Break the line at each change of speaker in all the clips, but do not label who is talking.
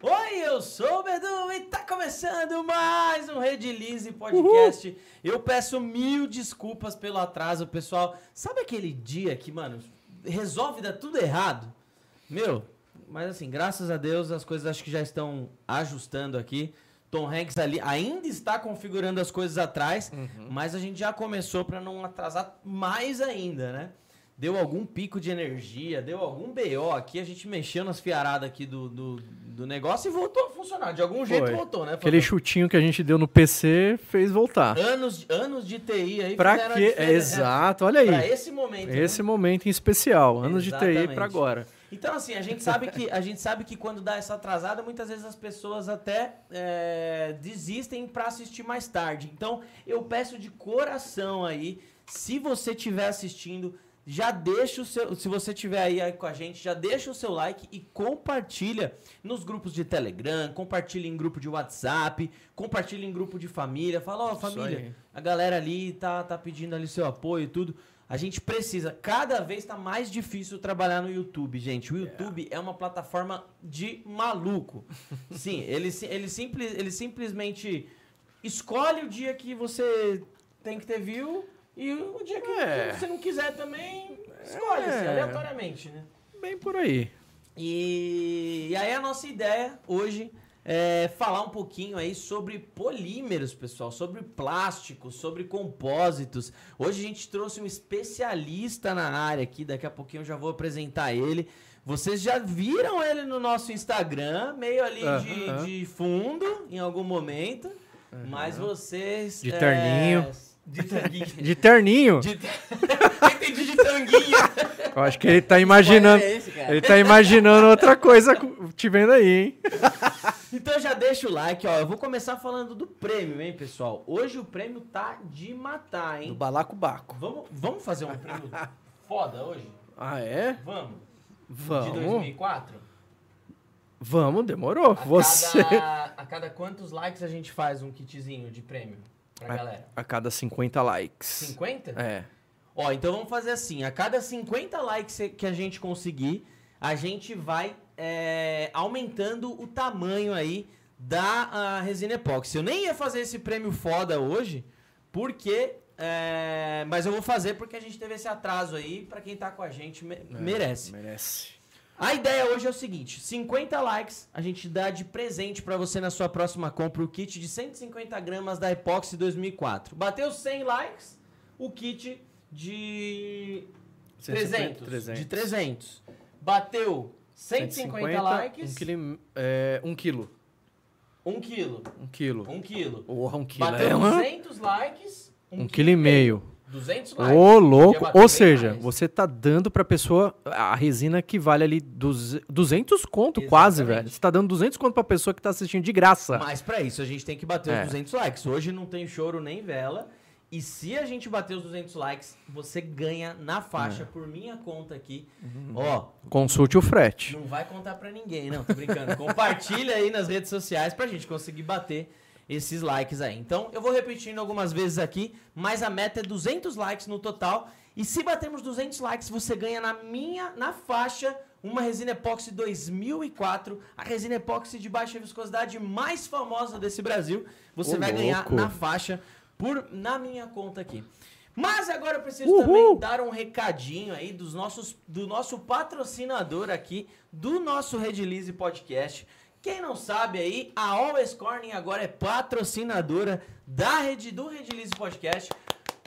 Oi, eu sou o Bedu e tá começando mais um Redilize Podcast. Uhul. Eu peço mil desculpas pelo atraso, pessoal. Sabe aquele dia que, mano, resolve dar tudo errado? Meu, mas assim, graças a Deus as coisas acho que já estão ajustando aqui. Tom Hanks ali ainda está configurando as coisas atrás, uhum. mas a gente já começou para não atrasar mais ainda, né? Deu algum pico de energia, deu algum BO aqui, a gente mexeu nas fiaradas aqui do, do, do, negócio e voltou a funcionar. De algum jeito Foi. voltou, né?
Aquele chutinho que a gente deu no PC fez voltar.
Anos, anos de TI aí.
Pra quê? É, exato, olha aí. Pra
esse momento.
Esse né? momento em especial, anos Exatamente. de TI para agora.
Então, assim, a gente sabe que a gente sabe que quando dá essa atrasada, muitas vezes as pessoas até é, desistem para assistir mais tarde. Então, eu peço de coração aí, se você estiver assistindo, já deixa o seu, se você estiver aí, com a gente, já deixa o seu like e compartilha nos grupos de Telegram, compartilha em grupo de WhatsApp, compartilha em grupo de família, fala, ó, oh, família, a galera ali tá tá pedindo ali seu apoio e tudo. A gente precisa, cada vez está mais difícil trabalhar no YouTube, gente. O YouTube é, é uma plataforma de maluco. Sim, ele, ele, simples, ele simplesmente escolhe o dia que você tem que ter view e o dia que, é. você não quiser também, escolhe, assim, é. aleatoriamente, né?
Bem por aí.
E, e aí a nossa ideia hoje é, falar um pouquinho aí sobre polímeros, pessoal, sobre plásticos, sobre compósitos. Hoje a gente trouxe um especialista na área aqui, daqui a pouquinho eu já vou apresentar ele. Vocês já viram ele no nosso Instagram, meio ali de, de, fundo, em algum momento. Mas vocês.
De terninho. É,
de tanguinho.
De terninho? De...
Entendi de tanguinho.
Eu acho que ele tá imaginando. É esse, ele tá imaginando outra coisa te vendo aí, hein?
Então já deixa o like, ó. Eu vou começar falando do prêmio, hein, pessoal? Hoje o prêmio tá de matar, hein? Do
balacobaco.
Vamos, vamos fazer um prêmio foda hoje?
Ah, é?
Vamos.
Vamos.
De 2004?
Vamos, demorou.
A
Você.
Cada, a cada quantos likes a gente faz um kitzinho de prêmio pra a, galera?
A cada 50 likes.
50?
É.
Ó, então vamos fazer assim. A cada 50 likes que a gente conseguir, a gente vai é, aumentando o tamanho aí da resina epóxi. Eu nem ia fazer esse prêmio foda hoje, porque. É, mas eu vou fazer porque a gente teve esse atraso aí. para quem tá com a gente, me, é, merece.
Merece.
A ideia hoje é o seguinte: 50 likes a gente dá de presente para você na sua próxima compra o kit de 150 gramas da Epoxy 2004. Bateu 100 likes, o kit de 300, 300. De 300. Bateu 150, 150 likes.
Um quilo. É, um quilo.
Um quilo.
Um quilo.
Um quilo.
Porra, um quilo.
Bateu é 200 likes.
Um, um quilo e meio.
200 likes.
Ô, louco. Ou seja, mais. você tá dando pra pessoa a resina que vale ali 200 conto Exatamente. quase, velho. Você tá dando 200 conto pra pessoa que tá assistindo de graça.
Mas pra isso a gente tem que bater é. os 200 likes. Hoje não tem choro nem vela. E se a gente bater os 200 likes, você ganha na faixa é. por minha conta aqui. Uhum. Ó,
consulte o frete.
Não vai contar para ninguém, não, tô brincando. Compartilha aí nas redes sociais pra gente conseguir bater esses likes aí. Então, eu vou repetindo algumas vezes aqui, mas a meta é 200 likes no total. E se batermos 200 likes, você ganha na minha, na faixa, uma resina epóxi 2004, a resina epóxi de baixa viscosidade mais famosa desse Brasil. Você Ô, vai louco. ganhar na faixa por na minha conta aqui. Mas agora eu preciso Uhul. também dar um recadinho aí dos nossos, do nosso patrocinador aqui, do nosso Redilize Podcast. Quem não sabe aí, a Always Corning agora é patrocinadora da rede, do Redilize Podcast.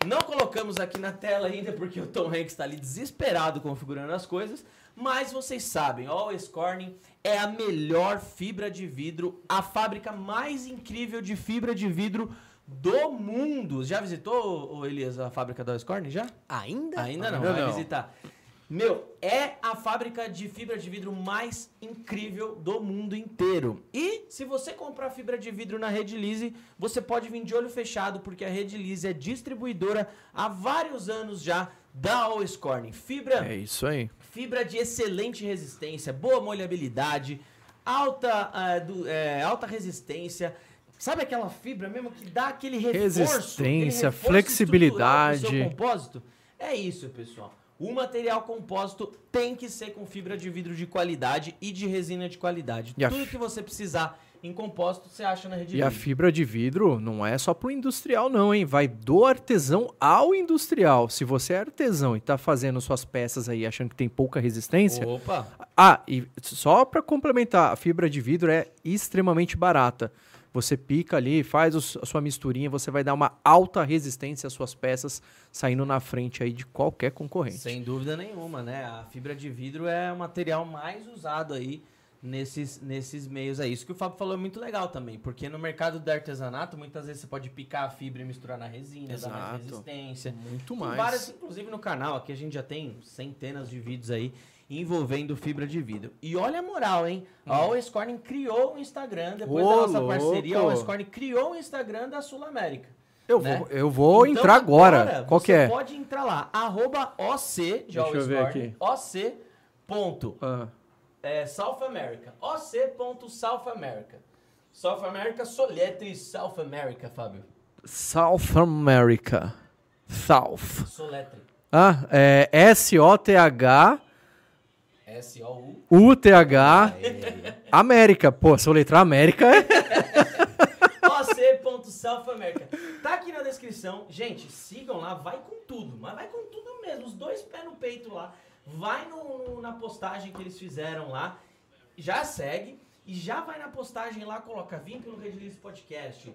Não colocamos aqui na tela ainda porque o Tom Hanks está ali desesperado configurando as coisas, mas vocês sabem, Always Corning é a melhor fibra de vidro, a fábrica mais incrível de fibra de vidro do mundo. Já visitou, Elias, a fábrica da Oscorn? Já?
Ainda?
Ainda não, vai não. visitar. Meu, é a fábrica de fibra de vidro mais incrível do mundo inteiro. E se você comprar fibra de vidro na Rede Lise, você pode vir de olho fechado, porque a Rede Lise é distribuidora há vários anos já da Always Corning. Fibra.
É isso aí.
Fibra de excelente resistência, boa molhabilidade, alta, uh, do, é, alta resistência Sabe aquela fibra mesmo que dá aquele reforço?
Resistência, aquele reforço flexibilidade.
Seu compósito? É isso, pessoal. O material compósito tem que ser com fibra de vidro de qualidade e de resina de qualidade.
E
Tudo que você precisar em compósito, você acha na Rede
E a fibra de vidro não é só pro industrial, não, hein? Vai do artesão ao industrial. Se você é artesão e tá fazendo suas peças aí achando que tem pouca resistência.
Opa!
Ah, e só para complementar, a fibra de vidro é extremamente barata. Você pica ali, faz a sua misturinha, você vai dar uma alta resistência às suas peças, saindo na frente aí de qualquer concorrente.
Sem dúvida nenhuma, né? A fibra de vidro é o material mais usado aí nesses, nesses meios aí. Isso que o Fábio falou é muito legal também, porque no mercado do artesanato, muitas vezes você pode picar a fibra e misturar na resina, dar mais
Exato.
resistência.
Muito
Tem
mais.
várias, inclusive no canal, aqui a gente já tem centenas de vídeos aí envolvendo fibra de vidro. E olha a moral, hein? A Always Corning criou o Instagram, depois
Hum. Ô,
da nossa parceria, a
louco.
Always Corning criou o Instagram da Sul América.
Eu
né?
vou, eu vou
Então,
entrar agora. Qual
você
que é?
pode entrar lá, arroba OC, de
Deixa eu
Always
ver
Corning,
aqui.
OC ponto,
Ah,
é, South America, OC ponto South America. South America, soletre South America, Fábio.
South America. South.
Soletre.
Ah, é S-O-T-H
S-O-U.
U-T-H América. Pô, se eu letrar América é.
South America. Tá aqui na descrição. Gente, sigam lá, vai com tudo. Mas vai com tudo mesmo. Os dois pés no peito lá. Vai no, no- na postagem que eles fizeram lá. Já segue. E já vai na postagem lá, coloca Vim pelo Redilize Podcast.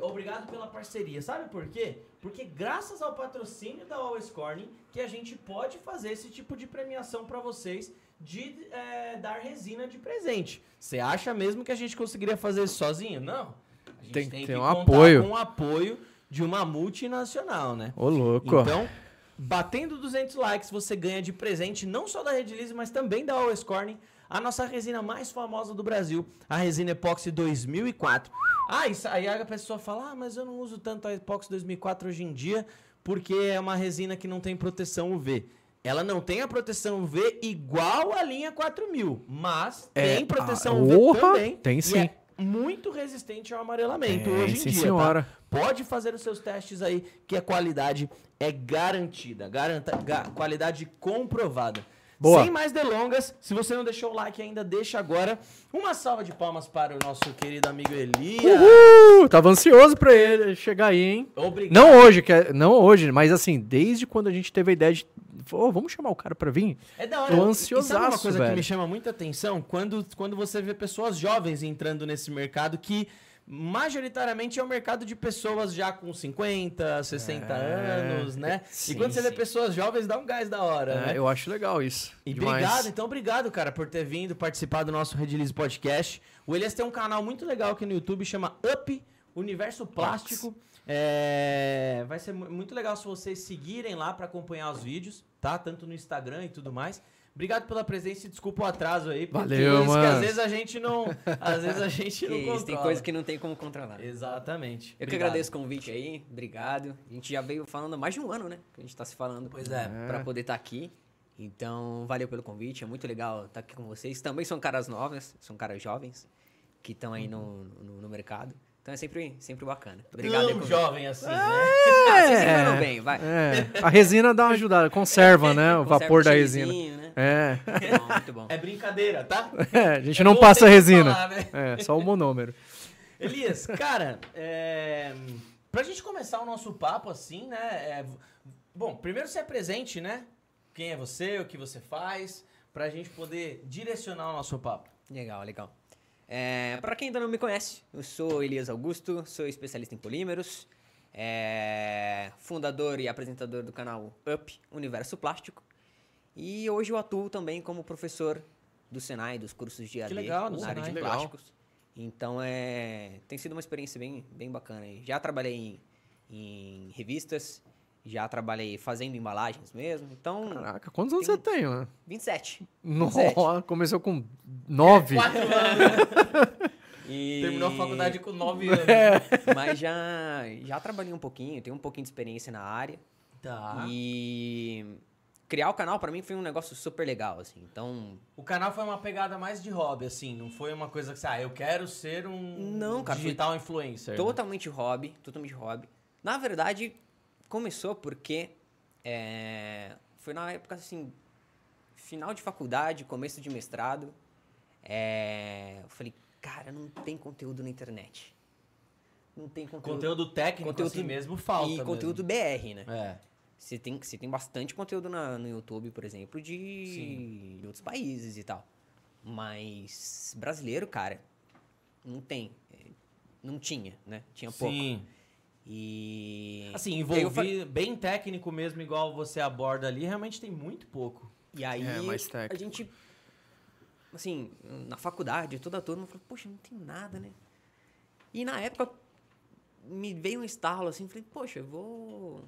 Obrigado pela parceria. Sabe por quê? Porque graças ao patrocínio da Always Corning que a gente pode fazer esse tipo de premiação pra vocês de é, dar resina de presente. Você acha mesmo que a gente conseguiria fazer isso sozinho? Não. A gente
Tem que ter um apoio.
com o apoio de uma multinacional, né?
Ô, louco.
Então, batendo 200 likes, você ganha de presente não só da Redilize, mas também da Always Corning, a nossa resina mais famosa do Brasil, a resina Epoxy 2004. Ah, isso, aí a pessoa fala, ah, mas eu não uso tanto a Epoxy 2004 hoje em dia, porque é uma resina que não tem proteção UV. Ela não tem a proteção UV igual a linha 4000, mas
É,
tem proteção
ah,
UV
orra,
também.
tem
e
sim.
é muito resistente ao amarelamento
Tem,
hoje em
sim,
dia,
senhora.
tá? Pode fazer os seus testes aí, que a qualidade é garantida. Garanta, ga- qualidade comprovada.
Boa.
Sem mais delongas, se você não deixou o like ainda, deixa agora. Uma salva de palmas para o nosso querido amigo Elias.
Uhul! Tava ansioso pra ele chegar aí, hein?
Obrigado.
Não hoje, que é- não hoje, mas assim, desde quando a gente teve a ideia de. Ô, vamos chamar o cara pra vir?
É da hora.
Tô
E
ansiosaço,
sabe uma coisa que
velho.
me chama muita atenção? Quando, quando você vê pessoas jovens entrando nesse mercado que majoritariamente é um mercado de pessoas já com 50, 60
É,
anos, né?
sim,
e quando você vê
sim.
pessoas jovens, dá um gás da hora,
É,
né?
eu acho legal isso.
E
Demais.
obrigado, então obrigado, cara, por ter vindo participar do nosso Redilize Podcast. O Elias tem um canal muito legal aqui no YouTube, chama Up Universo Plástico. É, vai ser mu- muito legal se vocês seguirem lá para acompanhar os vídeos, tá? Tanto no Instagram e tudo mais. Obrigado pela presença e desculpa o atraso aí. porque
Valeu,
que
mano.
às vezes a gente não, às vezes a gente
Que
não
isso,
controla.
tem coisa que não tem como controlar.
Exatamente.
Eu que
Obrigado.
agradeço o convite aí, obrigado. A gente já veio falando há mais de um ano, né? Que a gente tá se falando.
Pois é.
Pra poder estar aqui. Então, valeu pelo convite, é muito legal estar aqui com vocês. Também são caras novas, são caras jovens, que estão aí no, no, no mercado. Então é sempre, sempre bacana. Obrigado.
Tão jovem assim, né?
Ah, vocês
É.
enganam bem, vai.
É, a resina dá uma ajudada, conserva, né? O
Conserva
vapor
o
da resina.
Né?
É.
Muito bom, muito bom.
É brincadeira, tá?
É, a gente
É
não passa resina.
falar, né?
É, só o monômero.
Elias, cara, é, pra gente começar o nosso papo assim, né? é, bom, primeiro se apresente, né? Quem é você, o que você faz, pra gente poder direcionar o nosso papo.
Legal, legal. É, para quem ainda não me conhece, eu sou Elias Augusto, sou especialista em polímeros, é, fundador e apresentador do canal Up Universo Plástico. E hoje eu atuo também como professor do Senai, dos cursos de AD
legal,
na área de
Senai.
Legal.
plásticos. Então é, tem sido uma experiência bem, bem bacana. Já trabalhei em, em revistas, já trabalhei fazendo embalagens mesmo. Então,
Caraca, quantos anos você tem, mano?
27.
Nossa, começou com nove.
Quatro anos.
E...
Terminou a faculdade com nove anos.
Mas já, já trabalhei um pouquinho, tenho um pouquinho de experiência na área.
Tá.
E criar o canal pra mim foi um negócio super legal, assim. Então,
O canal foi uma pegada mais de hobby, assim, não foi uma coisa que você, ah, eu quero ser um
Não, cara,
digital influencer. né?
totalmente hobby, totalmente hobby. Na verdade, começou porque é, foi na época, assim, final de faculdade, começo de mestrado. É, eu falei, cara, não tem conteúdo na internet. Não tem conteúdo.
Conteúdo técnico
Conteúdo-
assim mesmo falta.
e
mesmo.
conteúdo BR, né?
É.
Você tem, você tem bastante conteúdo na- no YouTube, por exemplo, de, de outros países e tal. Mas brasileiro, cara, não tem. É, Não tinha, né? Tinha pouco.
Sim.
E.
Assim,
e
envolver
falei-
bem técnico mesmo, igual você aborda ali, realmente tem muito pouco.
E aí
É, mais
a
técnico.
gente, assim, na faculdade, toda a turma falou, poxa, não tem nada, né? E na época me veio um estalo assim, falei, poxa, eu vou.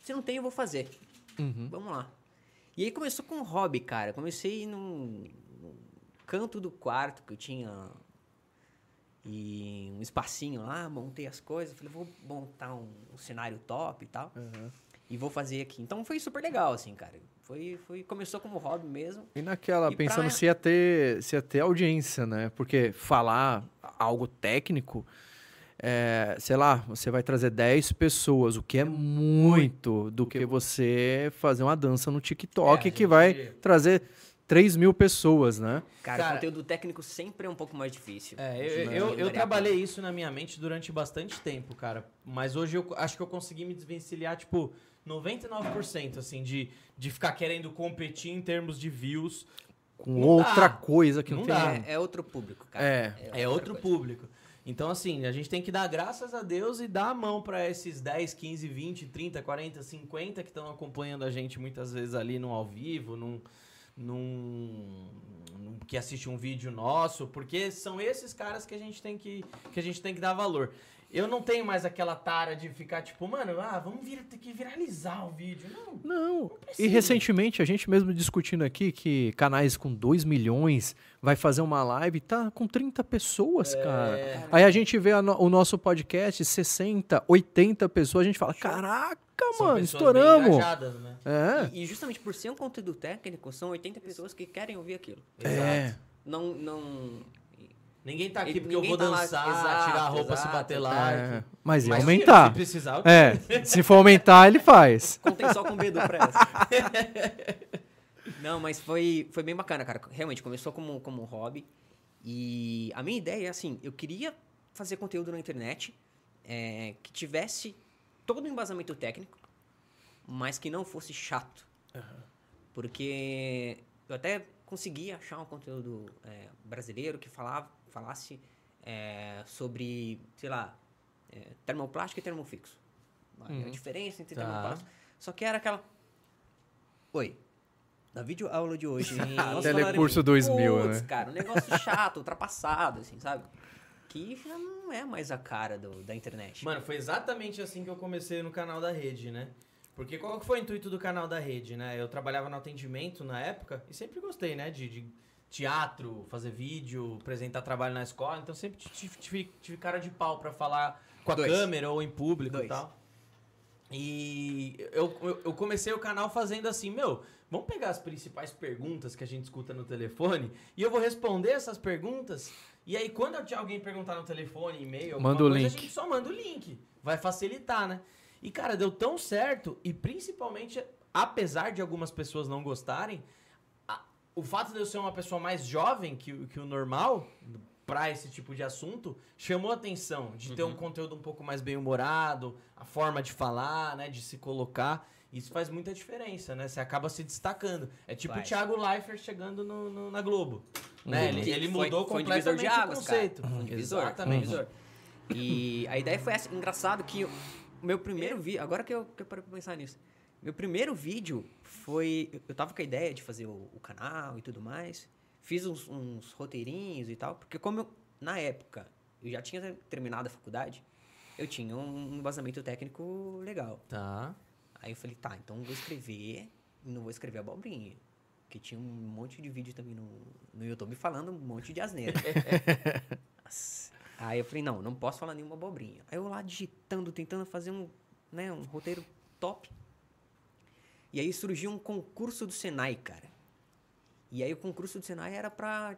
Se não tem, eu vou fazer.
Uhum.
Vamos lá. E aí começou com um hobby, cara. Comecei num, num canto do quarto que eu tinha e um espacinho lá, montei as coisas, falei, vou montar um, um cenário top e tal. E vou fazer aqui. Então foi super legal, assim, cara. Foi, foi, começou como hobby mesmo.
E naquela,
E
pensando
pra-
se ia ter, se ia ter audiência, né? Porque falar algo técnico, é, sei lá, você vai trazer 10 pessoas, o que é muito do que você fazer uma dança no TikTok
É,
que vai trazer 3 mil pessoas, né?
Cara,
Cara-
conteúdo técnico sempre é um pouco mais difícil.
É, eu, eu, eu trabalhei isso na minha mente durante bastante tempo, cara. Mas hoje eu acho que eu consegui me desvencilhar, tipo, 99%, assim, de, de ficar querendo competir em termos de views.
Com
Não
outra
dá.
coisa que não,
Não
tem.
dá.
É, é outro público, cara.
É.
É
outra
outro
coisa.
público. Então, assim, a gente tem que dar graças a Deus e dar a mão pra esses 10, 15, 20, 30, 40, 50 que estão acompanhando a gente muitas vezes ali no ao vivo, num, num, num- que assiste um vídeo nosso, porque são esses caras que a gente tem que, que, a gente tem que dar valor. Eu não tenho mais aquela tara de ficar tipo, mano, ah, vamos vir, ter que viralizar o vídeo. Não.
Não.
precisa.
E recentemente, a gente mesmo discutindo aqui que canais com 2 milhões vai fazer uma live, tá com 30 pessoas, cara.
É.
Aí a gente vê a no- o nosso podcast, 60, 80 pessoas, a gente fala, caraca,
São
mano, estouramos.
engajadas, né?
É,
E, e justamente por ser um conteúdo técnico, são 80 pessoas que querem ouvir aquilo.
é.
Não, não...
Ninguém tá aqui
Ele-
porque eu vou
tá lá-
dançar,
Exato,
tirar a roupa, se
exato,
bater
exato.
lá.
é. Mas ia
Mas
aumentar.
Se precisar, eu
É, se for aumentar, ele faz.
Contem só com o Bedu pra essa. Não, mas foi, foi bem bacana, cara. Realmente, começou como, como um hobby. E a minha ideia é assim, eu queria fazer conteúdo na internet é, que tivesse todo o embasamento técnico, mas que não fosse chato. Porque eu até consegui achar um conteúdo é, brasileiro que falava, falasse é, sobre, sei lá, é, termoplástico e termofixo. A diferença entre
Tá.
termoplástico. Só que era aquela. Oi. Na vídeo aula de hoje.
Telecurso
falaremos-
2000,
Puts,
né?
cara, um negócio chato, ultrapassado, assim, sabe? Que já não é mais a cara do, da internet.
Mano, foi exatamente assim que eu comecei no canal da rede, né? Porque qual que foi o intuito do canal da rede, né? Eu trabalhava no atendimento na época e sempre gostei, né? De, de teatro, fazer vídeo, apresentar trabalho na escola. Então sempre tive, tive- tive cara de pau pra falar com a
Dois.
câmera ou em público e
Dois.
tal. E eu, eu comecei o canal fazendo assim, meu, vamos pegar as principais perguntas que a gente escuta no telefone e eu vou responder essas perguntas. E aí, quando alguém perguntar no telefone, e-mail,
Manda o
coisa,
link.
a gente só manda o link. Vai facilitar, né? E, cara, deu tão certo, e principalmente, apesar de algumas pessoas não gostarem, a- o fato de eu ser uma pessoa mais jovem que, o- que o normal, pra esse tipo de assunto, chamou a atenção de ter um conteúdo um pouco mais bem-humorado, a forma de falar, né, de se colocar. Isso faz muita diferença, né? Você acaba se destacando. É tipo o Thiago Leifert chegando no, no- na Globo. Né? Ele, ele
foi-
mudou
foi um divisor
completamente
de
o
águas,
conceito.
cara. Foi um divisor,
Exatamente.
foi um divisor. E a ideia foi essa. Engraçado que o meu primeiro vídeo... Agora que eu, que eu parei pra pensar nisso. Meu primeiro vídeo foi... eu- tava com a ideia de fazer o, o canal e tudo mais. Fiz uns, uns roteirinhos e tal. Porque como eu, na época, eu já tinha terminado a faculdade, eu tinha um embasamento técnico legal.
Tá.
Aí eu falei, tá, então eu vou escrever e não vou escrever abobrinha. Porque tinha um monte de vídeo também no, no YouTube falando um monte de asneira. Aí eu falei, não, não posso falar nenhuma abobrinha. Aí eu lá digitando, tentando fazer um, né, um roteiro top. E aí surgiu um concurso do Senai, cara. E aí o concurso do Senai era pra...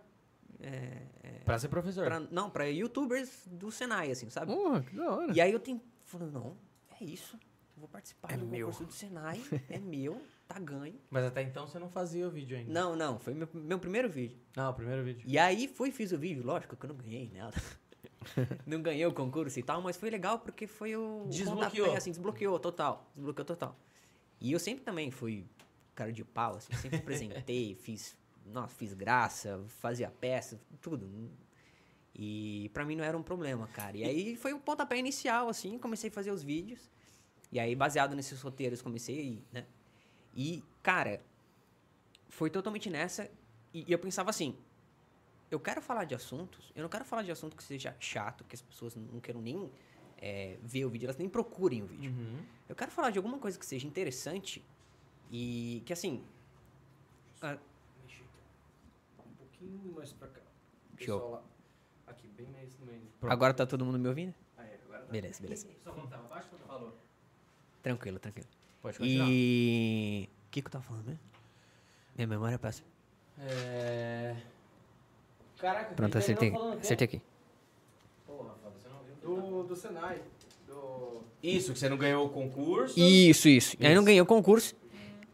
é,
Pra ser professor.
pra não, pra youtubers do Senai, assim, sabe?
Porra, que da hora.
E aí eu tenho, falando, não, é isso. Eu Vou participar
É
do
meu.
concurso do Senai, é meu. tá ganho.
Mas até então você não fazia o vídeo ainda.
Não, não, foi meu, meu primeiro vídeo.
Não, o primeiro vídeo.
E aí fui fiz o vídeo, lógico que eu não ganhei nada. não ganhei o concurso e tal, mas foi legal porque foi o
Desbloqueou.
pontapé, assim, desbloqueou total, desbloqueou total. E eu sempre também fui cara de pau, assim, sempre apresentei, fiz, nossa, fiz graça, fazia peça, tudo. E pra mim não era um problema, cara. E aí foi o pontapé inicial, assim, comecei a fazer os vídeos. E aí, baseado nesses roteiros, comecei, né? E, cara, foi totalmente nessa. E, e eu pensava assim: eu quero falar de assuntos, eu não quero falar de assunto que seja chato, que as pessoas não queiram nem é, ver o vídeo, elas nem procurem o vídeo.
Uhum.
Eu quero falar de alguma coisa que seja interessante e que, assim. ah,
Um pouquinho mais pra cá.
Show.
Lá. Aqui, bem mais no meio.
agora tá todo mundo me ouvindo?
Aí, agora tá.
Beleza, beleza.
Só quando tava baixo ou não? Falou.
Tranquilo, tranquilo.
Pode continuar.
E. O que, que eu tava falando mesmo? Minha memória passa.
É... Caraca,
Pronto, acertei.
quê?
Acertei aqui.
Porra, Fábio, você não viu?
Do, do Senai. Do...
Isso, que você não ganhou o concurso.
Isso, isso. E aí não
Isso.
ganhei o concurso,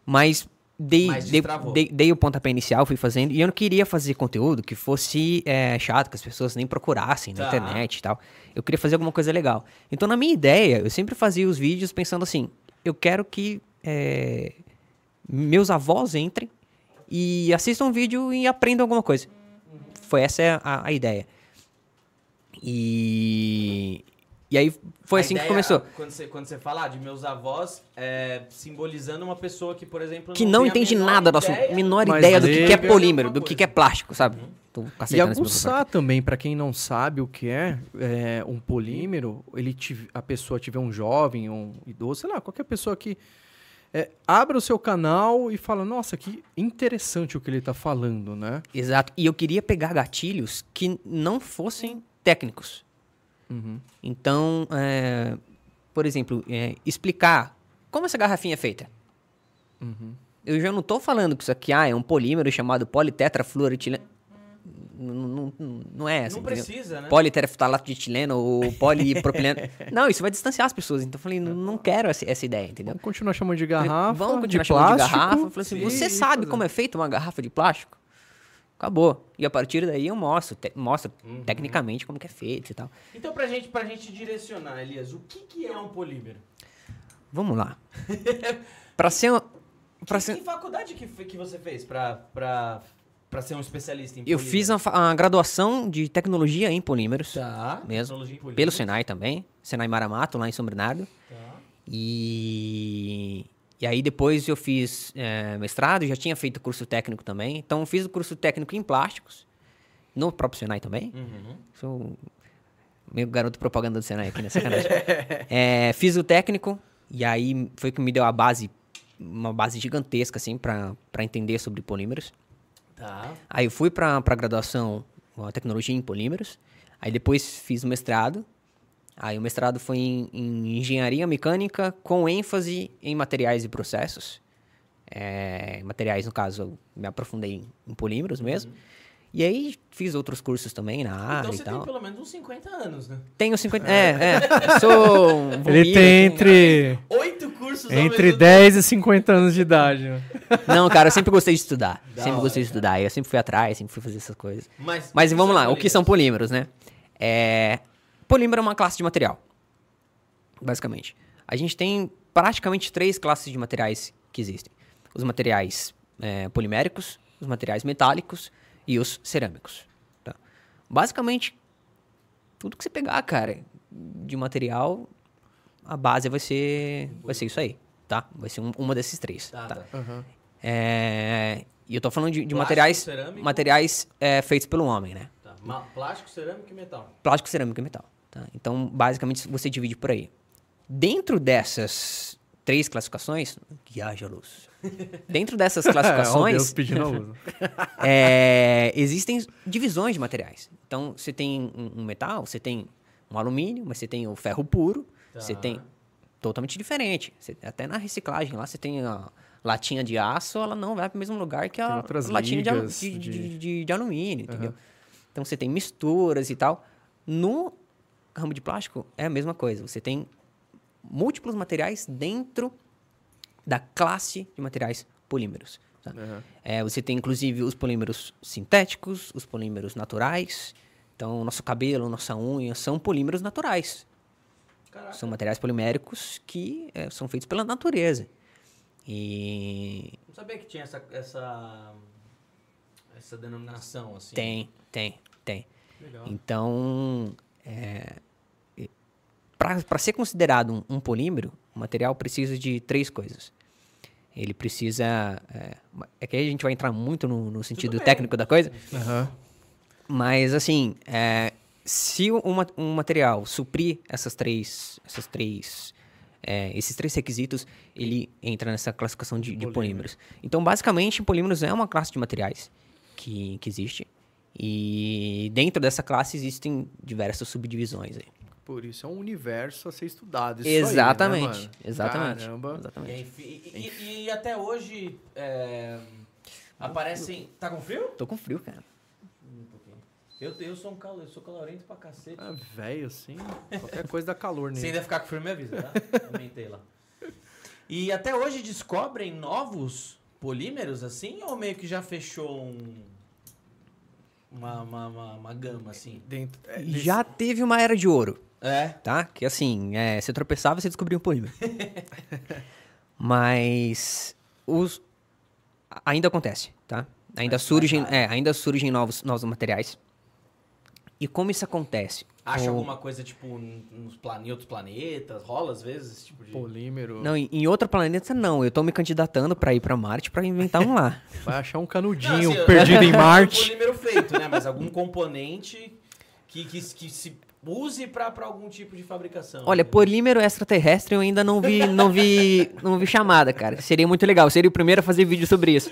mas dei, dei, dei, dei o pontapé inicial, fui fazendo. E eu não queria fazer conteúdo que fosse é, chato, que as pessoas nem procurassem na
Tá.
internet e tal. Eu queria fazer alguma coisa legal. Então, na minha ideia, eu sempre fazia os vídeos pensando assim: eu quero que é, meus avós entrem e assistam um vídeo e aprendam alguma coisa. Foi essa a, a ideia. E. E aí foi
A
assim
ideia,
que começou.
Quando você, quando você fala de meus avós, é, simbolizando uma pessoa que, por exemplo,
que não
a
entende nada do assunto,
ideia.
menor
Mas
ideia do que, que é polímero, do que, que é plástico, sabe? Tô
E aguçar também, pra quem não sabe o que é, é, um polímero, ele tive- a pessoa tiver um jovem, um idoso, sei lá, qualquer pessoa que é, abra o seu canal e fala, nossa, que interessante o que ele tá falando, né?
Exato. E eu queria pegar gatilhos que não fossem técnicos.
Uhum.
Então, é, por exemplo, é, explicar como essa garrafinha é feita.
Uhum.
Eu já não tô falando que isso aqui ah, é um polímero chamado politetrafluoretileno. Não, não, não, é assim.
Não precisa, né?
politerftalato de etileno ou polipropileno. não, isso vai distanciar as pessoas. Então eu falei, não, não quero essa, essa ideia, entendeu?
Vamos continuar chamando de garrafa,
Vamos continuar
de
chamando de
plástico.
garrafa. Eu falei assim,
Sim,
você sabe como é feita uma garrafa de plástico? Acabou. E a partir daí eu mostro, te- mostro
Uhum.
tecnicamente como que é feito e tal.
Então, pra gente, pra gente direcionar, Elias, o que, que é um polímero?
Vamos lá. pra ser... um- Pra
que,
ser
que faculdade que, que você fez pra, pra, pra ser um especialista em
eu
polímero?
fiz a, graduação de tecnologia em polímeros.
Tá,
Mesmo.
tecnologia em polímero.
Pelo Senai também. Senai Maramato, lá em São Bernardo.
Tá.
E, e aí depois eu fiz eh, mestrado, já tinha feito curso técnico também. Então eu fiz o curso técnico em plásticos, no próprio Senai também.
Uhum.
Sou meio garoto propaganda do Senai aqui, né? Sacanagem. É, fiz o técnico, e aí foi que me deu a base, uma base gigantesca, assim, pra entender sobre polímeros.
Tá.
Aí eu fui pra graduação, a tecnologia em polímeros. Aí depois fiz o mestrado. Aí o mestrado foi em, em engenharia mecânica com ênfase em materiais e processos. É, materiais, no caso, eu me aprofundei em, em polímeros mesmo. E aí fiz outros cursos também na área
então
e
você
tal.
tem pelo menos uns 50 anos, né?
Tenho 50. É, é. eu Sou. um
Ele tem entre,
Oito cursos
entre
mesmo
10 e 50 anos de idade. né?
Não, cara, eu sempre gostei de estudar.
Da
sempre
hora,
gostei de estudar. Eu sempre fui atrás, sempre fui fazer essas coisas.
Mas,
Mas vamos lá, o
polímeros?
que são polímeros, né? É, polímero é uma classe de material, basicamente. A gente tem praticamente três classes de materiais que existem: os materiais é, poliméricos, os materiais metálicos e os cerâmicos. tá? Basicamente, tudo que você pegar, cara, de material, a base vai ser, vai ser isso aí, tá? Vai ser um- uma desses três.
Tá,
tá?
tá.
Aham.
É, e eu tô falando de, de
Plástico,
materiais,
cerâmico?
materiais é, feitos pelo homem, né?
Tá. Plástico, cerâmica e metal.
Plástico, cerâmica e metal. Tá? Então, basicamente, você divide por aí. Dentro dessas três classificações, que haja luz. Dentro dessas
Deus
classificações, é, existem divisões de materiais. Então, você tem um, metal, você tem um alumínio, mas você tem o ferro puro, você
Tá.
tem totalmente diferente. Você- até na reciclagem lá, você tem a latinha de aço, ela não vai para o mesmo lugar que a latinha de, de,
de-
de- alumínio, entendeu? Então, você tem misturas e tal. No ramo de plástico, é a mesma coisa. Você tem múltiplos materiais dentro da classe de materiais polímeros. tá?
Aham.
É, você tem inclusive os polímeros sintéticos, os polímeros naturais. Então, nosso cabelo, nossa unha são polímeros naturais.
Caraca.
São materiais poliméricos que é, são feitos pela natureza. E
Não sabia que tinha essa, essa, essa denominação, assim.
tem, tem, tem.
Legal.
Então, para ser considerado um, um polímero, o material precisa de três coisas. Ele precisa. É, é que aí a gente vai entrar muito no, no sentido técnico da coisa,
Aham.
mas assim, é, se o- um, ma- um material suprir essas três, essas três, é, esses três requisitos, ele entra nessa classificação de, de polímeros. Então, basicamente, polímeros é uma classe de materiais que, que existe. E dentro dessa classe existem diversas subdivisões. Aí.
Por isso é um universo a ser estudado. Isso
Exatamente,
Aí, né,
exatamente.
Caramba.
E,
Exatamente.
fi- e- e- e até hoje é, aparecem. Tá com frio?
Tô com frio, cara.
Um pouquinho. Eu, eu sou um calor, eu sou calorento pra cacete.
Ah, velho, assim, qualquer coisa dá calor
Se
nele.
ainda ficar com frio, me avisa, tá? Aumentei lá. E até hoje descobrem novos polímeros assim? Ou meio que já fechou um. Uma, uma, uma, uma gama assim?
Dentro, é, desse-
Já teve uma era de ouro,
É.
tá? Que assim, é, você tropeçava e você descobria um polímero. Mas os ainda acontece, tá? Ainda
Mas
surgem, é, ainda surgem novos, novos materiais. E como isso acontece?
Acha
Com-
alguma coisa, tipo, nos plane... em outros planetas? Rola às vezes esse tipo de.
polímero.
Não, em, em outro planeta não. Eu tô me candidatando pra ir pra Marte pra inventar um lá.
Vai achar um
Não,
canudinho
assim, eu-
perdido em
não é
Marte.
Um polímero feito, né? Mas algum componente que, que, que se use pra, pra algum tipo de fabricação.
Olha,
né?
polímero extraterrestre eu ainda não vi, não vi, não vi chamada, cara. Seria muito legal. Seria o primeiro a fazer vídeo sobre isso.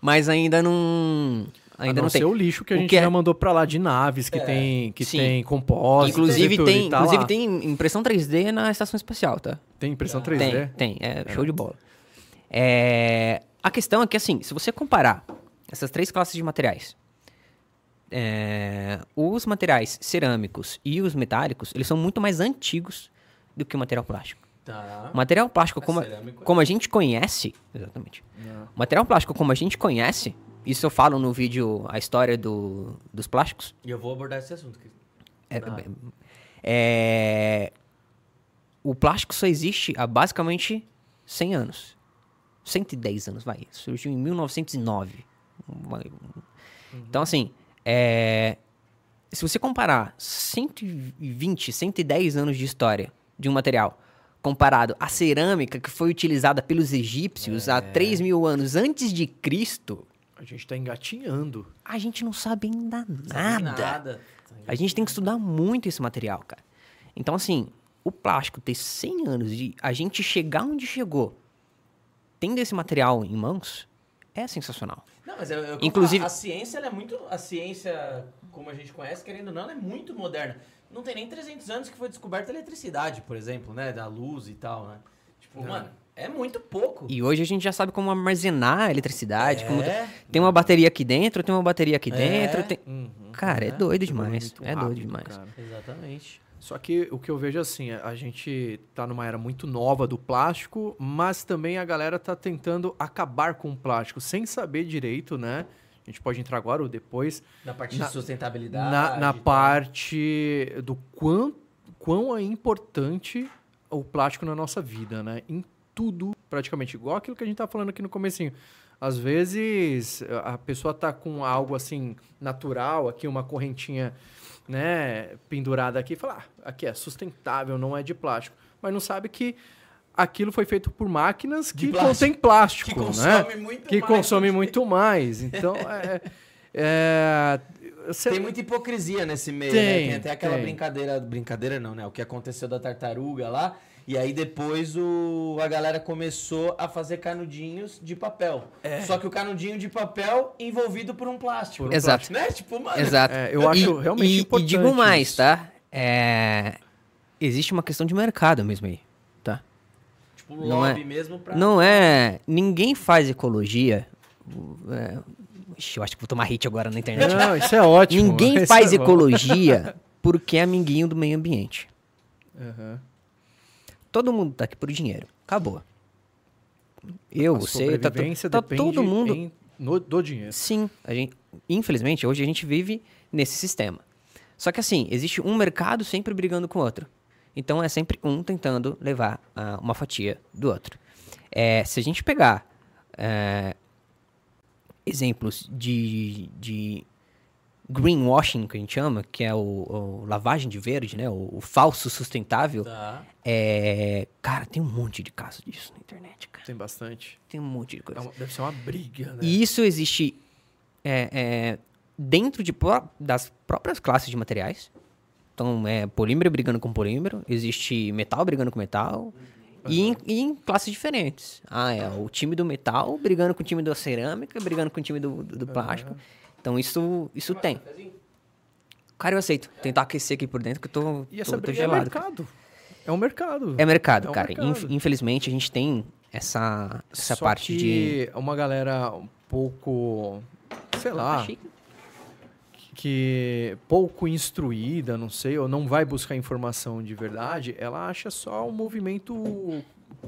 Mas ainda não, ainda
a
não,
não
tem.
ser o lixo que a
O
gente
que é-
já mandou pra lá de naves que
É,
tem que
sim.
tem compostos.
Inclusive tem,
tá
inclusive
lá.
tem impressão 3D na estação espacial, tá?
tem impressão
Tá.
3D.
Tem, tem, é show de bola. É, a questão é que, assim, se você comparar essas três classes de materiais, é, os materiais cerâmicos e os metálicos, eles são muito mais antigos do que o material plástico.
Tá.
O material plástico,
Mas
como, a-
é-
como a gente conhece, exatamente. O material plástico, como a gente conhece, isso eu falo no vídeo A História do, dos Plásticos,
E eu vou abordar esse assunto. aqui.
é,
Ah.
é- o plástico só existe há basicamente 100 anos. 110 anos, vai. Surgiu em 1909. Uma- Então, assim, é, se você comparar 120, 110 anos de história de um material comparado à cerâmica que foi utilizada pelos egípcios há 3 mil anos antes de Cristo,
A gente tá engatinhando.
a gente não sabe ainda nada.
nada.
A gente tem que estudar muito esse material, cara. Então, assim, o plástico ter 100 anos e a gente chegar onde chegou, tendo esse material em mãos, é sensacional.
Não, mas eu, eu,
Inclusive-
a, a ciência, ela é muito. A ciência, como a gente conhece, querendo ou não, ela é muito moderna. Não tem nem 300 anos que foi descoberta a eletricidade, por exemplo, né? Da luz e tal, né? Tipo, mano, é muito pouco.
E hoje a gente já sabe como armazenar a eletricidade. como
É.
Tem uma bateria aqui dentro, tem uma bateria aqui
É.
dentro. tem- Cara, é,
É.
doido
Evolui
demais.
muito
É doido demais.
cara.
Exatamente.
Só que o que eu vejo assim, a gente tá numa era muito nova do plástico, mas também a galera tá tentando acabar com o plástico sem saber direito, né? A gente pode entrar agora ou depois
Na parte
Na-
de sustentabilidade.
na, na parte do quão, quão é importante o plástico na nossa vida, né? Em tudo, praticamente. Igual aquilo que a gente tá falando aqui no comecinho. Às vezes a pessoa tá com algo assim natural, aqui uma correntinha, né, pendurada aqui, e fala, ah, aqui é sustentável, não é de plástico, mas não sabe que aquilo foi feito por máquinas que contém plástico,
Que
né?
consome muito
que
mais.
consome muito mais. Então, é, é, você-
Tem muita hipocrisia nesse meio,
Tem,
né? Tem até aquela
tem.
brincadeira. Brincadeira não, né? O que aconteceu da tartaruga lá. E aí depois o, a galera começou a fazer canudinhos de papel. Só que o canudinho de papel envolvido por um plástico.
Por um
Exato.
Né? Tipo, mano.
Exato.
É, eu acho
E-
realmente
e,
importante
E digo mais,
isso.
tá? É, Existe uma questão de mercado mesmo aí, tá?
Tipo,
Não
lobby
é-
mesmo pra.
Não é. Ninguém faz ecologia. é, Ixi, eu acho que vou tomar hit agora na internet.
Não, isso é ótimo.
Ninguém faz
é
ecologia porque é amiguinho do meio ambiente.
Aham.
Todo mundo tá aqui por dinheiro. Acabou. eu,
A
você, tá, tá todo mundo.
em- no- do dinheiro.
Sim, a gente, infelizmente, hoje a gente vive nesse sistema. Só que assim, existe um mercado sempre brigando com o outro. Então é sempre um tentando levar ah, uma fatia do outro. É, se a gente pegar é, exemplos de, de greenwashing, que a gente chama, que é o, o lavagem de verde, né? O, o falso sustentável.
Tá.
É, cara, tem um monte de casos disso na internet, cara.
Tem bastante.
Tem um monte de
É
coisa.
uma- deve ser uma briga, né?
E isso existe é, é, dentro de das próprias classes de materiais. Então, é polímero brigando com polímero, existe metal brigando com metal. E, em, e em classes diferentes. Ah, é o time do metal brigando com o time da cerâmica, brigando com o time do, do, do plástico. Então, isso, isso tem. Cara, eu aceito. Tentar aquecer aqui por dentro que eu tô,
E essa
tô, tô
é
gelado. cara.
mercado. É um mercado.
É mercado,
É um
cara.
mercado.
Inf- infelizmente, a gente tem essa, essa
Só
parte de...
uma galera um pouco, sei lá, que pouco instruída, não sei, ou não vai buscar informação de verdade, ela acha só um movimento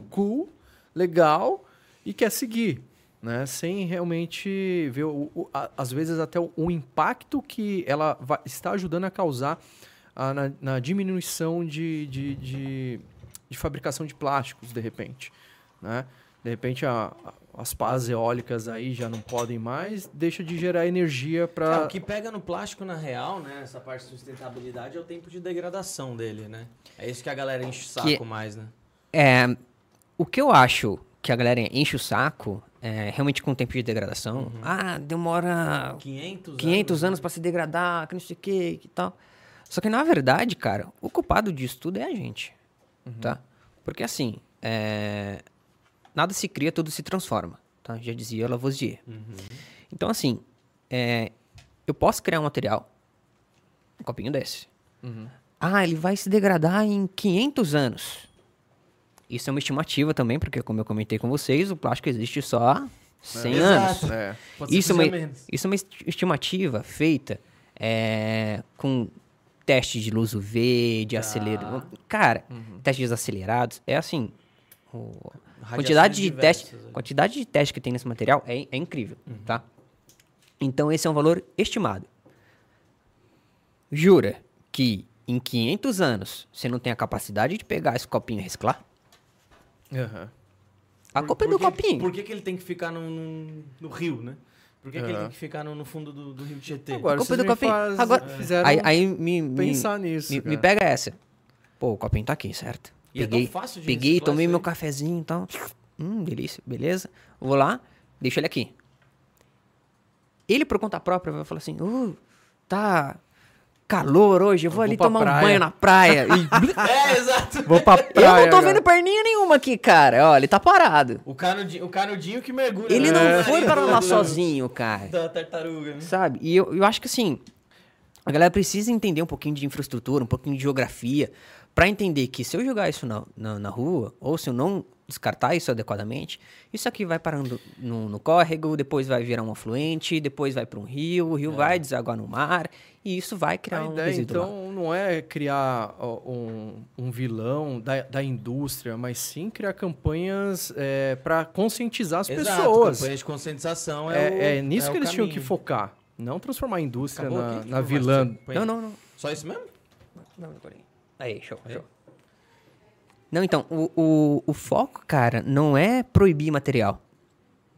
cool, legal e quer seguir, né? Sem realmente ver, o, o- a- às vezes, até o, o impacto que ela vai- está ajudando a causar ah, na, na diminuição de, de, de, de fabricação de plásticos, de repente, né? De repente, a- a- as pás eólicas aí já não podem mais, deixa de gerar energia
É,
para
o que pega no plástico, na real, né? Essa parte de sustentabilidade é o tempo de degradação dele, né? É isso que a galera enche o saco
Que-
mais, né?
É, o que eu acho que a galera enche o saco é realmente com o tempo de degradação. Ah, demora
500,
500
né?
anos pra se degradar, que não sei o que, que tal. Só que na verdade, cara, o culpado disso tudo é a gente, tá? Porque assim, é, nada se cria, tudo se transforma, tá? Já dizia Lavoisier. Então assim, é, eu posso criar um material, um copinho desse. Ah, ele vai se degradar em 500 anos. Isso é uma estimativa também, porque como eu comentei com vocês, o plástico existe só há 100 anos.
Exato.
É.
Pode ser
Isso é, uma, isso é uma esti- estimativa feita é, com teste de luz UV, de acelero. Cara, testes acelerados. É assim. o- quantidade de, teste,
diversas, né?
quantidade de teste que tem nesse material é, é incrível,
Uhum.
tá? Então esse é um valor estimado. Jura que em 500 anos você não tem a capacidade de pegar esse copinho e reciclar?
Aham.
A
Por-
culpa é
por
do
que-
copinho.
Por que, que ele tem que ficar no, no, no rio, né? Por que, que ele tem que ficar no, no fundo do, do rio Tietê?
Agora,
culpa
vocês
do
me
copinho.
faz-
Agora-
fizeram
Aí, aí me, me-
pensar nisso.
Me, me pega essa. Pô, o copinho tá aqui, certo?
E é tão
peguei,
fácil de
peguei, tomei meu cafezinho e tal. Hum, delícia, beleza. Vou lá, deixo ele aqui. Ele, por conta própria, vai falar assim: uh, tá calor hoje, eu vou
vou
ali tomar um
praia."
banho na praia. E
É, exato.
Vou pra
eu
praia.
não tô
cara.
vendo perninha nenhuma aqui, cara. Ó, ele tá parado.
O canudinho, o canudinho que mergulha.
Ele
né?
não
É.
foi para lá sozinho, cara.
Da tartaruga, né?
Sabe? E eu, eu acho que assim, a galera precisa entender um pouquinho de infraestrutura, um pouquinho de geografia, pra entender que se eu jogar isso na, na, na rua, ou se eu não descartar isso adequadamente, isso aqui vai parando no, no córrego, depois vai virar um afluente, depois vai para um rio, o rio vai desaguar no mar, e isso vai criar
A
um
ideia,
resíduo lá.
então, não é criar ó, um, um vilão da, da indústria, mas sim criar campanhas para conscientizar as
Exato,
pessoas.
campanha de conscientização é,
É,
o,
é nisso
é
que
o
eles tinham que
caminho.
focar. Não transformar a indústria
Acabou
na,
aqui?
na
Não,
vilã.
Não, não, não.
Só isso mesmo?
Não, não. Aí, show,
Aí.
show. Não, então, o, o, o foco, cara, não é proibir material.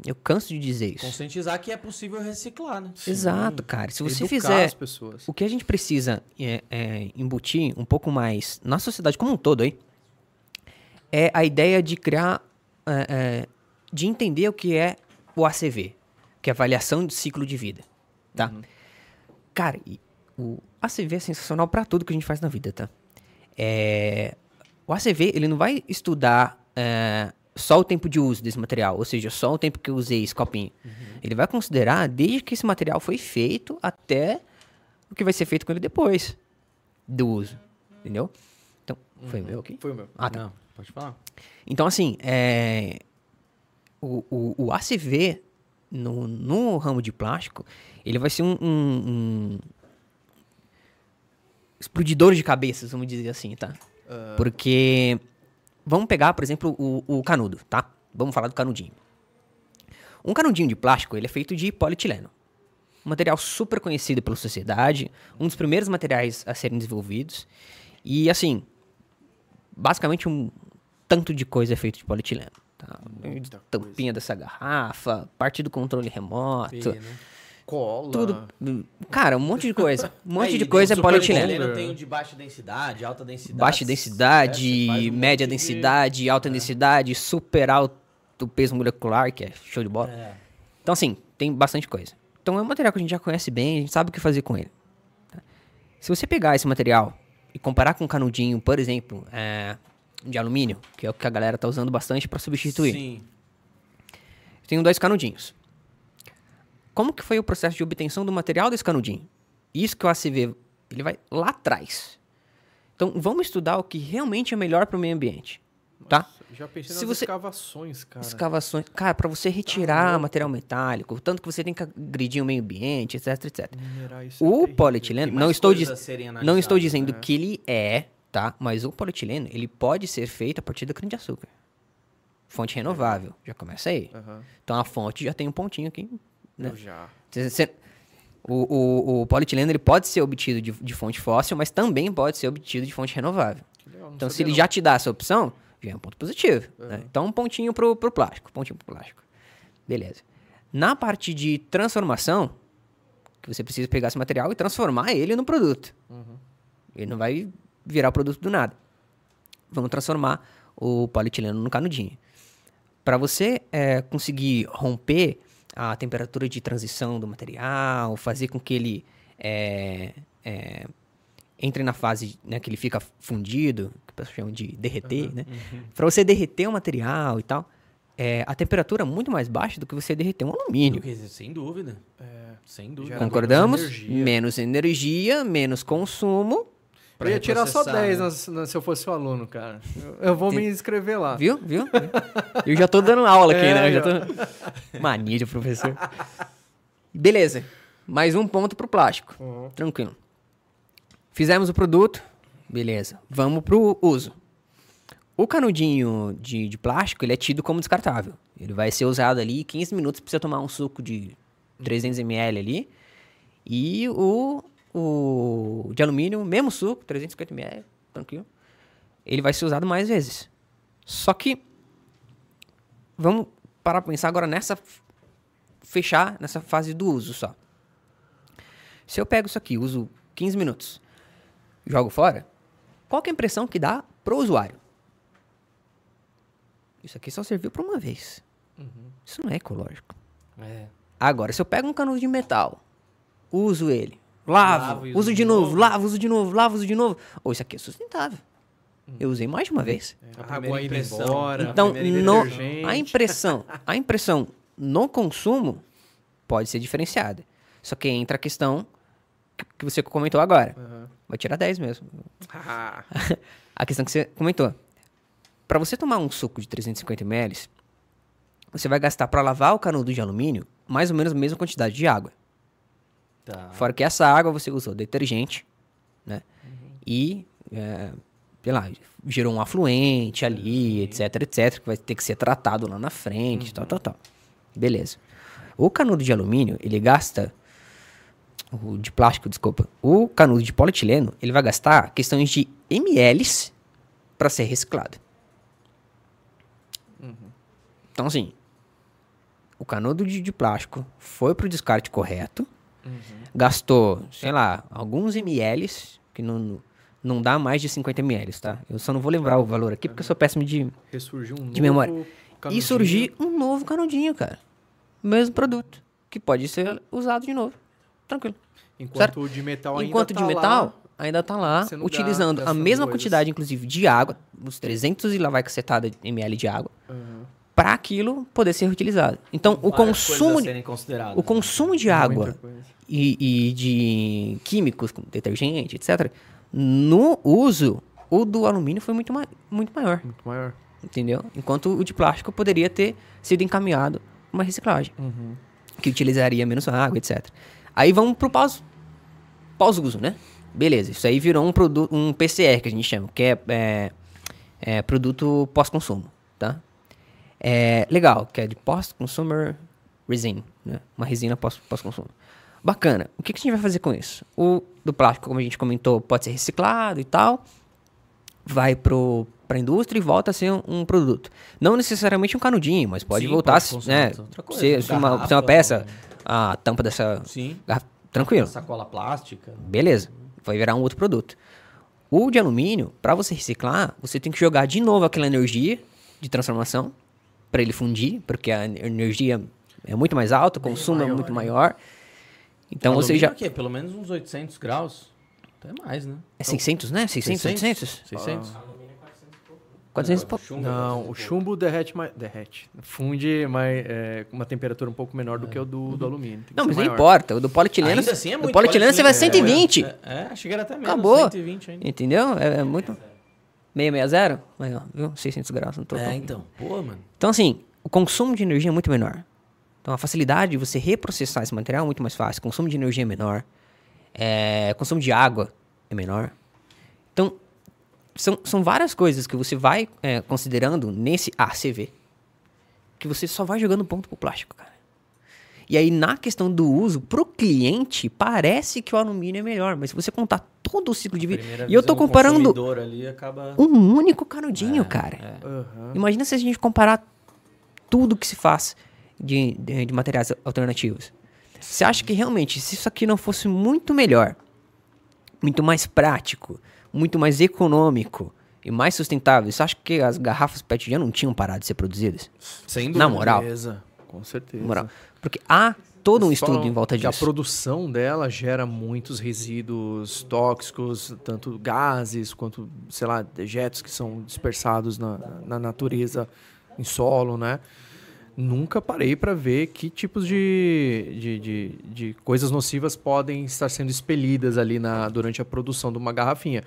Eu canso de dizer isso.
Conscientizar que é possível reciclar, né?
Exato, cara. Se você
Educar
fizer
as pessoas.
O que a gente precisa é, é, embutir um pouco mais na sociedade como um todo aí é a ideia de criar, é, é, de entender o que é o ACV, que é avaliação de ciclo de vida, tá? Cara, e o ACV é sensacional para tudo que a gente faz na vida, tá? É, o ACV, ele não vai estudar é, só o tempo de uso desse material, ou seja, só o tempo que eu usei esse copinho. Ele vai considerar desde que esse material foi feito até o que vai ser feito com ele depois do uso, entendeu? Então, foi meu aqui?
Foi o meu.
Ah, tá.
Não, pode falar.
Então, assim, é, o, o, o ACV no, no ramo de plástico, ele vai ser um, um- um explodidor de cabeças, vamos dizer assim, tá? Porque, vamos pegar, por exemplo, o, o canudo, tá? Vamos falar do canudinho. Um canudinho de plástico ele é feito de polietileno. Um material super conhecido pela sociedade, um dos primeiros materiais a serem desenvolvidos. E assim, basicamente um tanto de coisa é feito de polietileno. Tá? Tampinha dessa garrafa, parte do controle remoto,
Cola.
tudo. Cara, um monte de coisa. Um monte
Aí,
de coisa é
o
polietileno.
tem o de baixa densidade, alta densidade.
Baixa
É,
densidade,
faz um
média
monte de-
densidade, alta densidade, super alto peso molecular, que é show de bola.
É.
Então, assim, tem bastante coisa. Então, é um material que a gente já conhece bem, a gente sabe o que fazer com ele. tá? Se você pegar esse material e comparar com um canudinho, por exemplo, é, de alumínio, que é o que a galera tá usando bastante para substituir.
Sim.
Eu tenho dois canudinhos. Como que foi o processo de obtenção do material desse canudinho? Isso que o ACV, ele vai lá atrás. Então, vamos estudar o que realmente é melhor para o meio ambiente, tá?
Já pensei
Se
nas
você-
escavações, cara.
Escavações. Cara, para você retirar material metálico, tanto que você tem que agredir o meio ambiente, etc, etc.
É
O
terrível.
polietileno, não estou, diz- não estou dizendo
né?
que ele é, tá? Mas o polietileno, ele pode ser feito a partir da cana-de-açúcar. Fonte renovável, já começa aí.
Aham.
Então a fonte já tem um pontinho aqui. Né?
Eu já.
O, o, o polietileno ele pode ser obtido de, de fonte fóssil, mas também pode ser obtido de fonte renovável.
Legal,
Então, se ele
não.
já te dá essa opção, já é um ponto positivo. né? Então, um pontinho pro, pro plástico. Pontinho pro plástico. Beleza. Na parte de transformação, que você precisa pegar esse material e transformar ele no produto. Ele não vai virar o produto do nada. Vamos transformar o polietileno no canudinho. Para você eh, conseguir romper a temperatura de transição do material, fazer com que ele eh, eh, entre na fase né, que ele fica fundido, que o pessoal chama de derreter, né? Para você derreter o material e tal, é, a temperatura é muito mais baixa do que você derreter um alumínio.
Sem dúvida.
É,
Sem dúvida.
Concordamos?
menos energia.
Menos energia, menos consumo.
Eu ia tirar só
reprocessar,
10
né?
nas- se eu fosse o aluno, cara. Eu, eu vou me inscrever lá.
Viu? Viu? Eu já tô dando aula aqui,
É,
né? Eu já tô... Mania de professor. Beleza. Mais um ponto pro plástico.
Uhum.
Tranquilo. Fizemos o produto. Beleza. Vamos pro uso. O canudinho de, de plástico, ele é tido como descartável. Ele vai ser usado ali 15 minutos você tomar um suco de 300ml ali. E o, o de alumínio, mesmo suco, 350ml, tranquilo. Ele vai ser usado mais vezes. Só que vamos parar pra pensar agora nessa fechar nessa fase do uso só. Se eu pego isso aqui, uso 15 minutos, jogo fora, qual que é a impressão que dá pro usuário? Isso aqui só serviu para uma vez. Isso não é ecológico.
É.
Agora, se eu pego um canudo de metal, uso ele, lavo,
Lavo
uso
uso
de novo,
novo.
lavo, uso de novo, lavo, uso de novo. Ou isso aqui é sustentável. Eu usei mais de uma vez.
A
A
primeira
água
impressão.
embora.
Então,
primeira
no- a impressão, a impressão no consumo pode ser diferenciada. Só que entra a questão que- você comentou agora.
Aham.
Vai tirar 10 mesmo.
Ah,
A questão que você comentou. Para você tomar um suco de 350 ml, você vai gastar para lavar o canudo de alumínio mais ou menos a mesma quantidade de água.
Tá.
Fora que essa água você usou detergente, né? E, é, sei lá, gerou um afluente ali, etc, etc, que vai ter que ser tratado lá na frente, tal, tal, tal. Beleza. O canudo de alumínio, ele gasta. O de plástico, desculpa. O canudo de polietileno, ele vai gastar questões de ml para ser reciclado. Então, assim, o canudo de, de plástico foi pro descarte correto, gastou, sei lá, alguns ml, que não, não dá mais de 50 ml, tá? Eu só não vou lembrar o valor aqui, porque eu sou péssimo de,
um
De memória. E
canudinho.
surgir um novo canudinho, cara. Mesmo produto, que pode ser usado de novo. Tranquilo.
Enquanto o de metal ainda
Enquanto
tá
de
lá,
metal, ainda tá lá, utilizando a mesma
coisas.
quantidade, inclusive, de água, uns 300 e lá vai cacetada ml de água,
Aham.
Para aquilo poder ser reutilizado. Então, o
Várias
consumo, de, o consumo de água e, e de químicos, como detergente, etc., no uso, o do alumínio foi muito, ma muito maior.
Muito maior.
entendeu? Enquanto o de plástico poderia ter sido encaminhado para uma reciclagem, que utilizaria menos água, etc. Aí vamos pro pós, pós-uso, né? Beleza, isso aí virou um produto, um PCR que a gente chama, que é, é, é produto pós-consumo, tá? É legal, que é de post-consumer resin, né? Uma resina pós- pós-consumo. Bacana. O que, que a gente vai fazer com isso? O do plástico, como a gente comentou, pode ser reciclado e tal. Vai pro, pra indústria e volta a ser um, um produto. Não necessariamente um canudinho, mas pode
Sim,
voltar
pode
a né,
coisa,
ser, ser uma,
garrafa,
ser uma peça, a tampa dessa
Sim.
garrafa. Tranquilo.
Sacola plástica.
Beleza, vai virar um outro produto. O de alumínio, para você reciclar, você tem que jogar de novo aquela energia de transformação para ele fundir, porque a energia é muito mais alta, o consumo é
maior,
muito
né?
maior. Então você
Alumínio
já
é? Pelo menos uns 800 graus. Até mais, né?
é 600, né? 600, 800?
600?
400 e pouco.
Chumbo.
Não, o chumbo derrete mais. Derrete. Funde mais, é, com uma temperatura um pouco menor do que o do, do alumínio. Tem que
Não, mas não
maior.
importa. O do polietileno,
Ainda assim é
o
muito.
polietileno você vai
polietileno,
120.
É, é, achei que era até menos.
Acabou.
120 ainda.
Entendeu? É, é muito 660? Aí, ó, viu? 600 graus, não tô
É,
tão-
então. Pô, mano.
Então, assim, o consumo de energia é muito menor. Então, a facilidade de você reprocessar esse material é muito mais fácil. O consumo de energia é menor. É, o consumo de água é menor. Então, são, são várias coisas que você vai é, considerando nesse ACV que você só vai jogando ponto pro plástico, cara. E aí, na questão do uso, pro cliente, parece que o alumínio é melhor. Mas se você contar todo o ciclo de vida... E eu tô comparando
acaba...
um único canudinho, cara.
Aham.
Imagina se a gente comparar tudo que se faz de, de, de materiais alternativos. Você acha que realmente, se isso aqui não fosse muito melhor, muito mais prático, muito mais econômico e mais sustentável, você acha que as garrafas PET já não tinham parado de ser produzidas?
Sem
Na moral.
Beleza, com certeza.
Na moral. Porque há todo um estudo em volta
que A
disso.
produção dela gera muitos resíduos tóxicos, tanto gases quanto, sei lá, dejetos que são dispersados na, na natureza, em solo, né? Nunca parei para ver que tipos de, de, de, de coisas nocivas podem estar sendo expelidas ali na, durante a produção de uma garrafinha.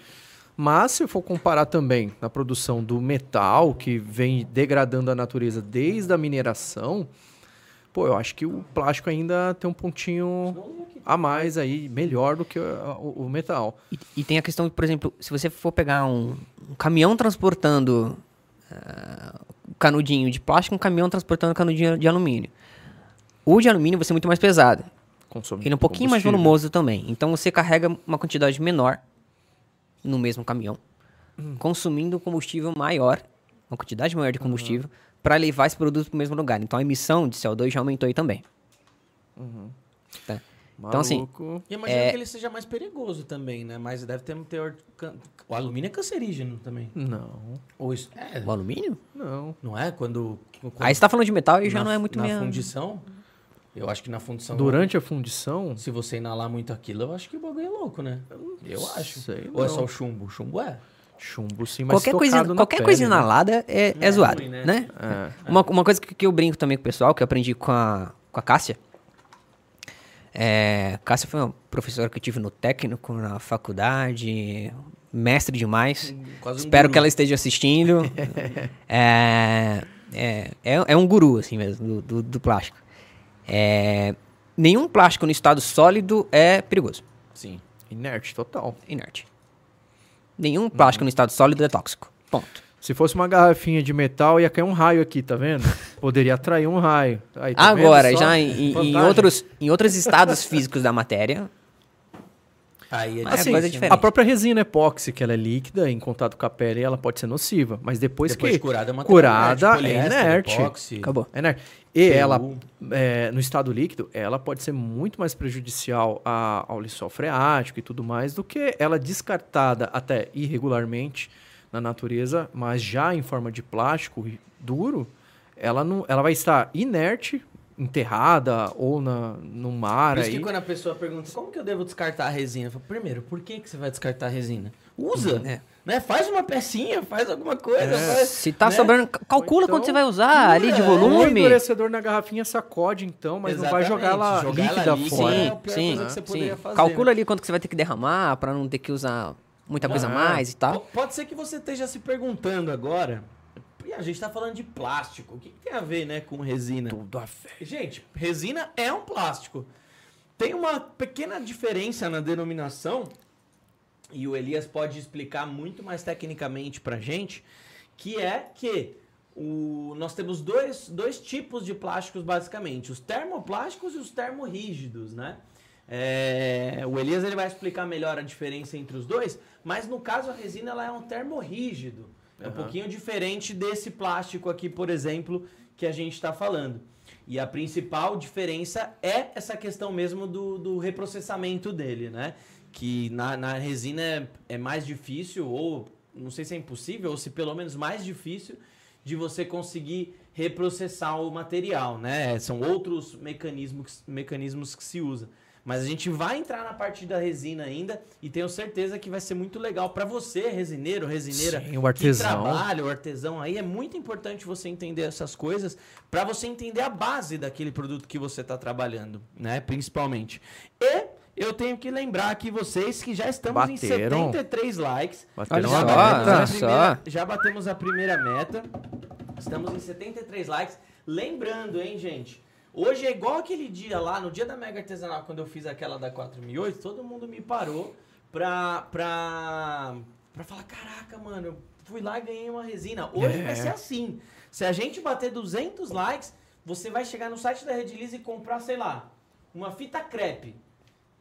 Mas se eu for comparar também na produção do metal, que vem degradando a natureza desde a mineração, pô, eu acho que o plástico ainda tem um pontinho a mais aí, melhor do que o, o- o metal.
E, e tem a questão, por exemplo, se você for pegar um, um caminhão transportando ah, canudinho de plástico, um caminhão transportando canudinho de alumínio. O de alumínio vai ser muito mais pesado.
Consome
Ele é um pouquinho mais volumoso também. Então você carrega uma quantidade menor no mesmo caminhão,
Hum.
consumindo combustível maior, uma quantidade maior de combustível, para levar esse produto para o mesmo lugar. Então a emissão de CO2 já aumentou aí também. Tá? Então, assim.
E imagino
É-
que ele seja mais perigoso também, né? Mas deve ter um teor... O alumínio é cancerígeno também.
Não,
Ou isso... É,
O alumínio?
não.
não é? Quando... quando
Aí você tá falando de metal e já
na-
não é muito
Na
minha...
fundição... Eu acho que na fundição...
Durante a fundição,
Se você inalar muito aquilo, eu acho que o bagulho é louco, né? Eu acho.
sei
Ou é
não.
só o chumbo? O chumbo é.
Chumbo sim, mas
Qualquer coisa, qualquer
pele,
coisa
né?
inalada é, é,
É
zoado,
ruim, né?
né?
É.
Uma, uma coisa que, que eu brinco também com o pessoal, que eu aprendi com a, com a Cássia. É, Cássia foi uma professora que eu tive no técnico, na faculdade, mestre demais.
Quase um
Espero
guru.
que ela esteja assistindo. é, é, é, é um guru, assim mesmo, do, do, do plástico. É, nenhum plástico no estado sólido é perigoso,
Sim.
Inerte, total.
inerte. Nenhum plástico
Uhum.
no estado sólido é tóxico. Ponto.
Se fosse uma garrafinha de metal, ia cair um raio aqui, tá vendo? Poderia atrair um raio. Aí, tá
Agora, já em, em- outros, em outros estados físicos da matéria,
Aí é
Mas
Assim,
coisa diferente.
a própria resina epóxi, que ela é líquida, em contato com a pele, ela pode ser nociva. Mas depois,
Depois
que
curada é uma
curada, é
poliéster,
inerte.
epóxi,
acabou.
é inerte. E ela, é, no estado líquido, ela pode ser muito mais prejudicial a- ao lençol freático e tudo mais do que ela descartada até irregularmente na natureza, mas já em forma de plástico duro, ela, não, ela vai estar inerte, enterrada ou na, no mar.
Por isso
aí.
que quando a pessoa pergunta como que eu devo descartar a resina, eu falo, primeiro, por que, que você vai descartar a resina? Usa,
É.
né? Faz uma pecinha, faz alguma coisa. faz-
Se tá
né?
sobrando, ca- calcula
então,
quanto você vai usar ali de
é,
O
volume.
endurecedor na garrafinha sacode, então, mas não vai jogar ela
Exatamente, jogar
líquida
ela
fora.
é a
Sim,
pior
sim,
coisa que você
sim.
poderia fazer,
Calcula
né?
ali quanto que você vai ter que derramar pra não ter que usar muita coisa a
Ah.
mais e tal.
Po- Pode ser que você esteja se perguntando agora, e a gente tá falando de plástico, o que, que tem a ver, né, com resina?
Tudo a fé.
Gente, resina é um plástico. Tem uma pequena diferença na denominação, e o Elias pode explicar muito mais tecnicamente pra gente, que é que o, nós temos dois, dois tipos de plásticos, basicamente: os termoplásticos e os termorrígidos, né? É, o Elias ele vai explicar melhor a diferença entre os dois, mas no caso a resina ela é um termorrígido. É um pouquinho diferente desse plástico aqui, por exemplo, que a gente está falando. E a principal diferença é essa questão mesmo do, do reprocessamento dele, né? Que na, na resina é, é mais difícil, ou não sei se é impossível, ou se pelo menos mais difícil, de você conseguir reprocessar o material, né? São outros mecanismos, mecanismos que se usa. Mas a gente vai entrar na parte da resina ainda e tenho certeza que vai ser muito legal para você, resineiro, resineira,
Sim, o artesão.
que trabalha, o artesão aí. É muito importante você entender essas coisas para você entender a base daquele produto que você está trabalhando, né? Principalmente. E eu tenho que lembrar aqui vocês que já estamos
Bateram.
em 73 likes.
Bateram
a
só.
primeira- já batemos a primeira meta. Estamos em 73 likes. Lembrando, hein, gente? Hoje é igual aquele dia lá, no dia da Mega Artesanal, quando eu fiz aquela da 4008, todo mundo me parou pra, pra, pra falar: caraca, mano, eu fui lá e ganhei uma resina. Hoje
É.
vai ser assim. Se a gente bater 200 likes, você vai chegar no site da Redilize e comprar, sei lá, uma fita crepe.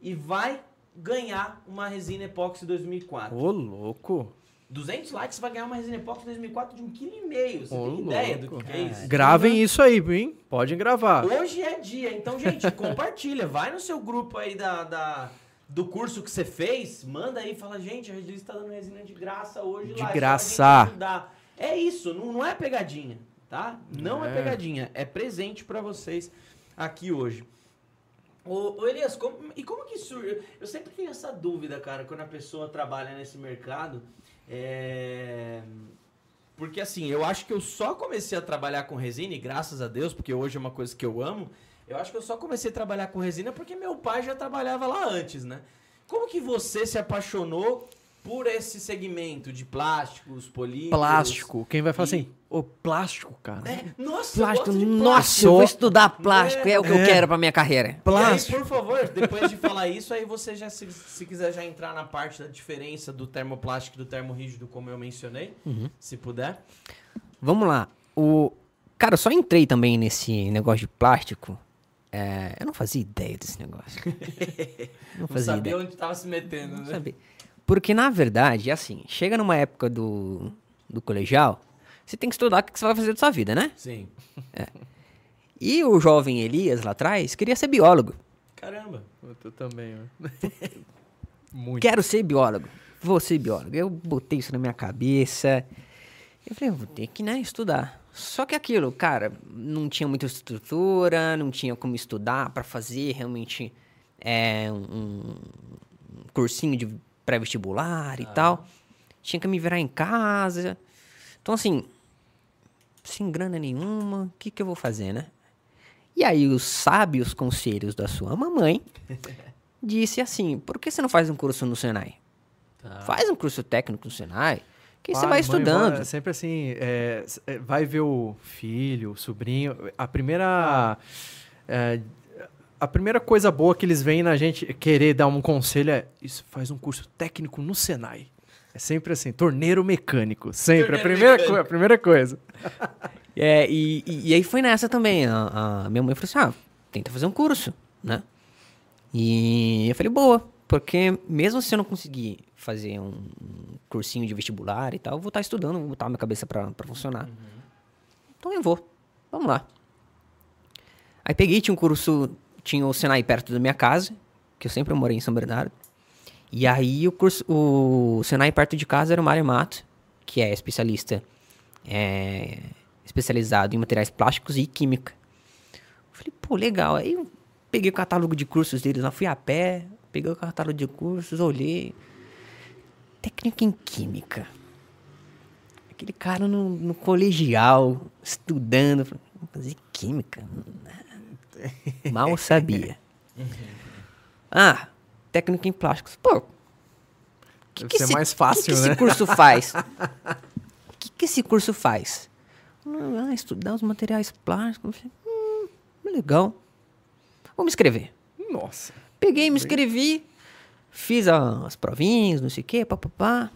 E vai ganhar uma resina epóxi 2004.
Ô, louco.
200 likes vai ganhar uma resina epóxi 2004 de um quilo e meio. Você
Ô,
tem ideia do
louco.
que, é isso?
Gravem isso aí, hein? Podem gravar.
Hoje é dia, então, gente, compartilha. Vai no seu grupo aí da, da- do curso que você fez, manda aí e fala, gente, a Redilize está dando resina de graça hoje
De
lá. a
graça.
É isso, não, não é pegadinha, tá? Não é,
É.
pegadinha, é presente pra vocês aqui hoje. Ô, ô Elias, como- e como que surge? Eu sempre tenho essa dúvida, cara, quando a pessoa trabalha nesse mercado. É... Porque assim, eu acho que eu só comecei a trabalhar com resina, e graças a Deus, porque hoje é uma coisa que eu amo. Eu acho que eu só comecei a trabalhar com resina porque meu pai já trabalhava lá antes, né? Como que você se apaixonou por esse segmento de plásticos, polímeros?
Plástico. Quem vai falar
E-
assim? Ô, plástico, cara.
É, nossa,
Plástico,
eu de
nossa,
plástico.
eu vou estudar plástico, é o que eu
É.
quero pra minha carreira.
E aí,
Plástico.
por favor, depois de falar isso, aí você já, se, se quiser já entrar na parte da diferença do termoplástico e do termorrígido, como eu mencionei, se puder.
Vamos lá. O... Cara, eu só entrei também nesse negócio de plástico. É, Eu não fazia ideia desse negócio. não
Não
fazia
sabia
ideia.
onde estava se metendo,
Não
né?
sabia. Porque, na verdade, é assim, chega numa época do, do colegial, você tem que estudar o que você vai fazer da sua vida, né?
Sim.
E o jovem Elias, lá atrás, queria ser biólogo.
Caramba.
Eu também, ó. Muito.
Quero ser biólogo. Vou ser biólogo. Eu botei isso na minha cabeça. Eu falei, eu vou ter que, né, estudar. Só que aquilo, cara, não tinha muita estrutura, não tinha como estudar pra fazer realmente é, um, um cursinho de pré-vestibular e tal. Tinha que me virar em casa. Então, assim, sem grana nenhuma, o que, que eu vou fazer, né? E aí, os sábios conselhos da sua mamãe disse assim: por que você não faz um curso no Senai?
Tá.
Faz um curso técnico no Senai, que você
Pai,
vai
mãe,
estudando.
vó, é sempre assim, é, é, vai ver o filho, o sobrinho. A primeira. é, a primeira coisa boa que eles veem na gente querer dar um conselho é isso, faz um curso técnico no Senai. É sempre assim, torneiro mecânico. Sempre. a,
Torneiro
primeira
mecânico.
co- a primeira coisa.
É, e, e, e aí foi nessa também. A, a minha mãe falou assim: ah, tenta fazer um curso, né? E eu falei, boa, porque mesmo se eu não conseguir fazer um cursinho de vestibular e tal, eu vou estar estudando, vou botar minha cabeça pra, pra funcionar. Então eu vou. Vamos lá. Aí peguei, tinha um curso, tinha o Senai perto da minha casa, que eu sempre morei em São Bernardo. E aí o curso, o Senai perto de casa era o Mário Mato, que é especialista, é, especializado em materiais plásticos e química. Eu falei, pô, legal. Aí eu peguei o catálogo de cursos deles lá, fui a pé, peguei o catálogo de cursos, olhei. Técnica em química. Aquele cara no, no colegial, estudando. falei, Vou fazer química? Mal sabia. Ah, técnica em plásticos. Pô, que
Deve
que
ser
esse-
mais
que
fácil,
que
né?
esse curso faz? O que, que esse curso faz? Ah, estudar os materiais plásticos. Hum, legal. Vou me inscrever.
Nossa.
Peguei, me inscrevi, fiz a- as provinhas, não sei o quê, papapá.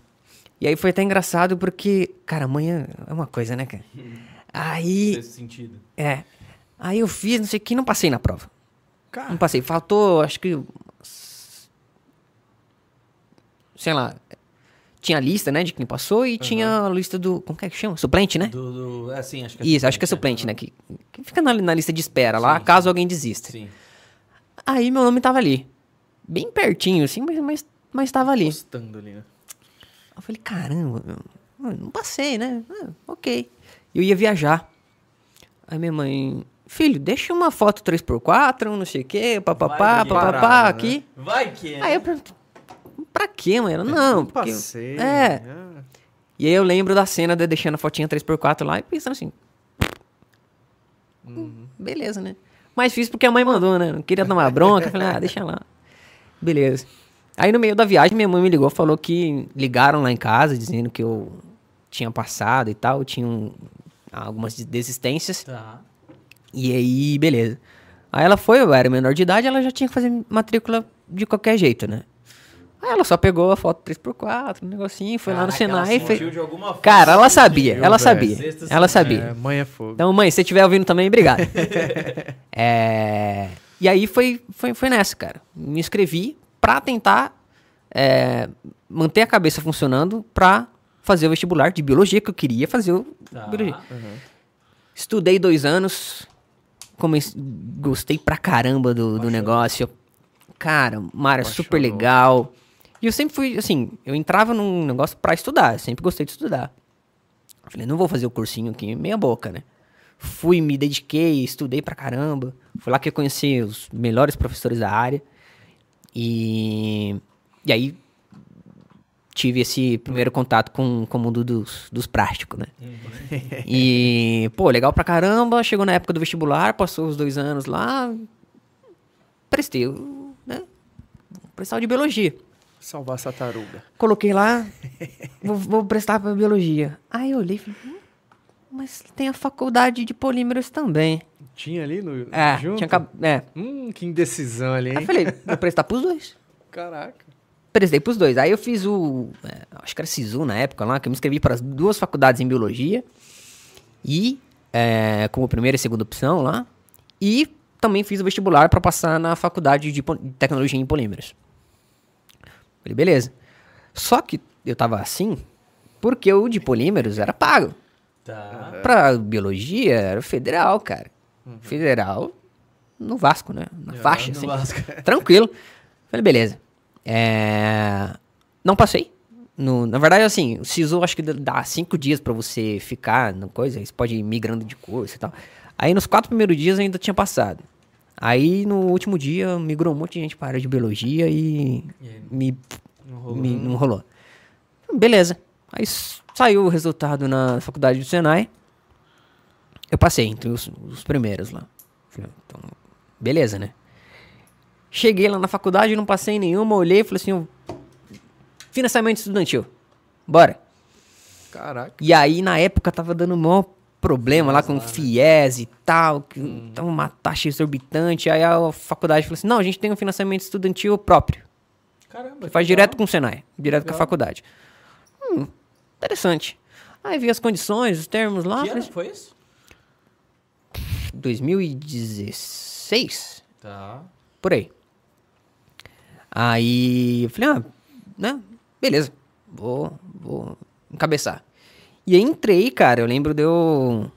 E aí foi até engraçado porque, cara, amanhã é uma coisa, né, cara? Aí,
Nesse sentido.
é. Aí eu fiz, não sei o que, não passei na prova.
Cara,
Não passei. Faltou, acho que. Sei lá. Tinha a lista, né, de quem passou e tinha a lista do. Como que é que chama? Suplente, né?
Do, do, é, sim, acho que é
Isso, acho que é suplente, né? Que, que fica na, na lista de espera lá,
Sim,
caso alguém desista.
Sim.
Aí meu nome tava ali. Bem pertinho, assim, mas, mas, mas tava ali.
postando ali, né?
Eu falei, caramba, meu, não passei, né? Ah, ok. Eu ia viajar. Aí minha mãe, filho, deixa uma foto 3x4, não sei o quê, papapá, papapá,
Parada, né?
aqui.
Vai que é.
Aí eu pergunto, pra quê, mãe? Ela, não, porque...
Passei.
É.
ah.
E aí eu lembro da cena de deixando a fotinha 3x4 lá e pensando assim,
Uhum.
beleza, né? Mas fiz porque a mãe mandou, né? Não queria tomar bronca. Falei, ah, deixa lá. Beleza. Aí no meio da viagem, minha mãe me ligou, falou que ligaram lá em casa, dizendo que eu tinha passado e tal, tinha um- algumas desistências.
Tá.
E aí, beleza. Aí ela foi, eu era menor de idade, ela já tinha que fazer matrícula de qualquer jeito, né? Aí ela só pegou a foto 3x4, um negocinho, foi lá no
Caraca,
Senai e fez.
sentiu de alguma forma
Cara, ela sabia,
sentiu,
ela sabia. Ela sabia.
É, mãe é fogo.
Então, mãe, se você estiver ouvindo também, obrigado. É, E aí foi, foi, foi nessa, cara. Me inscrevi pra tentar é, manter a cabeça funcionando pra fazer o vestibular de biologia, que eu queria fazer o
Tá.
biologia. Estudei dois anos, comece- gostei pra caramba do, do negócio. Cara, área super legal. E eu sempre fui, assim, eu entrava num negócio pra estudar, eu sempre gostei de estudar. Falei, não vou fazer o cursinho aqui meia boca, né? Fui, me dediquei, estudei pra caramba. Foi lá que eu conheci os melhores professores da área. E, e aí tive esse primeiro contato com, com o mundo dos, dos plásticos, né? E, pô, legal pra caramba. Chegou na época do vestibular, passou os dois anos lá. Prestei, né? Prestar de biologia.
Salvar essa taruga.
Coloquei lá, vou, vou prestar pra biologia. Aí eu olhei e falei, "Hum, mas tem a faculdade de polímeros também.
Tinha ali no.
É,
junto?
tinha é.
Hum, que indecisão ali,
Aí eu
hein?
falei, vou prestar pros dois.
Caraca.
Prestei pros dois. Aí eu fiz o. é, acho que era SISU na época lá, que eu me inscrevi para as duas faculdades em biologia. E, é, como primeira e segunda opção lá. E também fiz o vestibular para passar na faculdade de de tecnologia em polímeros. Falei, beleza. Só que eu tava assim, porque o de polímeros era pago.
Tá.
Pra biologia era federal, cara. Federal no Vasco, né? Na faixa,
no
assim.
Vasco.
Tranquilo. Falei, beleza. É, Não passei. No... Na verdade, assim, o SISU acho que dá cinco dias pra você ficar na coisa. Você pode ir migrando de curso e tal. Aí nos quatro primeiros dias eu ainda tinha passado. Aí no último dia migrou um monte de gente para a área de biologia e
E
me
não rolou.
me- não rolou. Beleza. Aí saiu o resultado na faculdade do Senai. Eu passei entre os, os primeiros lá. Falei, Então, beleza, né? Cheguei lá na faculdade, não passei em nenhuma, olhei e falei assim, financiamento estudantil. Bora.
Caraca.
E aí, na época, tava dando maior problema lá com o FIES e tal, que tava uma taxa exorbitante. Aí a faculdade falou assim, não, a gente tem um financiamento estudantil próprio.
Caramba.
Você faz
legal.
direto com o Senai, direto com a
Legal.
faculdade. Hum, interessante. Aí vi as condições, os termos lá,
Que ano foi isso?
2016,
Tá.
por aí. Aí eu falei, ah, né, beleza, vou, vou encabeçar. E aí entrei, cara, eu lembro de eu,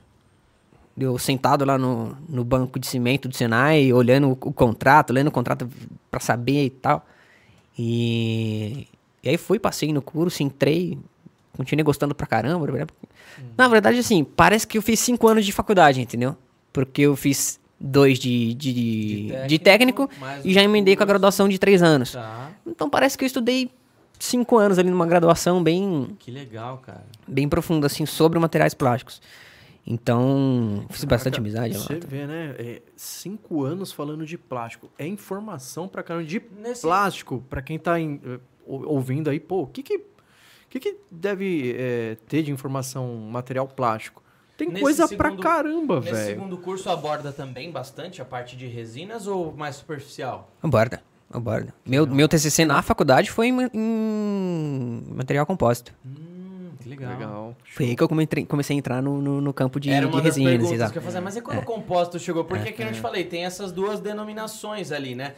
de eu sentado lá no, no banco de cimento do Senai, olhando o, o contrato, lendo o contrato pra saber e tal. E, e aí fui, passei no curso, entrei, continuei gostando pra caramba. Na verdade, assim, parece que eu fiz cinco anos de faculdade, entendeu? Porque eu fiz dois de, de, de técnico,
mais
e já emendei com a
curso.
graduação de três anos.
Tá.
Então parece que eu estudei cinco anos ali numa graduação bem,
Que legal, cara.
bem profunda, assim, sobre materiais plásticos. Então, fiz bastante
Caraca,
amizade lá.
Você vê, né? É, cinco anos falando de plástico. É informação pra caramba de
Nesse-
plástico. Pra quem tá em- eh, ou- ouvindo aí, pô, o que que, o que, que deve eh, ter de informação material plástico? Tem
Nesse
coisa pra
segundo-
caramba,
Nesse
velho.
segundo curso aborda também bastante a parte de resinas ou mais superficial?
Aborda, aborda. Meu, meu TCC na faculdade foi em, em material compósito.
Hum, que legal.
Legal.
Foi aí que eu comecei, comecei a entrar no, no, no campo de,
Era
de
uma das
resinas.
perguntas que eu fazer. Mas e quando o compósito chegou? Porque, que eu te falei, tem essas duas denominações ali, né?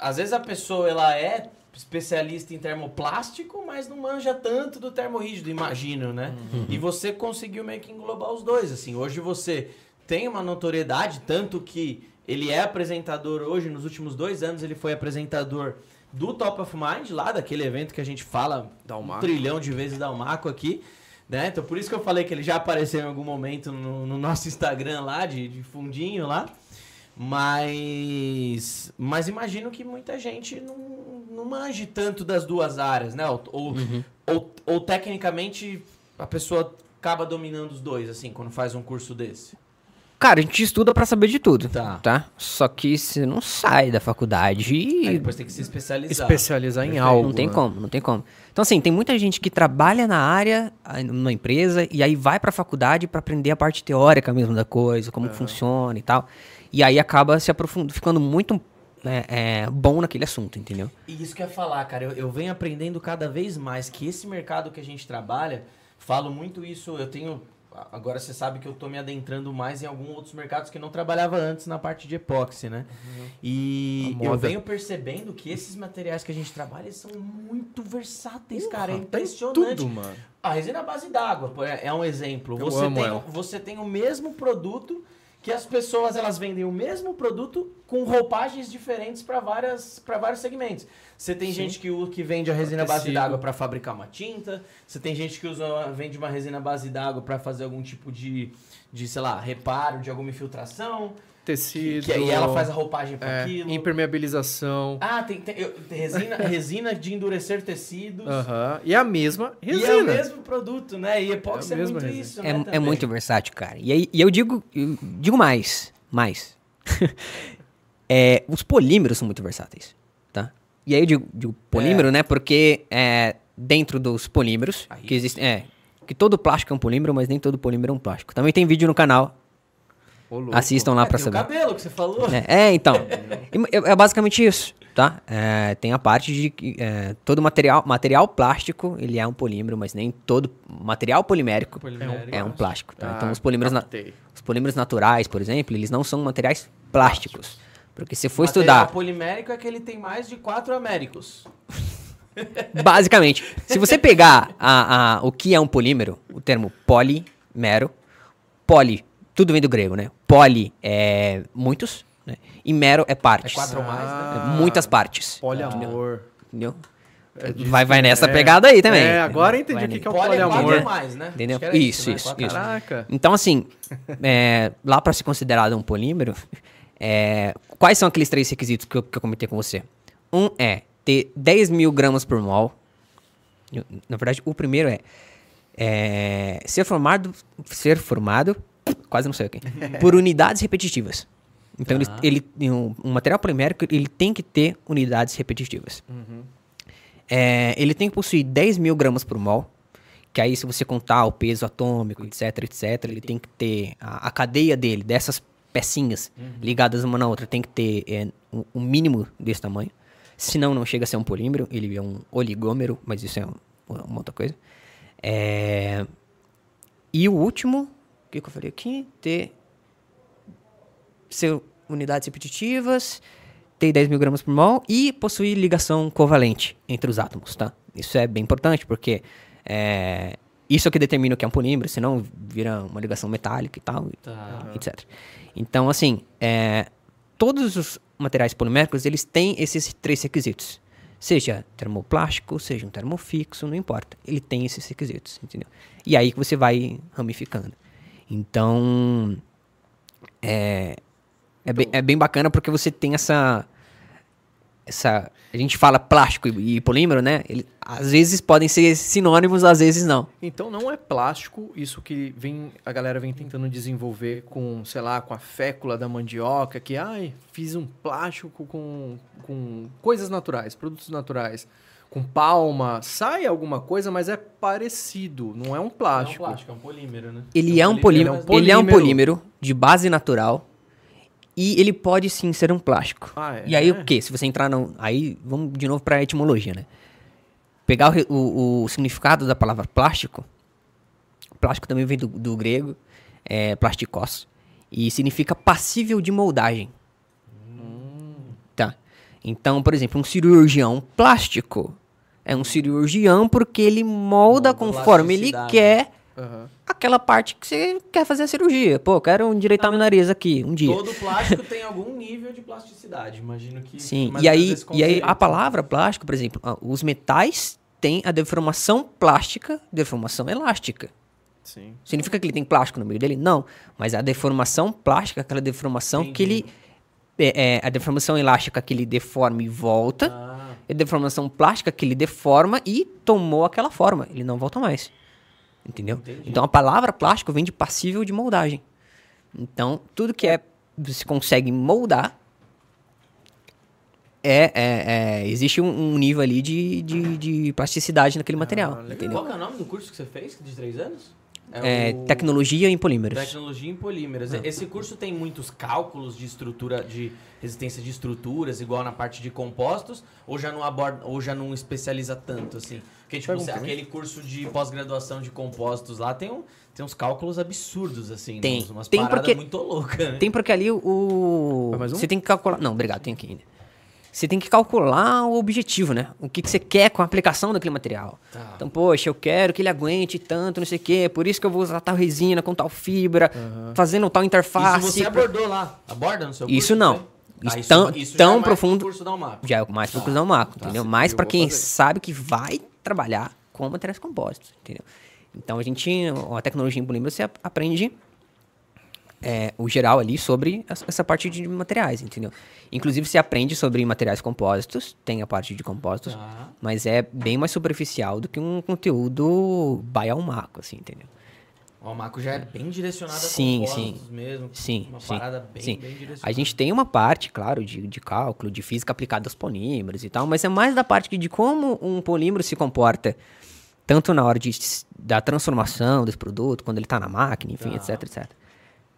Às vezes a pessoa, ela é especialista em termoplástico, mas não manja tanto do termorrígido, imagino, né? E você conseguiu meio que englobar os dois, assim. Hoje você tem uma notoriedade, tanto que ele é apresentador hoje, nos últimos dois anos ele foi apresentador do Top of Mind, lá daquele evento que a gente fala
um
trilhão de vezes da Almaco aqui, né? Então por isso que eu falei que ele já apareceu em algum momento no, no nosso Instagram lá, de, de fundinho lá. Mas, mas imagino que muita gente não, não manje tanto das duas áreas, né? Ou, ou, ou, ou tecnicamente a pessoa acaba dominando os dois, assim, quando faz um curso desse.
Cara, a gente estuda pra saber de tudo,
Tá.
tá? Só que você não sai da faculdade
Aí
e
depois tem que se especializar.
Especializar em algo.
não tem
né?
como, não tem como. Então, assim, tem muita gente que trabalha na área, aí, numa empresa, e aí vai pra faculdade pra aprender a parte teórica mesmo da coisa, como que funciona e tal. E aí acaba se aprofundando, ficando muito né, é, bom naquele assunto, entendeu?
E isso que eu ia falar, cara, eu, eu venho aprendendo cada vez mais que esse mercado que a gente trabalha, falo muito isso, eu tenho. Agora você sabe que eu tô me adentrando mais em alguns outros mercados que eu não trabalhava antes na parte de epóxi, né? E
A
eu venho percebendo que esses materiais que a gente trabalha são muito versáteis, cara. É impressionante.
Tudo, mano.
A resina à base d'água é é um exemplo.
Eu
Você tem,
ela.
você tem o mesmo produto que as pessoas elas vendem o mesmo produto com roupagens diferentes para várias para vários segmentos. Você tem gente que, que vende a resina à base d'água para fabricar uma tinta. Você tem gente que usa vende uma resina base d'água para fazer algum tipo de, de, sei lá, reparo de alguma infiltração.
Tecido.
que aí ela faz a roupagem para
é,
aquilo.
impermeabilização.
Ah, tem, tem- eu- resina, resina de endurecer tecidos.
Aham. E a mesma
E é o
resina.
mesmo produto, né? E epóxi
É
é, muito
resina.
isso,
É,
né?
é muito versátil, cara. E aí e eu digo, eu digo mais, mais. É, os polímeros são muito versáteis, tá? E aí eu digo, digo polímero, né? Porque é, dentro dos polímeros,
Aí
que existem, é, que todo plástico é um polímero, mas nem todo polímero é um plástico. Também tem vídeo no canal. Assistam lá
É,
pra
tem o
saber.
cabelo que você falou.
É, é, então. É, é basicamente isso, tá? É, tem a parte de que é, todo material, material plástico, ele é um polímero, mas nem todo material polimérico
Polimérico.
é um plástico, tá?
Ah,
então os polímeros, na- os polímeros naturais, por exemplo, eles não são materiais plásticos. Porque se for
Material
estudar,
polimérico é que ele tem mais de quatro américos.
basicamente, se você pegar a, a- o que é um polímero, o termo polimero, poli, tudo vem do grego, né? Poli é muitos, né? E mero é
É
partes.
quatro ou mais, né?
Ah,
Muitas partes.
Poliamor.
Entendeu?
É disso
vai vai nessa
é.
pegada aí também.
É, agora
Vai
entendi o que, que é o
Poli é quatro
poliamor.
ou mais, né?
Entendeu?
Era
Isso,
né?
isso,
Quatro
isso.
Caraca.
Então, assim, é, lá para ser considerado um polímero, é, quais são aqueles três requisitos que eu, que eu comentei com você? Um é ter 10 mil gramas por mol. Na verdade, o primeiro é, é, ser formado, ser formado, quase não sei o quê, por unidades repetitivas. Então, ele,
Tá.
ele, um, um material polimérico, ele tem que ter unidades repetitivas. É, ele tem que possuir 10 mil gramas por mol, que aí se você contar o peso atômico, etc, etc, ele tem que ter a, a cadeia dele, dessas pecinhas ligadas uma na outra, tem que ter é, um, um mínimo desse tamanho. Senão não chega a ser um polímero, ele é um oligômero, mas isso é um- uma outra coisa. É, E o último, que, que eu falei aqui? Ter ser unidades repetitivas, ter 10 mil gramas por mol e possuir ligação covalente entre os átomos, tá? Isso é bem importante, porque é, isso é que determina o que é um polímero, senão vira uma ligação metálica e tal,
Tá.
etc. Então, assim, é, todos os materiais poliméricos, eles têm esses três requisitos. Seja termoplástico, seja um termofixo, não importa. Ele tem esses requisitos, entendeu? E aí que você vai ramificando. Então, é, é, bem, é bem bacana porque você tem essa... essa a gente fala plástico e, e polímero, né? Ele, às vezes podem ser sinônimos, às vezes não.
Então não é plástico isso que vem a galera vem tentando desenvolver com, sei lá, com a fécula da mandioca, que ai, fiz um plástico com, com coisas naturais, produtos naturais, com palma, sai alguma coisa, mas é parecido, não é um
Não é um
plástico.
plástico, é um polímero, né?
Ele é um polímero,
é um
ele é um
polímero.
polímero de base natural e ele pode sim ser um plástico.
Ah, é?
E aí o que? Se você entrar no, aí vamos de novo para a etimologia, né? Pegar o, o- o significado da palavra plástico plástico também vem do, do grego, é plasticos, e significa passível de moldagem. Tá. Então, por exemplo, um cirurgião plástico é um cirurgião porque ele molda conforme ele quer
Aham.
aquela parte que você quer fazer a cirurgia. Pô, quero endireitar meu nariz aqui, um dia.
Todo plástico tem algum nível de plasticidade, imagino que...
Sim, e aí, e aí a palavra plástico, por exemplo, ah, os metais têm a deformação plástica, deformação elástica.
Sim.
Significa que ele tem plástico no meio dele? Não. Mas a deformação plástica, aquela deformação que ele. É, é, a deformação elástica que ele deforma e volta.
Ah,
A deformação plástica que ele deforma e tomou aquela forma. Ele não volta mais. Entendeu?
Entendi.
Então a palavra plástico vem de passível de moldagem. Então, tudo que é. Você consegue moldar. É, é, é, existe um, um nível ali de, de, de plasticidade naquele material. Entendeu?
Qual é o nome do curso que você fez, de três anos?
É,
o-
Tecnologia em polímeros.
Tecnologia em polímeros.
Ah.
Esse curso tem muitos cálculos de estrutura, de resistência de estruturas, igual na parte de compostos, ou já não aborda, ou já não especializa tanto, assim? Porque, tipo,
Pergunta,
aquele curso de pós-graduação de compostos lá tem, um, tem uns cálculos absurdos, assim,
Tem.
umas
Tem
paradas
porque-
muito loucas, né?
Tem porque ali o.
Mais um?
Você tem que calcular. Não, obrigado, tem aqui ainda. Você tem que calcular o objetivo, né? O que, que você quer com a aplicação daquele material.
Tá.
Então, poxa, eu quero que ele aguente tanto, não sei o quê. Por isso que eu vou usar tal resina com tal fibra, fazendo tal interface.
Isso você abordou lá? Aborda no seu curso?
Isso não.
né?
Isso
Ah,
tão-
isso
tão
já é mais
profundo-
pro curso da.
Já é mais para
Tá.
o Maco,
Tá,
entendeu? Mais para quem sabe que vai trabalhar com materiais compostos, entendeu? Então a gente, a tecnologia em polímero, você ap- aprende é, o geral ali sobre essa parte de materiais, entendeu? Inclusive você aprende sobre materiais compostos, tem a parte de compostos,
Tá.
mas é bem mais superficial do que um conteúdo baialmaco, assim, entendeu?
O Maco já é bem direcionado
Sim,
a compostos
sim.
mesmo.
Sim,
Uma
sim,
parada bem,
sim.
bem direcionada.
A gente tem uma parte, claro, de, de cálculo, de física aplicada aos polímeros e tal, mas é mais da parte de como um polímero se comporta, tanto na hora de, da transformação desse produto, quando ele está na máquina, enfim,
Tá.
etc, etc.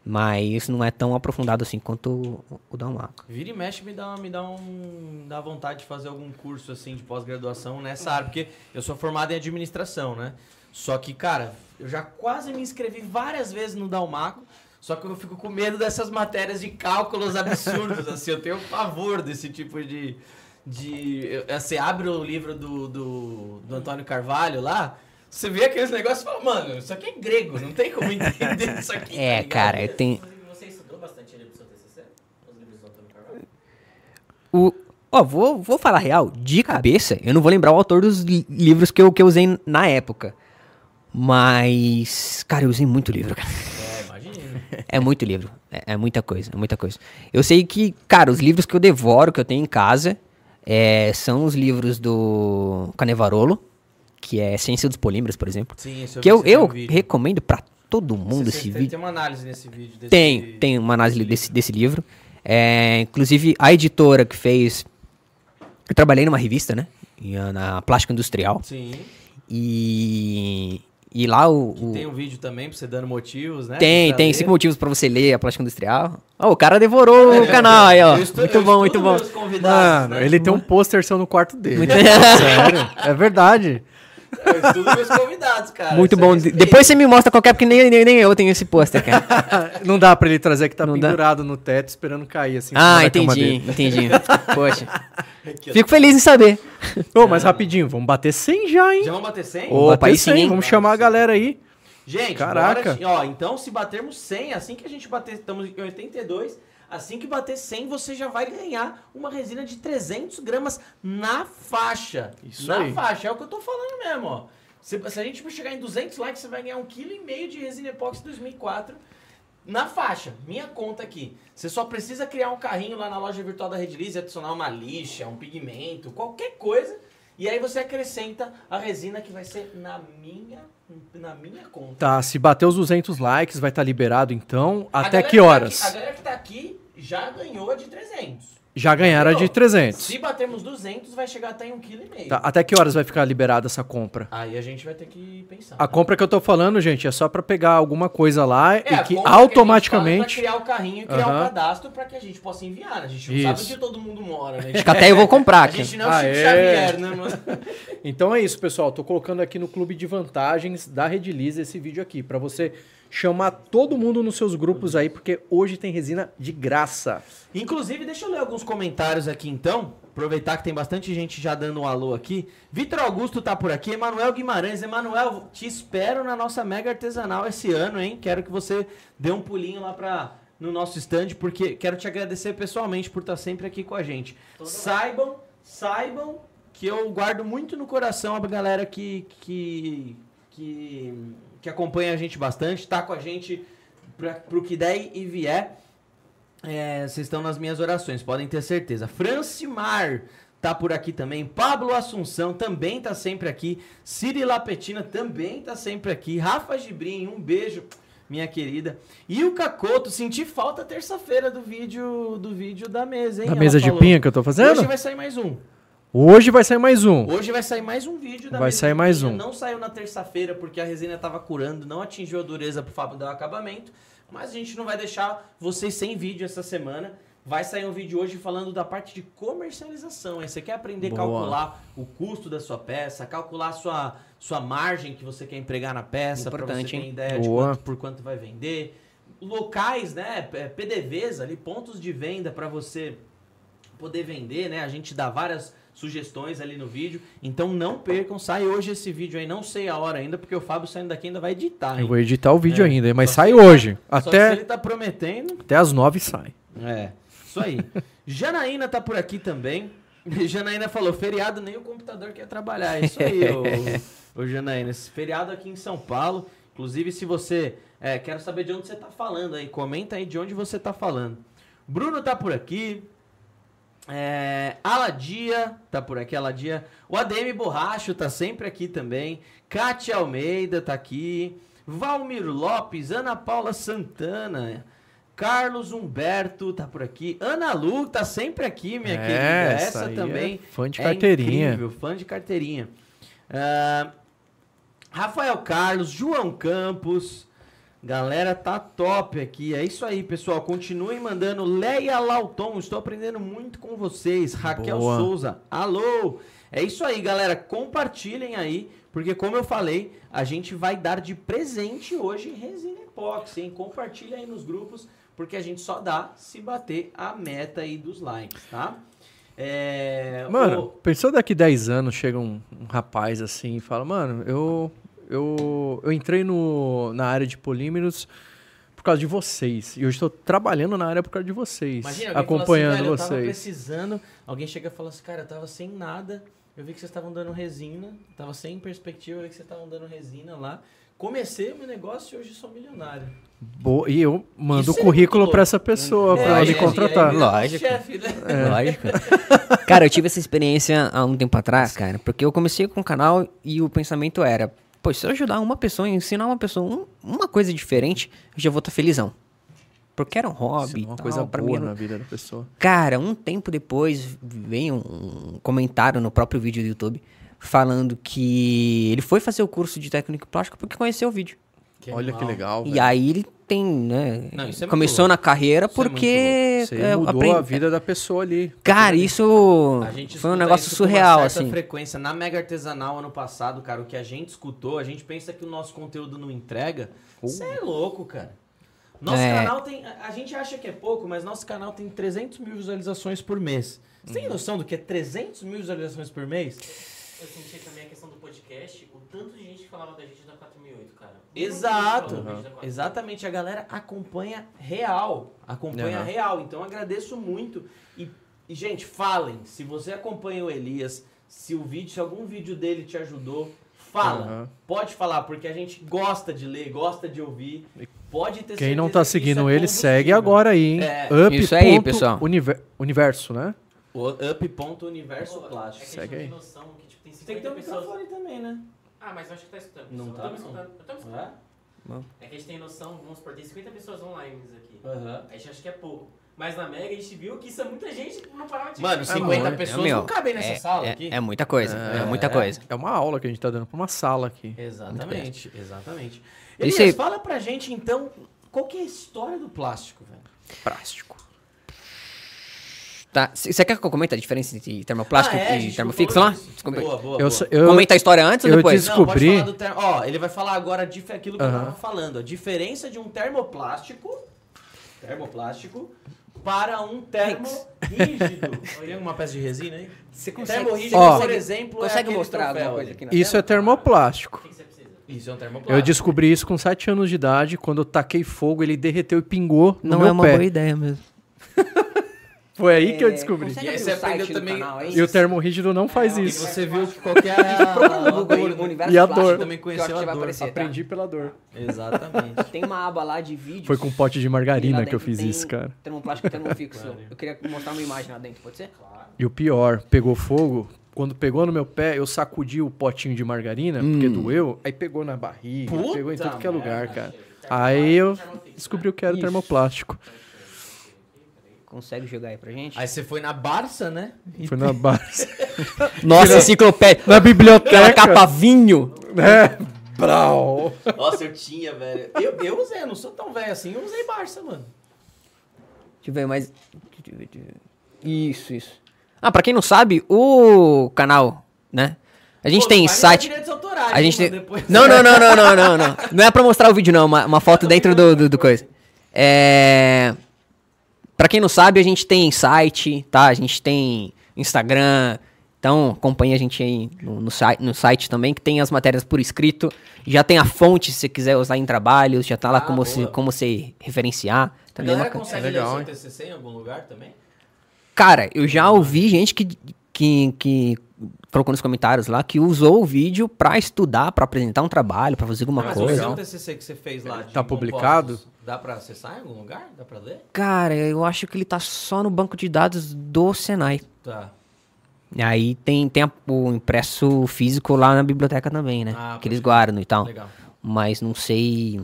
Mas isso não é tão aprofundado assim quanto o, o da.
Vira e mexe me dá, me dá um. dá vontade de fazer algum curso assim de pós-graduação nessa área, porque eu sou formado em administração, né? Só que, cara, eu já quase me inscrevi várias vezes no Dalmaco, só que eu fico com medo dessas matérias de cálculos absurdos, assim, eu tenho pavor desse tipo de. de você abre o livro do, do, do Antônio Carvalho lá. Você vê aqueles negócios e fala, mano, isso aqui é grego, não tem como entender isso aqui. tá
É, cara, eu tenho.
Você estudou bastante ele pro seu TCC? Os livros do Antônio Carvalho?
O, ó, vou, vou falar real, de cabeça, eu não vou lembrar o autor dos li- livros que eu, que eu usei na época. Mas, cara, eu usei muito livro, cara.
É, imagina.
É muito livro. É, é muita coisa, é muita coisa. Eu sei que, cara, os livros que eu devoro, que eu tenho em casa, é, são os livros do Canevarolo, que é Ciência dos Polímeros, por exemplo.
Sim, esse
que eu, eu
vídeo.
recomendo pra todo mundo
Você
esse
tem,
vídeo.
Tem uma análise nesse vídeo. Desse,
Tem, tem uma análise desse, desse livro. É, inclusive, a editora que fez. Eu trabalhei numa revista, né? Na Plástica Industrial.
Sim.
E. E lá o. o-
Tem um vídeo também pra você dando motivos, né?
Tem, tem
ler.
cinco motivos pra você ler a plástica industrial. Ó, o cara devorou o canal aí, ó.
Eu estu-
muito
eu
bom, muito
estudo
bom.
Mano,
né?
ele tem um pôster seu no quarto dele. Sério, é verdade.
Eu estudo meus convidados, cara.
Muito
Isso
bom.
é.
Depois você me mostra qualquer, porque nem, nem, nem eu tenho esse pôster, cara.
Não dá pra ele trazer que tá
Não dá?
pendurado no teto esperando cair assim.
ah, entendi, entendi. Poxa. Fico feliz em saber.
Ô, mas rapidinho, vamos bater 100 já, hein?
Já vamos bater 100?
Ô,
Vamos
Opa, aí
bater
sim,
100,
hein?
vamos chamar a galera aí.
Gente,
Caraca.
bora, ó, então se batermos 100, assim que a gente bater, estamos em 82, assim que bater 100, você já vai ganhar uma resina de 300 gramas na faixa.
Isso
na
aí.
faixa, é o que eu tô falando mesmo, ó. Se, se a gente chegar em 200 likes, você vai ganhar 1,5 kg de resina epóxi 2004 na faixa. Minha conta aqui. Você só precisa criar um carrinho lá na loja virtual da Redilize, adicionar uma lixa, um pigmento, qualquer coisa. E aí você acrescenta a resina que vai ser na minha, na minha conta.
Tá, se bater os 200 likes, vai estar liberado então.
A
Até que
tá
horas?
aqui- a galera que tá aqui já ganhou de 300.
Já ganharam a de 300.
Se batermos 200, vai chegar até em 1,5 kg.
Tá, até que horas vai ficar liberada essa compra?
Aí a gente vai ter que pensar.
A
né?
compra que eu tô falando, gente, é só pra pegar alguma coisa lá
É, a
e que
a
automaticamente.
pra criar o carrinho e criar o cadastro pra que a gente possa enviar. né? A gente não sabe
Isso.
onde todo mundo mora, né?
Acho que até eu vou comprar
A
aqui.
gente não é o Chico. Xavier, né, mano?
Então é isso, pessoal. Tô colocando aqui no clube de vantagens da Redilize esse vídeo aqui pra você chamar todo mundo nos seus grupos aí, porque hoje tem resina de graça.
Inclusive, deixa eu ler alguns comentários aqui então. Aproveitar que tem bastante gente já dando um alô aqui. Vitor Augusto tá por aqui. Emanuel Guimarães. Emanuel, te espero na nossa mega artesanal esse ano, hein? Quero que você dê um pulinho lá pra, no nosso stand, porque quero te agradecer pessoalmente por estar sempre aqui com a gente. Saibam, saibam que eu guardo muito no coração a galera que, que, que, que acompanha a gente bastante, tá com a gente pra, pro que der e vier. É, vocês estão nas minhas orações, podem ter certeza. Francimar tá por aqui também. Pablo Assunção também tá sempre aqui. Ciri Lapetina também tá sempre aqui. Rafa Gibrim, um beijo, minha querida. E o Cacoto, senti falta terça-feira do vídeo do vídeo da mesa, hein?
Na
Ela
mesa de
falou.
pinha que eu tô fazendo?
Hoje vai sair mais um.
Hoje vai sair mais um.
Hoje vai sair mais um vídeo da
Vai sair
de
mais um.
Não saiu na terça-feira porque a resina tava curando, não atingiu a dureza pro Fábio dar o acabamento. Mas a gente não vai deixar vocês sem vídeo essa semana. Vai sair um vídeo hoje falando da parte de comercialização. Aí você quer aprender a calcular o custo da sua peça, calcular a sua, sua margem que você quer empregar na peça, para você ter
hein?
ideia de
Boa.
quanto, por quanto vai vender. Locais, né? PDVs ali, pontos de venda para você poder vender, né? A gente dá várias sugestões ali no vídeo. Então não percam, sai hoje esse vídeo aí, não sei a hora ainda, porque o Fábio saindo daqui ainda vai editar.
Eu
hein?
vou editar o vídeo
É.
ainda, mas
Só
sai
tá-
hoje.
Só que se
Até,
ele tá prometendo.
até as nove sai.
É, isso aí. Janaína tá por aqui também. Janaína falou, feriado nem o computador quer trabalhar. Isso aí, ô, ô Janaína. Esse feriado aqui em São Paulo. Inclusive, se você... É, quero saber de onde você tá falando aí. Comenta aí de onde você tá falando. Bruno tá por aqui. É, Aladia tá por aqui, Aladia. O ADM Borracho tá sempre aqui também. Kátia Almeida tá aqui. Valmir Lopes, Ana Paula Santana. Carlos Humberto tá por aqui. Ana Lu tá sempre aqui, minha
É,
querida.
essa aí
também.
é fã de
é
carteirinha.
incrível, fã de carteirinha. Ah, Rafael Carlos, João Campos. Galera, tá top aqui. É isso aí, pessoal. Continuem mandando. Leia Lauton, estou aprendendo muito com vocês. Raquel
Boa.
Souza, alô. É isso aí, galera. Compartilhem aí, porque como eu falei, a gente vai dar de presente hoje resina epóxi, hein? Compartilha aí nos grupos, porque a gente só dá se bater a meta aí dos likes, tá? É,
Mano,
ô-
pensou daqui 10 anos, chega um, um rapaz assim e fala, mano, eu, eu, eu entrei no, na área de polímeros por causa de vocês. E hoje estou trabalhando na área por causa de vocês.
Imagina, alguém
acompanhando
fala assim, velho, Eu tava
vocês.
precisando. Alguém chega e fala assim, cara, eu tava sem nada. Eu vi que vocês estavam dando resina. Tava sem perspectiva, eu vi que vocês estavam dando resina lá. Comecei o meu negócio e hoje sou milionário.
Boa, e eu mando o
é
currículo pra
louco.
essa pessoa, pra ela
Lógico,
me
aí-
contratar.
aí vira
Lógico.
chefe, né?
É.
Lógico. cara, eu tive essa experiência há um tempo atrás, cara, porque eu comecei com o canal e o pensamento era, pô, se eu ajudar uma pessoa, ensinar uma pessoa um- uma coisa diferente, eu já vou estar felizão. Porque era um
Isso
hobby,
é uma
tal,
coisa
pra
boa
mim era-
na vida da pessoa.
Cara, um tempo depois veio um comentário no próprio vídeo do YouTube falando que ele foi fazer o curso de técnico plástico porque conheceu o vídeo.
Olha que
animal.
legal,
E
velho.
aí ele tem, né?
Não, é
começou na carreira
Isso é
porque
Você
é,
mudou a vida da pessoa ali.
Cara, isso foi um negócio
com
surreal,
certa
assim.
frequência. Na Mega Artesanal, ano passado, cara, o que a gente escutou, a gente pensa que o nosso conteúdo não entrega. Isso é louco, cara. Nosso
É.
canal tem. A gente acha que é pouco, mas nosso canal tem 300 mil visualizações por mês. Você
Uhum.
tem noção do que é 300 mil visualizações por mês?
Eu senti também a questão do podcast, o tanto de gente que falava da gente da 4008, cara.
Exato.
Da 4008.
Exatamente, a galera acompanha real. Acompanha
Aham.
real. Então agradeço muito. E, e, gente, falem. Se você acompanha o Elias, se o vídeo, se algum vídeo dele te ajudou, fala.
Aham.
Pode falar, porque a gente gosta de ler, gosta de ouvir. Pode ter
Quem não tá
isso
seguindo
é
ele, segue agora aí, hein?
É.
Up.
Isso aí, pessoal.
univer- universo, né?
O up.universo
Pô,
plástico.
É que
Segue
a
aí.
gente não tem noção que tipo, tem
Tem que ter
50
um
pessoas.
microfone também, né?
Ah, mas eu acho que tá escutando.
Não
eu
tá,
tô me
não.
escutando. Eu tô me escutando.
É?
É que a gente tem noção, vamos supor, tem 50 pessoas online aqui.
Aham.
A gente acha que é pouco. Mas na Mega a gente viu que isso é muita gente não parava de
Mano,
chegar.
50
muito.
pessoas
meu,
não cabem nessa
é,
sala
é-
aqui.
é muita coisa, é,
É,
muita
é.
coisa.
É uma aula que a gente tá dando pra uma sala aqui.
Exatamente, exatamente.
E
Elias,
você-
fala pra gente então, qual que é a história do plástico, velho?
Plástico.
Tá, você quer que eu comente a diferença entre termoplástico
Ah, é,
e termofixo lá? Desculpa.
Boa, boa,
Eu,
boa.
eu,
Comenta a história antes ou depois?
Não,
descobri-
falar do termo. Ó, ele vai falar agora aquilo que eu tava falando. A diferença de um termoplástico. Termoplástico para um termo rígido. Tem alguma peça de resina aí?
Você
Termo rígido,
Ó.
por exemplo, é
consegue
aquele
mostrar alguma coisa aqui na
isso
tela?
é termoplástico.
O que que você precisa?
Isso é um termoplástico.
Eu descobri isso com 7 anos de idade. Quando eu taquei fogo, ele derreteu e pingou no
Não
meu
é uma
pé.
boa ideia mesmo.
Foi aí que eu
É,
descobri.
E aí você aprendeu
do
também-
canal aí?
E o termorrígido não faz
E
isso.
você viu que qual que é a,
E a
Plástico,
dor.
Também conheceu
que
a
vai
dor.
aparecer, tá?
Aprendi pela dor.
Exatamente.
Tem uma aba lá de vídeos.
Foi com um pote de
e
margarina que eu fiz
tem
isso, cara.
Termoplástico e termofixo. Eu queria mostrar uma imagem lá dentro, pode ser?
E o pior, pegou fogo. Quando pegou no meu pé, eu sacudi o potinho de margarina, porque doeu. Aí pegou na barriga,
Puta
pegou em tudo que é lugar, cara. Aí eu descobri o que era o
Isso.
termoplástico.
Consegue jogar aí pra gente?
Aí você foi na Barça, né?
Foi na Barça.
Nossa, enciclopédia.
na
Aquela
biblioteca.
capa vinho.
É. Brau.
Nossa, eu tinha, velho. Eu, eu usei, eu não sou tão velho assim, eu usei Barça, mano.
Deixa eu ver mais. deixa eu ver, deixa eu ver. Isso, isso. Ah, pra quem não sabe, o canal, né? A gente
Pô,
tem site.
direitos autorais,
A gente tem...
depois.
Não, não, não, não, não, não, não. Não é pra mostrar o vídeo, não. Uma, uma foto dentro do, do, do coisa. É. Pra quem não sabe, a gente tem site, tá? A gente tem Instagram. Então, acompanha a gente aí no, no, site, no site também, que tem as matérias por escrito. Já tem a fonte, se você quiser usar em trabalhos. Já tá lá
Ah,
como, se, como você referenciar.
A
Também é
galera
bacana.
consegue
É
ler o
legal,
seu
hein?
TCC em algum lugar também?
Cara, eu já ouvi gente que, que, que colocou nos comentários lá que usou o vídeo pra estudar, pra apresentar um trabalho, pra fazer alguma
Mas
coisa.
o seu TCC que você fez lá de
Tá
compostos,
publicado?
Dá pra acessar em algum lugar? Dá pra ler?
Cara, eu acho que ele tá só no banco de dados do Senai.
Tá.
E aí tem, tem a- o impresso físico lá na biblioteca também, né?
Ah,
que eles guardam e tal.
Legal.
Mas não sei.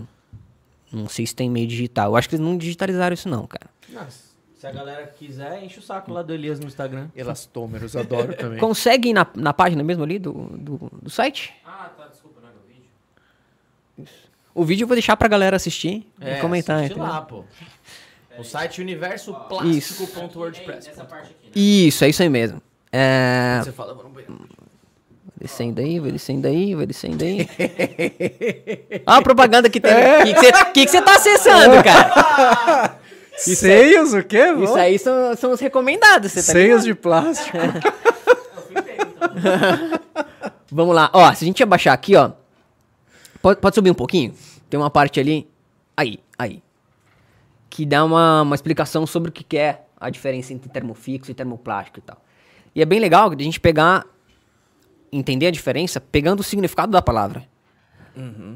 Não sei se tem meio digital. Eu acho que eles não digitalizaram isso, não, cara.
Nossa, se a galera quiser, enche o saco lá do Elias no Instagram.
Elastômeros, adoro também.
Consegue ir na, na página mesmo ali do, do, do site?
Ah, tá, desculpa, não é meu vídeo.
O vídeo eu vou deixar pra galera assistir
É,
e comentar.
assiste
entendeu?
lá, pô. O site universoplástico.wordpress.
essa parte aqui, né?
Isso, é isso aí mesmo. É,
Você fala, vamos ver.
descendo aí, vai descendo aí, vai descendo aí. Olha a propaganda que tem. O que você que que você tá acessando, cara?
Seios, o quê?
Isso aí são, são os recomendados, você tá
Seios
ligado?
de plástico.
Eu fui pego, então.
Vamos lá. Ó, se a gente abaixar aqui, ó. Pode, pode subir um pouquinho? Tem uma parte ali. Aí, aí. Que dá uma, uma explicação sobre o que que é a diferença entre termofixo e termoplástico e tal. E é bem legal a gente pegar, entender a diferença pegando o significado da palavra.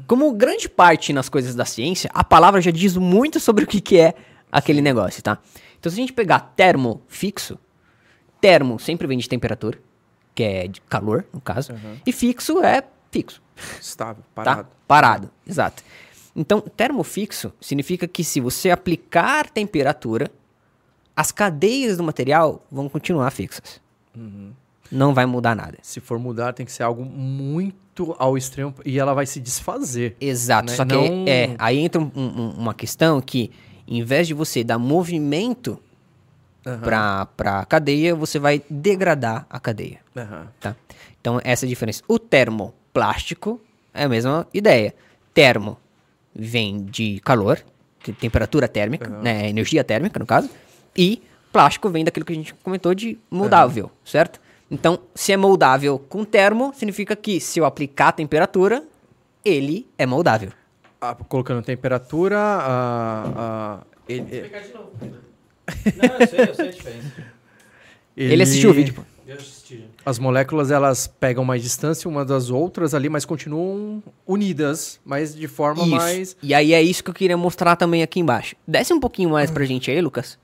Como grande parte nas coisas da ciência, a palavra já diz muito sobre o que, que é aquele negócio, tá? Então, se a gente pegar termo fixo, termo sempre vem de temperatura, que é de calor, no caso, e fixo é fixo,
Estável,
tá?
parado.
Parado, exato. Então, termo fixo significa que se você aplicar temperatura, as cadeias do material vão continuar fixas. Não vai mudar nada.
Se for mudar, tem que ser algo muito ao extremo e ela vai se desfazer.
Exato.
Né?
Só que
Não-
é, aí entra um- um- uma questão que, em vez de você dar movimento para a cadeia, você vai degradar a cadeia.
Aham.
Tá? Então, essa é a diferença. O termoplástico é a mesma ideia. Termo vem de calor, que temperatura térmica, né, energia térmica, no caso, e plástico vem daquilo que a gente comentou de moldável, certo? Então, se é moldável com termo, significa que se eu aplicar a temperatura, ele é moldável.
Ah, colocando temperatura, ah, ah, ele,
Vou explicar de novo. Não, eu sei, eu sei a diferença.
Ele, assistiu o vídeo, pô.
Eu assisti. já.
As moléculas elas pegam mais distância umas das outras ali, mas continuam unidas, mas de forma
Isso.
mais.
E aí é isso que eu queria mostrar também aqui embaixo. Desce um pouquinho mais pra gente aí, Lucas.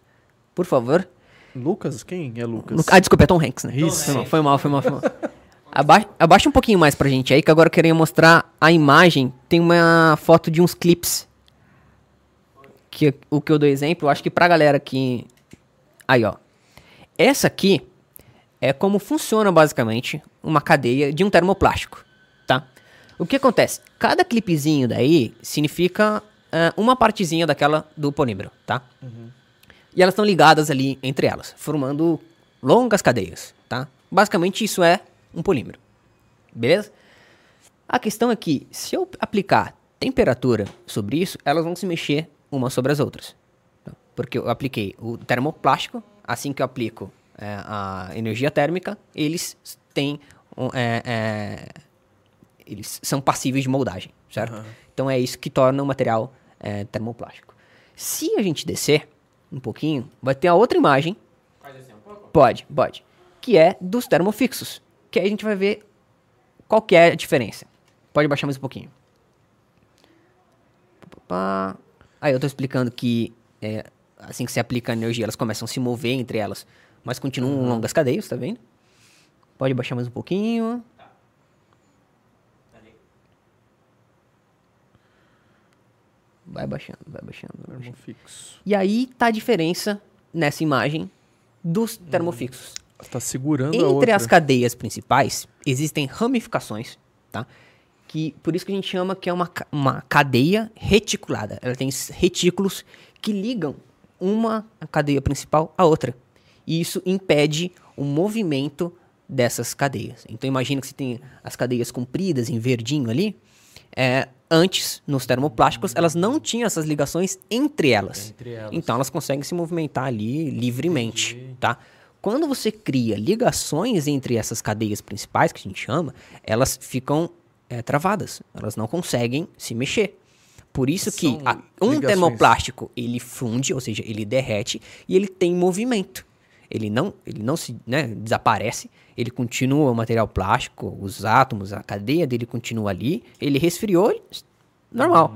Por favor.
Lucas? Quem é Lucas?
Lu- Ah, desculpa, é Tom Hanks, né?
Isso.
Foi mal, foi mal, foi mal. Foi mal. Aba- abaixa um pouquinho mais pra gente aí, que agora eu queria mostrar a imagem. Tem uma foto de uns clips. Que o que eu dou exemplo, eu acho que pra galera que Aí, ó. Essa aqui é como funciona basicamente uma cadeia de um termoplástico, tá? O que acontece? Cada clipezinho daí significa ah, uma partezinha daquela do polímero, tá? E elas estão ligadas ali entre elas, formando longas cadeias, tá? Basicamente isso é um polímero, beleza? A questão é que se eu aplicar temperatura sobre isso, elas vão se mexer umas sobre as outras. tá? Porque eu apliquei o termoplástico, assim que eu aplico é, a energia térmica, eles têm um, é, é, eles são passíveis de moldagem, certo? Então é isso que torna o material é, termoplástico. Se a gente descer um pouquinho, vai ter a outra imagem. Pode, pode. Que é dos termofixos. Que aí a gente vai ver qual que é a diferença. Pode baixar mais um pouquinho. Aí eu tô explicando que é, assim que você aplica a energia, elas começam a se mover entre elas, mas continuam longas cadeias, tá vendo? Pode baixar mais um pouquinho. Vai baixando, vai baixando. Vai baixando.
Termofixo.
E aí tá a diferença nessa imagem dos termofixos.
Tá segurando
Entre as cadeias principais, existem ramificações, tá? Que, por isso que a gente chama que é uma, uma cadeia reticulada. Ela tem retículos que ligam uma cadeia principal à outra. E isso impede o movimento dessas cadeias. Então imagina que você tem as cadeias compridas em verdinho ali. É, antes, nos termoplásticos, elas não tinham essas ligações entre elas.
Entre elas.
Então elas conseguem se movimentar ali livremente, tá? Quando você cria ligações entre essas cadeias principais, que a gente chama, elas ficam é, travadas. Elas não conseguem se mexer. Por isso que a- um
ligações.
termoplástico, ele funde, ou seja, ele derrete e ele tem movimento. Ele não, ele não se né, desaparece, ele continua o material plástico, os átomos, a cadeia dele continua ali, ele resfriou, normal.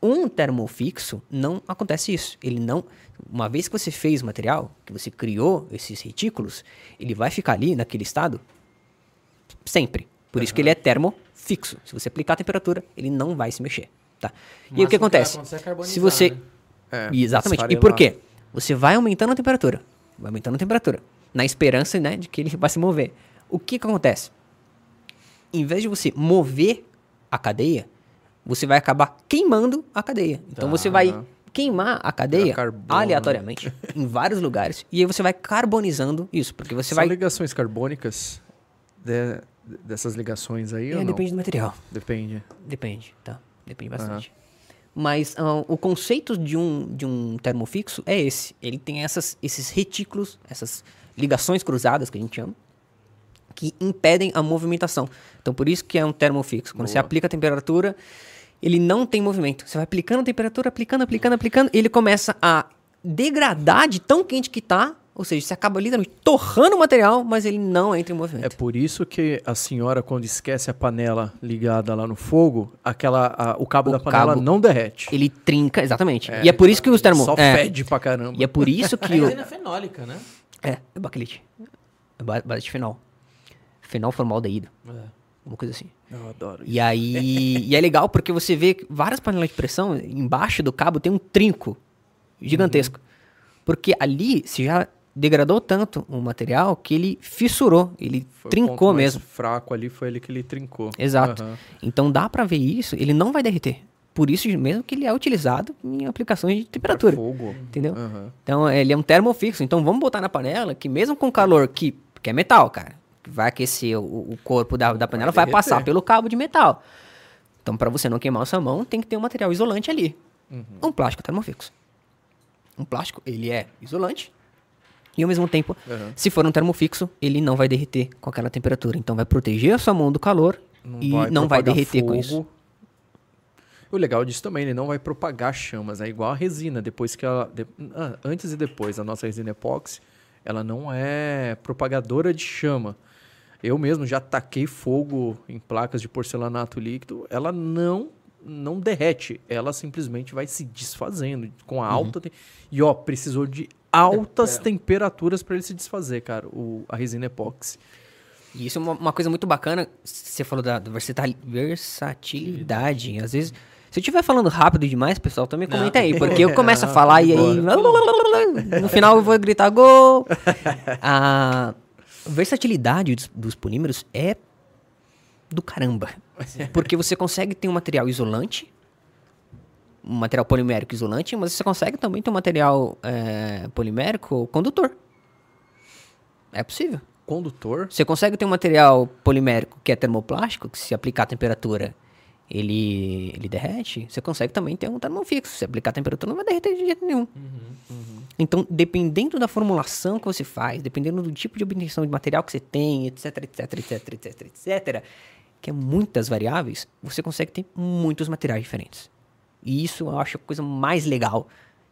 Um termofixo não acontece isso. Ele não. Uma vez que você fez o material, que você criou esses retículos, ele vai ficar ali naquele estado sempre. Por isso que ele é termofixo. Se você aplicar a temperatura, ele não vai se mexer. Tá? E o que acontece? Se você.
É,
Exatamente. E por quê? Você vai aumentando a temperatura. Vai aumentando a temperatura. Na esperança né, de que ele vai se mover. O que, que acontece? Em vez de você mover a cadeia, você vai acabar queimando a cadeia. Então você vai
Tá.
queimar a cadeia
carbono.
aleatoriamente em vários lugares. E aí você vai carbonizando isso. Porque você
São
vai.
ligações carbônicas de- dessas ligações aí
É,
ou não?
depende do material.
Depende.
Depende, tá? Depende bastante. Mas ah, o conceito de um, de um termofixo é esse. Ele tem essas, esses retículos, essas ligações cruzadas que a gente chama, que impedem a movimentação. Então, por isso que é um termofixo. Quando você
Boa.
aplica a temperatura, ele não tem movimento. Você vai aplicando a temperatura, aplicando, aplicando, aplicando, ele começa a degradar de tão quente que tá. Ou seja, você acaba literalmente torrando o material, mas ele não entra em
É
movimento.
por isso que a senhora, quando esquece a panela ligada lá no fogo, aquela, a- o cabo
O
da panela
cabo-
não derrete.
Ele trinca, exatamente. e é por isso que os termos...
Só
é,
fede pra caramba.
E é por isso
É
que o...
resina fenólica, né?
É, é baquelite. É ba- base de fenol. Fenol formaldeído.
É.
Uma coisa assim.
Eu adoro
E aí... e é legal porque você vê várias panelas de pressão, embaixo do cabo tem um trinco gigantesco. Porque ali se já degradou tanto o material que ele fissurou. Ele
Foi o
trincou mesmo.
fraco ali foi ele que ele trincou.
Exato.
Aham.
Então dá pra ver isso, ele não vai derreter. Por isso mesmo que ele é utilizado em aplicações de temperatura.
Pra fogo.
Entendeu?
Aham.
Então, ele é um termofixo. Então, vamos botar na panela que mesmo com calor, que, que é metal, cara, vai aquecer o, o corpo da, da panela, vai,
derreter.
passar pelo cabo de metal. Então, para você não queimar a sua mão, tem que ter um material isolante ali. Um plástico termofixo. Um plástico, ele é isolante. E, ao mesmo tempo,
Aham.
se for um termofixo, ele não vai derreter com aquela temperatura. Então, vai proteger a sua mão do calor e não vai derreter com
fogo.
isso.
O legal disso também, ele não vai propagar chamas, é igual a resina, depois que ela. de- ah, antes e depois, a nossa resina epóxi, ela não é propagadora de chama. Eu mesmo já taquei fogo em placas de porcelanato líquido, ela não não derrete, ela simplesmente vai se desfazendo com a
Uhum.
alta te- e ó, precisou de altas temperaturas para ele se desfazer, cara, o, a resina epóxi.
E isso é uma, uma coisa muito bacana. Você falou da, da versatil- versatilidade. Às vezes, Se eu estiver falando rápido demais, pessoal, também
Não,
comenta aí,
tem-
porque eu começo a
Não,
falar e aí. No final eu vou gritar gol. A versatilidade dos, dos polímeros é do caramba. Porque você consegue ter um material isolante, um material polimérico isolante, mas você consegue também ter um material é, polimérico condutor. É possível.
Condutor.
Você consegue ter um material polimérico que é termoplástico, que se aplicar a temperatura ele, ele derrete. Você consegue também ter um termofixo. Se aplicar a temperatura não vai derreter de jeito nenhum. Então, dependendo da formulação que você faz, dependendo do tipo de obtenção de material que você tem, etc, etc, etc, etc, etc, que é muitas variáveis, você consegue ter muitos materiais diferentes. E isso eu acho a coisa mais legal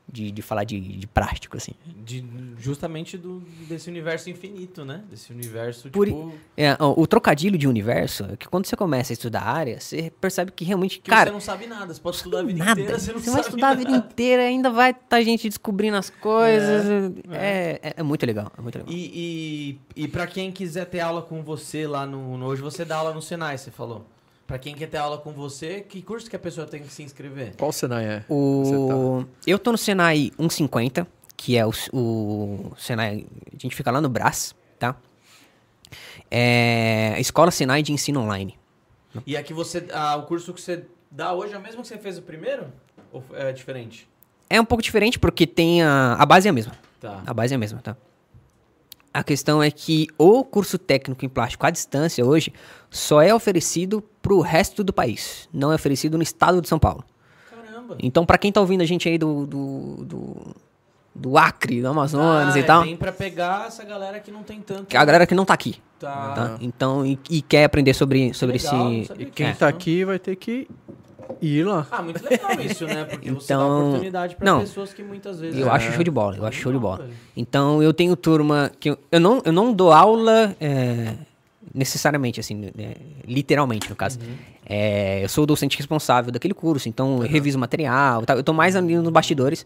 de, de falar de, de prático, assim.
De- justamente do, desse universo infinito, né? Desse universo,
Por-
tipo...
É, o trocadilho de universo é que quando você começa a estudar a área, você percebe que realmente,
Que
cara,
você não sabe nada, você pode estudar a vida
nada.
inteira, você não
vai
sabe
estudar a vida
nada.
inteira, ainda vai estar gente descobrindo as coisas. É, é, é muito legal, é muito legal.
E, e, e pra quem quiser ter aula com você lá no, no- Hoje você dá aula no Senai, você falou. Pra quem quer ter aula com você, que curso que a pessoa tem que se inscrever?
Qual Senai é?
O... Eu tô no Senai 150, que é o, o Senai. A gente fica lá no Brás, tá? É a Escola Senai de Ensino Online.
E aqui você. Ah, o curso que você dá hoje é o mesmo que você fez o primeiro? Ou é diferente?
É um pouco diferente porque tem a. A base é a mesma.
Tá.
A base é a mesma, tá? A questão é que o curso técnico em plástico à distância hoje só é oferecido pro resto do país. Não é oferecido no estado de São Paulo.
Caramba.
Então, pra quem tá ouvindo a gente aí do, do, do, do Acre, do Amazonas
Ah,
e tal,
É bem pra pegar essa galera que não tem tanto.
que é a galera que não tá aqui,
Tá.
tá? Então, e, e quer aprender sobre, sobre
legal,
esse...
E quem
É.
tá aqui vai ter que ir lá.
Ah, muito legal isso, né? Porque você dá
Então,
oportunidade pra
não.
pessoas que muitas vezes.
Eu
É.
acho show de bola, eu acho show de bola.
velho.
Então, eu tenho turma que eu, eu não, eu não dou aula é, necessariamente, assim, é, literalmente, no caso. É, eu sou o docente responsável daquele curso, então eu reviso material e tal. Eu tô mais ali nos bastidores,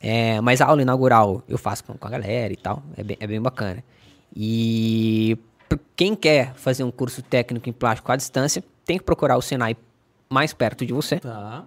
é, mas a aula inaugural eu faço com, com a galera e tal. É bem, é bem bacana. E quem quer fazer um curso técnico em plástico à distância, tem que procurar o Senai mais perto de você
Tá.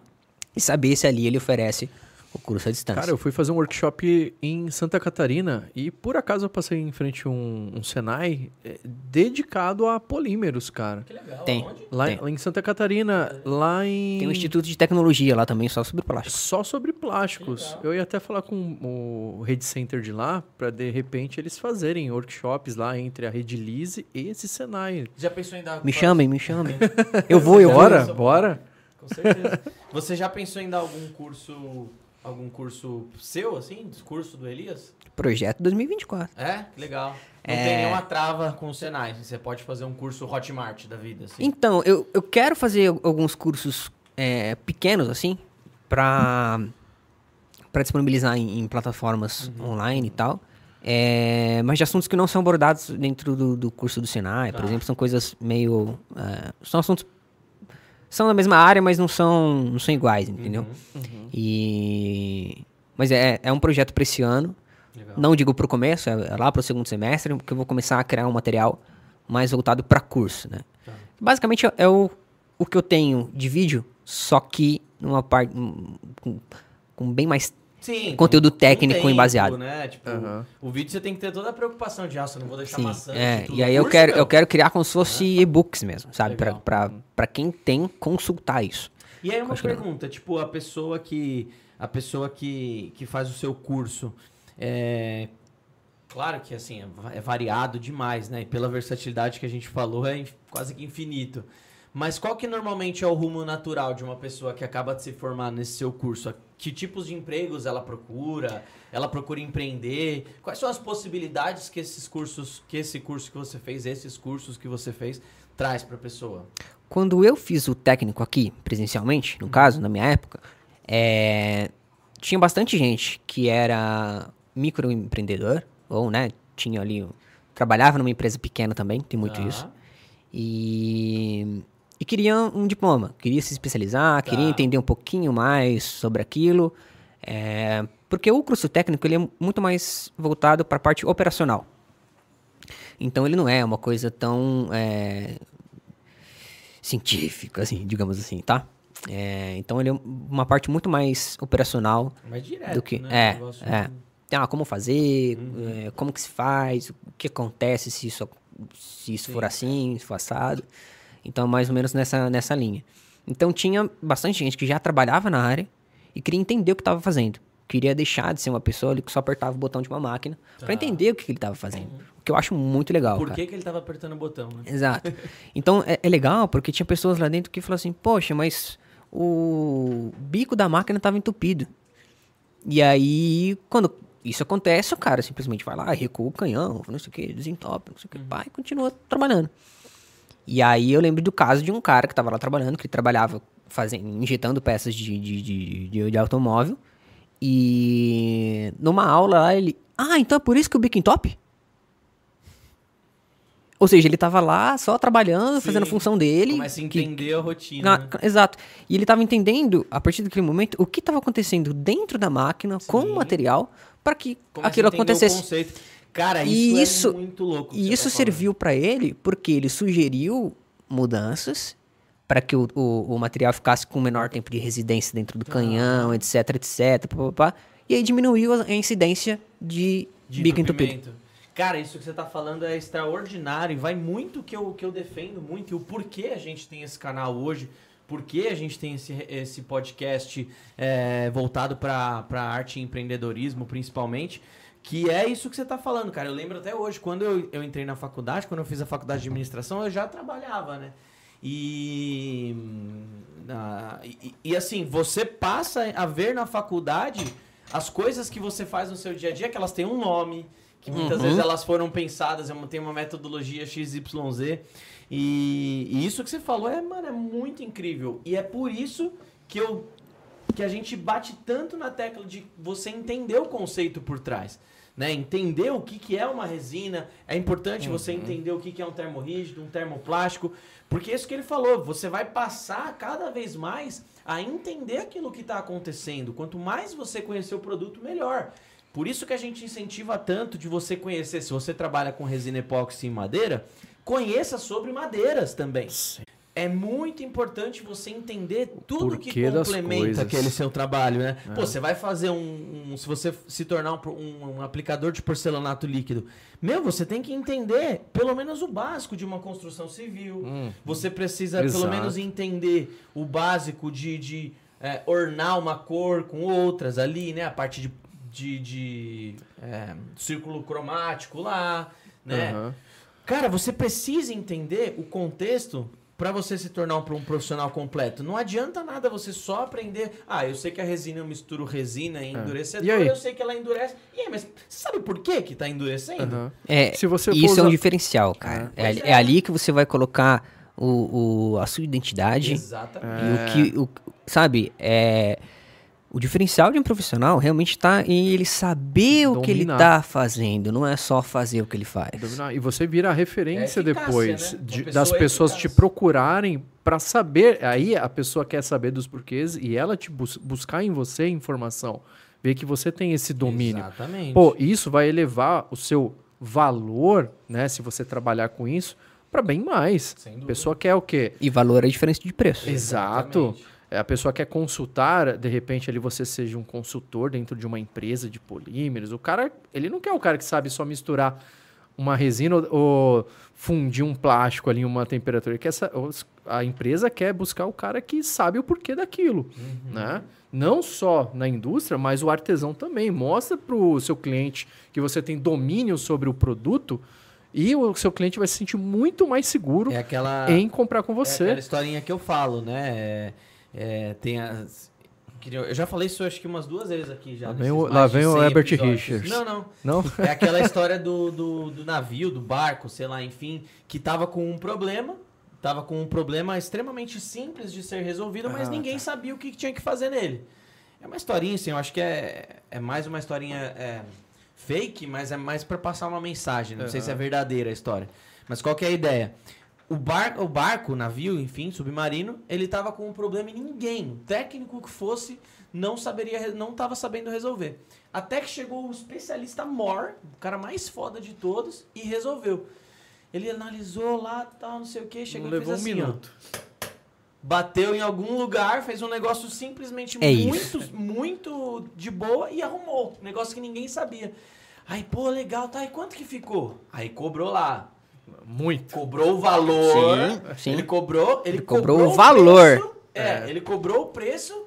e saber se ali ele oferece o curso à distância.
Cara, eu fui fazer um workshop em Santa Catarina e por acaso eu passei em frente a um, um Senai eh, dedicado a polímeros, cara.
Que legal.
Tem.
Lá,
Tem.
lá em Santa Catarina, lá em.
Tem um instituto de tecnologia lá também, só sobre plástico.
Só sobre plásticos. Eu ia até falar com o Rede Center de lá, pra de repente eles fazerem workshops lá entre a Rede Lise e esse Senai.
Já pensou em dar.
Me chamem, me chamem. Eu vou, eu vou.
Bora, bora.
Com certeza. Você já pensou em dar algum curso. Algum curso seu, assim? Discurso do Elias?
Projeto 2024.
É? Legal. Não
É.
tem nenhuma trava com o Senai. Você pode fazer um curso Hotmart da vida, assim.
Então, eu, eu quero fazer al- alguns cursos é, pequenos, assim, pra, pra disponibilizar em, em plataformas online e tal. É, mas de assuntos que não são abordados dentro do, do curso do Senai, por
Tá.
exemplo, são coisas meio. é, são assuntos. São da mesma área, mas não são, não são iguais, entendeu?
Uhum.
E. Mas é, é um projeto para esse ano.
Legal.
Não digo para o começo, é é lá para o segundo semestre, porque eu vou começar a criar um material mais voltado para curso, né?
Tá.
Basicamente é o, o que eu tenho de vídeo, só que numa parte com, com bem mais
Sim,
conteúdo técnico
tempo,
embaseado.
Né? Tipo,
Aham.
O vídeo você tem que ter toda a preocupação de, ah, eu não vou deixar
Sim,
maçante.
é,
tudo.
e aí eu
Curso,
quero, eu quero criar como se fosse e-books mesmo, sabe? Pra, pra, pra quem tem, consultar isso.
E aí uma
Acho
pergunta, tipo, a pessoa que a pessoa que, que faz o seu curso, é claro que assim, é é variado demais, né? E pela versatilidade que a gente falou, é quase que infinito. Mas qual que normalmente é o rumo natural de uma pessoa que acaba de se formar nesse seu curso? Que tipos de empregos ela procura? Ela procura empreender? Quais são as possibilidades que esses cursos, que esse curso que você fez, esses cursos que você fez, traz para a pessoa?
Quando eu fiz o técnico aqui, presencialmente, no caso, na minha época, é, tinha bastante gente que era microempreendedor, ou, né, tinha ali, trabalhava numa empresa pequena também, tem muito isso, e, e queria um diploma, queria se especializar, queria
Tá.
entender um pouquinho mais sobre aquilo, é, porque o curso técnico, ele é muito mais voltado para a parte operacional. Então, ele não é uma coisa tão... é, científica, assim, digamos assim, tá? É, então ele é uma parte muito mais operacional
Mais direto,
do que
né?
é, é. Ah, como fazer,
Uhum.
é, como que se faz, o que acontece se isso, se isso for assim, se for assado. Então, mais ou menos nessa, nessa linha. Então, tinha bastante gente que já trabalhava na área e queria entender o que estava fazendo. Queria deixar de ser uma pessoa que só apertava o botão de uma máquina
Tá.
para entender o que, que ele estava fazendo. O que eu acho muito legal,
Por
cara.
que, que ele tava apertando o botão, né?
Exato. Então é, é legal porque tinha pessoas lá dentro que falaram assim: Poxa, mas o bico da máquina estava entupido. E aí, quando isso acontece, o cara simplesmente vai lá, recua o canhão, não sei o que, desentope, não sei o que, pá, e continua trabalhando. E aí eu lembro do caso de um cara que estava lá trabalhando, que ele trabalhava fazendo, injetando peças de, de, de, de, de automóvel. E numa aula lá ele. Ah, então é por isso que o bico entope? Ou seja, ele tava lá só trabalhando, fazendo a
Sim.
função dele.
Começa a
que-
entender a rotina.
na-
né?
Exato. E ele tava entendendo, a partir daquele momento, o que estava acontecendo dentro da máquina, com
Sim.
o material, para que
Começa
aquilo
entender
acontecesse.
Cara,
E
isso,
isso-
é muito louco.
E
você
isso
tá
serviu para ele porque ele sugeriu mudanças para que o, o, o material ficasse com menor tempo de residência dentro do canhão, etc, etc. Pá, pá, pá. e aí diminuiu a incidência de,
de
bico entupido.
Cara, isso que você tá falando é extraordinário e vai muito que eu, que eu defendo muito e o porquê a gente tem esse canal hoje, porquê a gente tem esse, esse podcast é, voltado para arte e empreendedorismo, principalmente, que é isso que você tá falando, cara. Eu lembro até hoje, quando eu, eu entrei na faculdade, quando eu fiz a faculdade de administração, eu já trabalhava, né? E, ah, e, e, assim, você passa a ver na faculdade as coisas que você faz no seu dia a dia, que elas têm um nome, que muitas
Uhum.
vezes elas foram pensadas, é tem uma metodologia XYZ. E, e isso que você falou é, mano, é muito incrível. E é por isso que eu que a gente bate tanto na tecla de você entender o conceito por trás. Né? Entender o que, que é uma resina. É importante você entender o que, que é um termorrígido, um termoplástico. Porque é isso que ele falou, você vai passar cada vez mais a entender aquilo que está acontecendo. Quanto mais você conhecer o produto, melhor. Por isso que a gente incentiva tanto de você conhecer. Se você trabalha com resina epóxi e madeira, conheça sobre madeiras também. É muito importante você entender tudo que complementa aquele seu trabalho, né? Pô, você vai fazer um, um- Se você se tornar um, um- um aplicador de porcelanato líquido, meu, você tem que entender pelo menos o básico de uma construção civil. Você precisa pelo
Exato.
menos entender o básico de, de, é, ornar uma cor com outras ali, né? A parte de, de, de, é, círculo cromático lá, né?
Aham.
Cara, você precisa entender o contexto para você se tornar um, um profissional completo. Não adianta nada você só aprender. Ah, eu sei que a resina eu misturo resina e endurecedor,
É. E aí?
eu sei que ela endurece. E aí, mas você sabe por que que tá endurecendo?
Aham.
É,
Se você
isso é um diferencial, cara. É,
Pois
ali-
é.
é ali que você vai colocar o, o- a sua identidade.
Exatamente.
E o que, o, sabe, é, o diferencial de um profissional realmente tá em ele saber o que ele
Dominar.
tá fazendo, não é só fazer o que ele faz.
Dominar. E você vira a referência
É eficácia,
depois
né?
De-
pessoa
das pessoas te procurarem pra saber. Aí a pessoa quer saber dos porquês e ela te bus- buscar em você informação. Ver que você tem esse domínio.
Exatamente.
Pô, isso vai elevar o seu valor, né? Se você trabalhar com isso, para bem mais. A pessoa quer o quê?
E valor é diferença de preço.
Exato.
Exatamente.
É, A pessoa quer consultar, de repente ali você seja um consultor dentro de uma empresa de polímeros. O cara, ele não quer o cara que sabe só misturar uma resina ou, ou fundir um plástico ali em uma temperatura. Quer essa, a empresa quer buscar o cara que sabe o porquê daquilo, né? Não só na indústria, mas o artesão também. Mostra para o seu cliente que você tem domínio sobre o produto e o seu cliente vai se sentir muito mais seguro
É aquela.
em comprar com
É
você.
aquela historinha que eu falo, né? É, é, tem as. que Eu já falei isso acho que umas duas vezes aqui já.
Lá vem o- lá vem o
100
Herbert
episódios.
Richards.
Não, não.
Não?
É aquela história do, do, do navio, do barco, sei lá, enfim, que tava com um problema. Tava com um problema extremamente simples de ser resolvido, mas
Ah,
ninguém sabia o que tinha que fazer nele. É uma historinha, assim, eu acho que é, é mais uma historinha é, fake, mas é mais pra passar uma mensagem. Não sei se é verdadeira a história. Mas qual que é a ideia? O, bar, o barco, o navio, enfim, submarino, ele tava com um problema e ninguém, técnico que fosse, não saberia, não tava sabendo resolver. Até que chegou o especialista Moore, o cara mais foda de todos, e resolveu. Ele analisou lá, tal, não sei o que, chegou
Não
e fez
levou um
assim, ó.
minuto.
bateu em algum lugar, fez um negócio simplesmente
É
muito, muito de boa e arrumou. Negócio que ninguém sabia. Aí, pô, legal, tá? E quanto que ficou? Aí cobrou lá.
Muito.
Cobrou o valor.
Sim, sim.
Ele cobrou. Ele,
Ele cobrou o
o
valor.
preço, é, ele cobrou o preço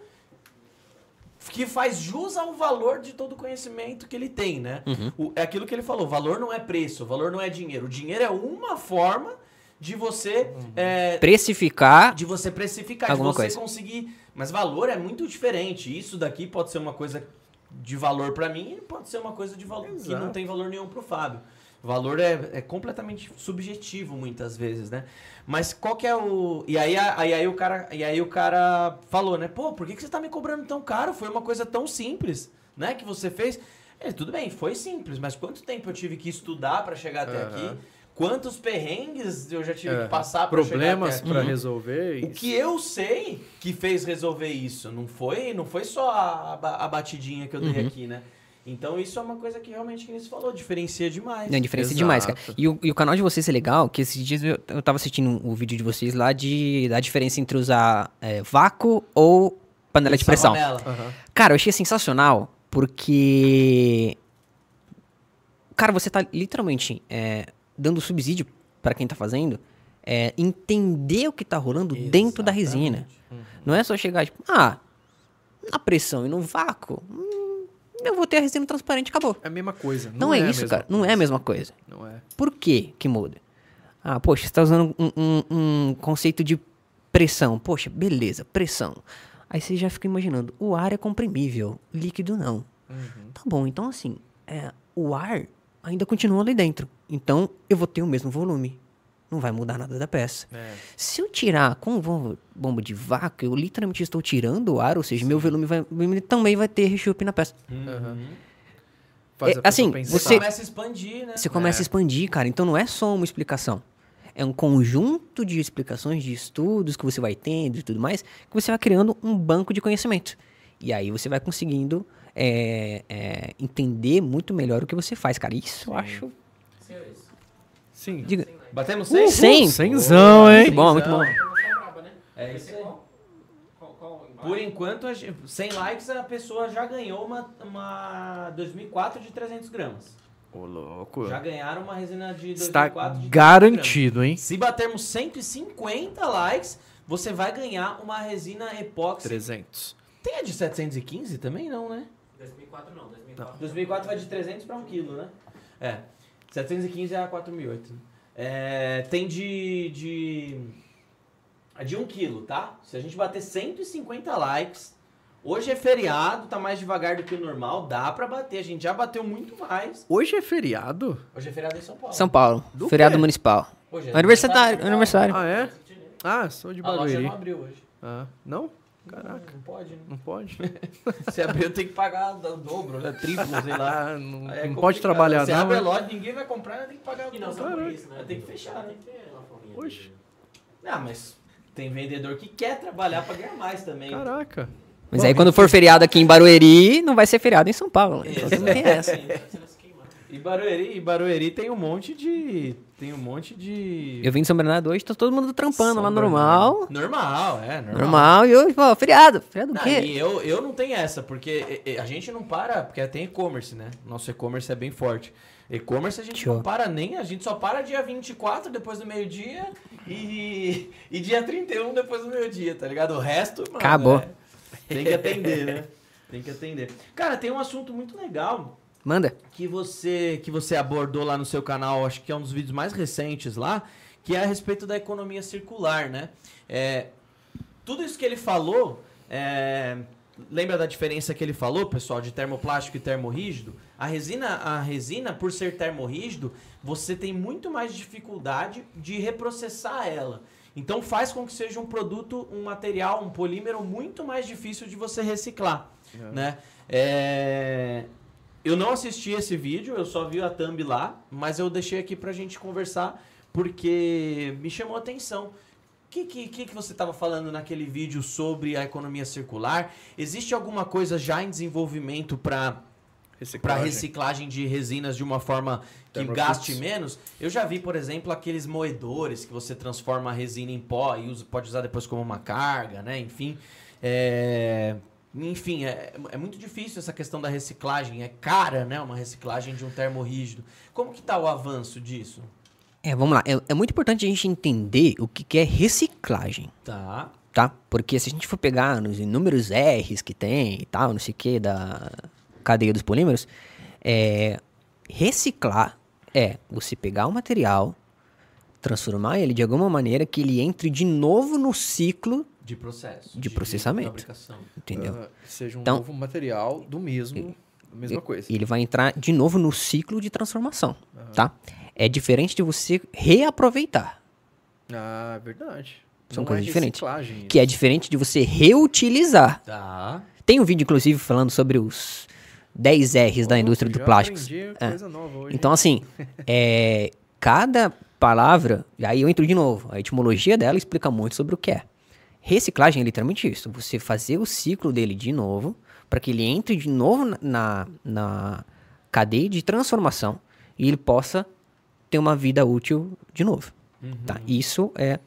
que faz jus ao valor de todo o conhecimento que ele tem, né?
Uhum.
O- é aquilo que ele falou: valor não é preço, valor não é dinheiro. O dinheiro é uma forma de você. é,
Precificar.
de você precificar,
Alguma
de você
coisa.
conseguir. Mas valor é muito diferente. Isso daqui pode ser uma coisa de valor pra mim e pode ser uma coisa de valor que não tem valor nenhum pro Fábio. Valor é, é completamente subjetivo muitas vezes, né? Mas qual que é o. E aí, aí, aí o cara, e aí o cara falou, né? Pô, por que, que você tá me cobrando tão caro? Foi uma coisa tão simples, né? Que você fez. Ele, tudo bem, foi simples, mas quanto tempo eu tive que estudar pra chegar até
Aham.
aqui? Quantos perrengues eu já tive
É,
que passar pra chegar
Problemas
aqui?
resolver.
O
isso.
que eu sei que fez resolver isso, não foi, não foi só a, a batidinha que eu dei
Uhum.
aqui, né? Então isso é uma coisa que realmente, que você falou, diferencia demais.
Não, diferença
Exato.
demais, cara. E o, e o canal de vocês é legal, que esses dias eu, eu tava assistindo o vídeo de vocês lá de da diferença entre usar é, vácuo ou panela de pressão.
panela.
Aham.
Cara, eu achei sensacional, porque. Cara, você tá literalmente é, dando subsídio pra quem tá fazendo, é, entender o que tá rolando dentro da resina. Não é só chegar, tipo, ah, na pressão e no vácuo, hum, eu vou ter a resina transparente, acabou.
É a mesma coisa.
Não, é,
a
isso, cara. Não é a mesma coisa.
Não é.
Por que que muda? Ah, poxa, você está usando um, um- um conceito de pressão. Poxa, beleza, pressão. Aí você já fica imaginando, o ar é comprimível, líquido não.
Uhum.
Tá bom, então assim, é, o ar ainda continua ali dentro. Então eu vou ter o mesmo volume. Não vai mudar nada da peça.
É.
Se eu tirar com bomba, bomba de vácuo, eu literalmente estou tirando o ar, ou seja, meu volume, vai, também vai ter rechupe na peça.
Uhum.
Faz
É, assim,
pensar.
Você começa a expandir, né?
Você começa a expandir, cara. Então não é só uma explicação. É um conjunto de explicações, de estudos que você vai tendo e tudo mais, que você vai criando um banco de conhecimento. E aí você vai conseguindo é, é, entender muito melhor o que você faz, cara. Isso eu acho.
Sim.
Diga,
Batemos
Uh,
100?
cem.
Cenzão, hein?
muito bom, muito bom.
né?
É
Vai
isso aí. Por enquanto, a gente- 100 likes, a pessoa já ganhou uma, uma 2004 de 300 gramas.
Ô, louco.
Já ganharam uma resina de 2004
Está
de 300 gramas.
garantido, hein?
Se batermos 150 likes, você vai ganhar uma resina epóxi.
300.
Tem a de 715 também, não, né?
2004 não, 2004.
2004 vai de 300 para 1 kg, né? É. 715 é a 4008. É, tem de. de. a de 1 kg, tá? Se a gente bater 150 likes. Hoje é feriado, tá mais devagar do que o normal, dá pra bater. A gente já bateu muito mais.
Hoje é feriado?
Hoje é feriado em São Paulo.
São Paulo,
Do
feriado
quê?
municipal.
Hoje
Aniversário,
São
aniversário.
Ah, é? Ah, sou de
A loja
Barueri.
não abriu hoje.
Ah, não? Caraca,
Não pode, né?
não pode?
Se abrir, eu tenho que pagar o dobro, né? Triplo, sei lá.
Não,
é
não pode trabalhar,
Se
não.
abre a
né?
loja, ninguém vai comprar, tem que pagar o
E não só por isso, né?
Tem que fechar, né?
Tem que ter uma forminha.
Oxe.
de-
Ah, mas tem vendedor que quer trabalhar pra ganhar mais também.
Caraca.
Mas
Bom,
aí quando for feriado aqui em Barueri, não vai ser feriado em São Paulo. né? Então não tem essa.
E Barueri, e Barueri tem um monte de. Tem um monte de.
Eu vim de São Bernardo hoje, tá todo mundo trampando
São
lá
Bernardo.
normal.
Normal, é, normal.
Normal. E hoje, pô, feriado. Feriado o quê?
e eu, eu não tenho essa, porque a gente não para, porque tem e-commerce, né? Nosso e-commerce é bem forte. E-commerce a gente
Show.
não para nem, a gente só para dia 24 depois do meio-dia e, e dia 31 depois do meio-dia, tá ligado? O resto, mano,
Acabou.
é, tem que atender, né? Tem que atender. Cara, tem um assunto muito legal
Manda.
que você que você abordou lá no seu canal, acho que é um dos vídeos mais recentes lá, que é a respeito da economia circular, né? É, tudo isso que ele falou, é, lembra da diferença que ele falou, pessoal, de termoplástico e termorrígido? A resina, a resina, por ser termorrígido, você tem muito mais dificuldade de reprocessar ela. Então faz com que seja um produto, um material, um polímero muito mais difícil de você reciclar, né? É, eu não assisti esse vídeo, eu só vi a thumb lá, mas eu deixei aqui pra gente conversar porque me chamou a atenção. O que, que, que, você estava falando naquele vídeo sobre a economia circular? Existe alguma coisa já em desenvolvimento para para
Reciclagem.
de resinas de uma forma que gaste menos. Eu já vi, por exemplo, aqueles moedores que você transforma a resina em pó e usa- pode usar depois como uma carga, né? Enfim, é... Enfim, é, é muito difícil essa questão da reciclagem. É cara, né? Uma reciclagem de um termorrígido. Como que tá o avanço disso?
É, vamos lá. É, é muito importante a gente entender o que, que é reciclagem,
Tá.
tá? Porque se a gente for pegar nos inúmeros R's que tem e tal, não sei o que, da cadeia dos polímeros, é, reciclar é você pegar o material, transformar ele de alguma maneira que ele entre de novo no ciclo,
De processo.
De processamento.
fabricação.
entendeu?
Ah, seja um
Então-
novo material do mesmo, mesma coisa.
Ele vai entrar de novo no ciclo de transformação, tá? É diferente de você reaproveitar,
Ah, verdade.
São
Não
coisas
é
diferentes. que é diferente de você reutilizar.
Tá.
Tem um vídeo, inclusive, falando sobre os 10 R's da indústria do
aprendi
É. Então, assim, é, cada palavra, aí eu entro de novo, a etimologia dela explica muito sobre o que é. Reciclagem é literalmente isso, você fazer o ciclo dele de novo, para que ele entre de novo na- na, cadeia de transformação e ele possa ter uma vida útil de novo. Tá? Isso é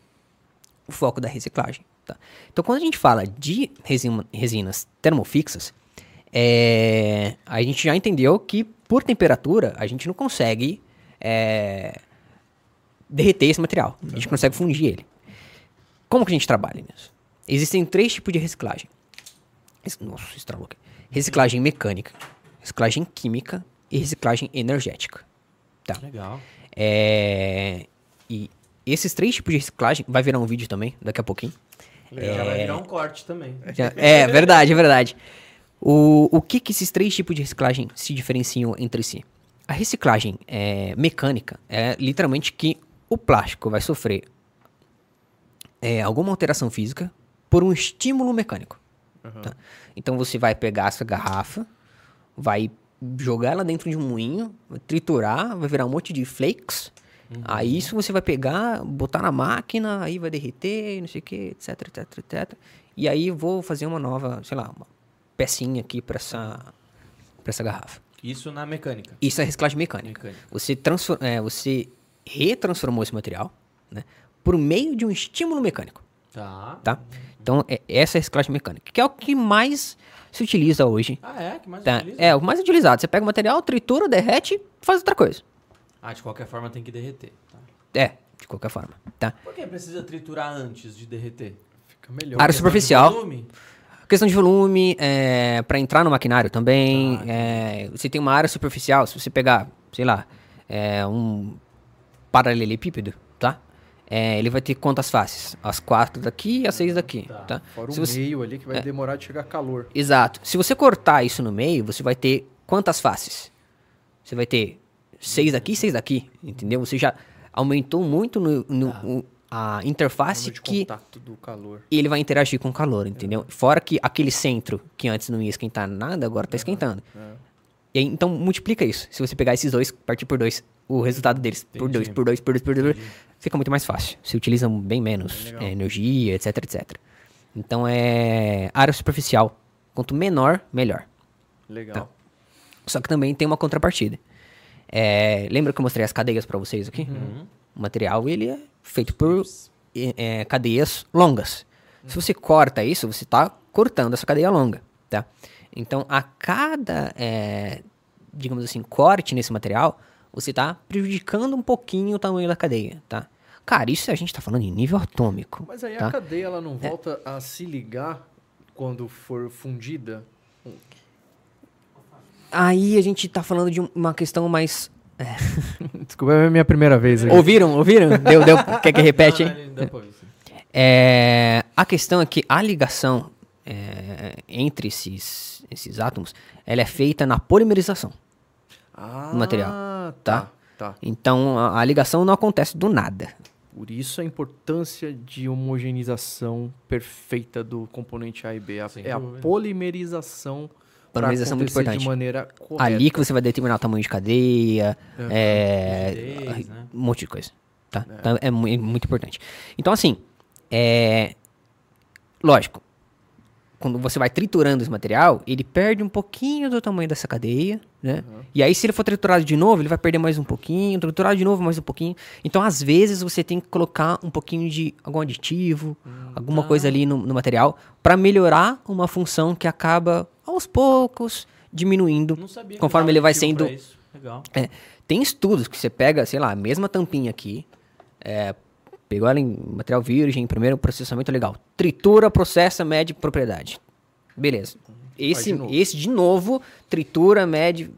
o foco da reciclagem. Tá? Então, quando a gente fala de resina- resinas termofixas, é, a gente já entendeu que por temperatura a gente não consegue é, derreter esse material. A gente não consegue fundir ele. Como que a gente trabalha nisso? Existem três tipos de reciclagem. Nossa, estralou aqui. Reciclagem mecânica, reciclagem química e reciclagem energética. Tá.
Legal.
É, e esses três tipos de reciclagem, vai virar um vídeo também, daqui a pouquinho.
Já vai virar um corte também.
É verdade, é verdade. O, o que, que esses três tipos de reciclagem se diferenciam entre si? A reciclagem é, mecânica é literalmente que o plástico vai sofrer é, alguma alteração física por um estímulo mecânico. tá? Então você vai pegar essa garrafa, vai jogar ela dentro de um moinho, vai triturar, vai virar um monte de flakes. Aí isso você vai pegar, botar na máquina, aí vai derreter, não sei o que, etc, etc, etc. E aí vou fazer uma nova, sei lá, uma pecinha aqui para essa, pra essa garrafa.
Isso na mecânica.
Isso é reciclagem mecânica.
Mecânica.
Você, é, você retransformou esse material né, por meio de um estímulo mecânico.
Tá.
Tá? Então, é, essa é a reciclagem mecânica, que é o que mais se utiliza hoje.
Ah, é? Que mais
Tá?
utiliza?
É o mais utilizado. Você pega o material, tritura, derrete, faz outra coisa.
Ah, de qualquer forma tem que derreter. Tá.
É, de qualquer forma. Tá?
Por que precisa triturar antes de derreter?
Fica melhor.
Área superficial.
volume?
Questão de volume, é, para entrar no maquinário também.
Tá,
é, você tem uma área superficial, se você pegar, sei lá, é, um paralelepípedo? É, ele vai ter quantas faces? As quatro daqui e as seis daqui,
Tá.
tá?
Fora o
Se você-
meio ali que vai
É.
demorar de chegar calor.
Exato. Se você cortar isso no meio, você vai ter quantas faces? Você vai ter seis daqui e seis daqui, entendeu? Você já aumentou muito no, no- o- a interface que
contato do calor.
ele vai interagir com o calor, entendeu? Fora que aquele centro que antes não ia esquentar nada, agora tá esquentando. E aí, então multiplica isso. Se você pegar esses dois, partir por dois, o resultado deles por dois,
Entendi.
por dois, por dois, por dois, fica muito mais fácil. Você utiliza bem menos é, energia, etc, etc. Então é área superficial. Quanto menor, melhor.
Legal.
Só que também tem uma contrapartida. É, lembra que eu mostrei as cadeias para vocês aqui? O material ele é feito por é, é, cadeias longas. Se você corta isso, você está cortando essa cadeia longa, tá? Então, a cada, é, digamos assim, corte nesse material, você está prejudicando um pouquinho o tamanho da cadeia, tá? Cara, isso a gente está falando em nível atômico.
Mas aí
tá?
a cadeia ela não volta a se ligar quando for fundida?
Aí a gente está falando de um- uma questão mais...
Desculpa, é a minha primeira vez aqui.
Ouviram? Ouviram? Deu, deu. Quer que repete,
Não,
hein?
não, depois.
É, a questão é que a ligação é, entre esses, esses átomos ela é feita na polimerização.
Ah,
material, tá?
tá? Tá.
Então a, a ligação não acontece do nada.
Por isso a importância de homogeneização perfeita do componente A e B. A- é a.
Polimerização
polimerização
é muito importante.
de maneira correta.
Ali que você vai determinar o tamanho de cadeia, é,
Rigidez, né?
um monte de coisa. Tá? Então é, é muito importante. Então, assim, é, lógico, quando você vai triturando esse material, ele perde um pouquinho do tamanho dessa cadeia, né? E aí, se ele for triturado de novo, ele vai perder mais um pouquinho, triturado de novo mais um pouquinho. Então, às vezes, você tem que colocar um pouquinho de algum aditivo, alguma coisa ali no, no material, para melhorar uma função que acaba, aos poucos, diminuindo. Conforme ele vai sendo-.
Legal.
Tem estudos que você pega, sei lá, a mesma tampinha aqui, é, pegou ela em material virgem, primeiro processamento legal. Tritura, processa, mede propriedade. Beleza. Esse,
de novo.
esse de novo, tritura, mede,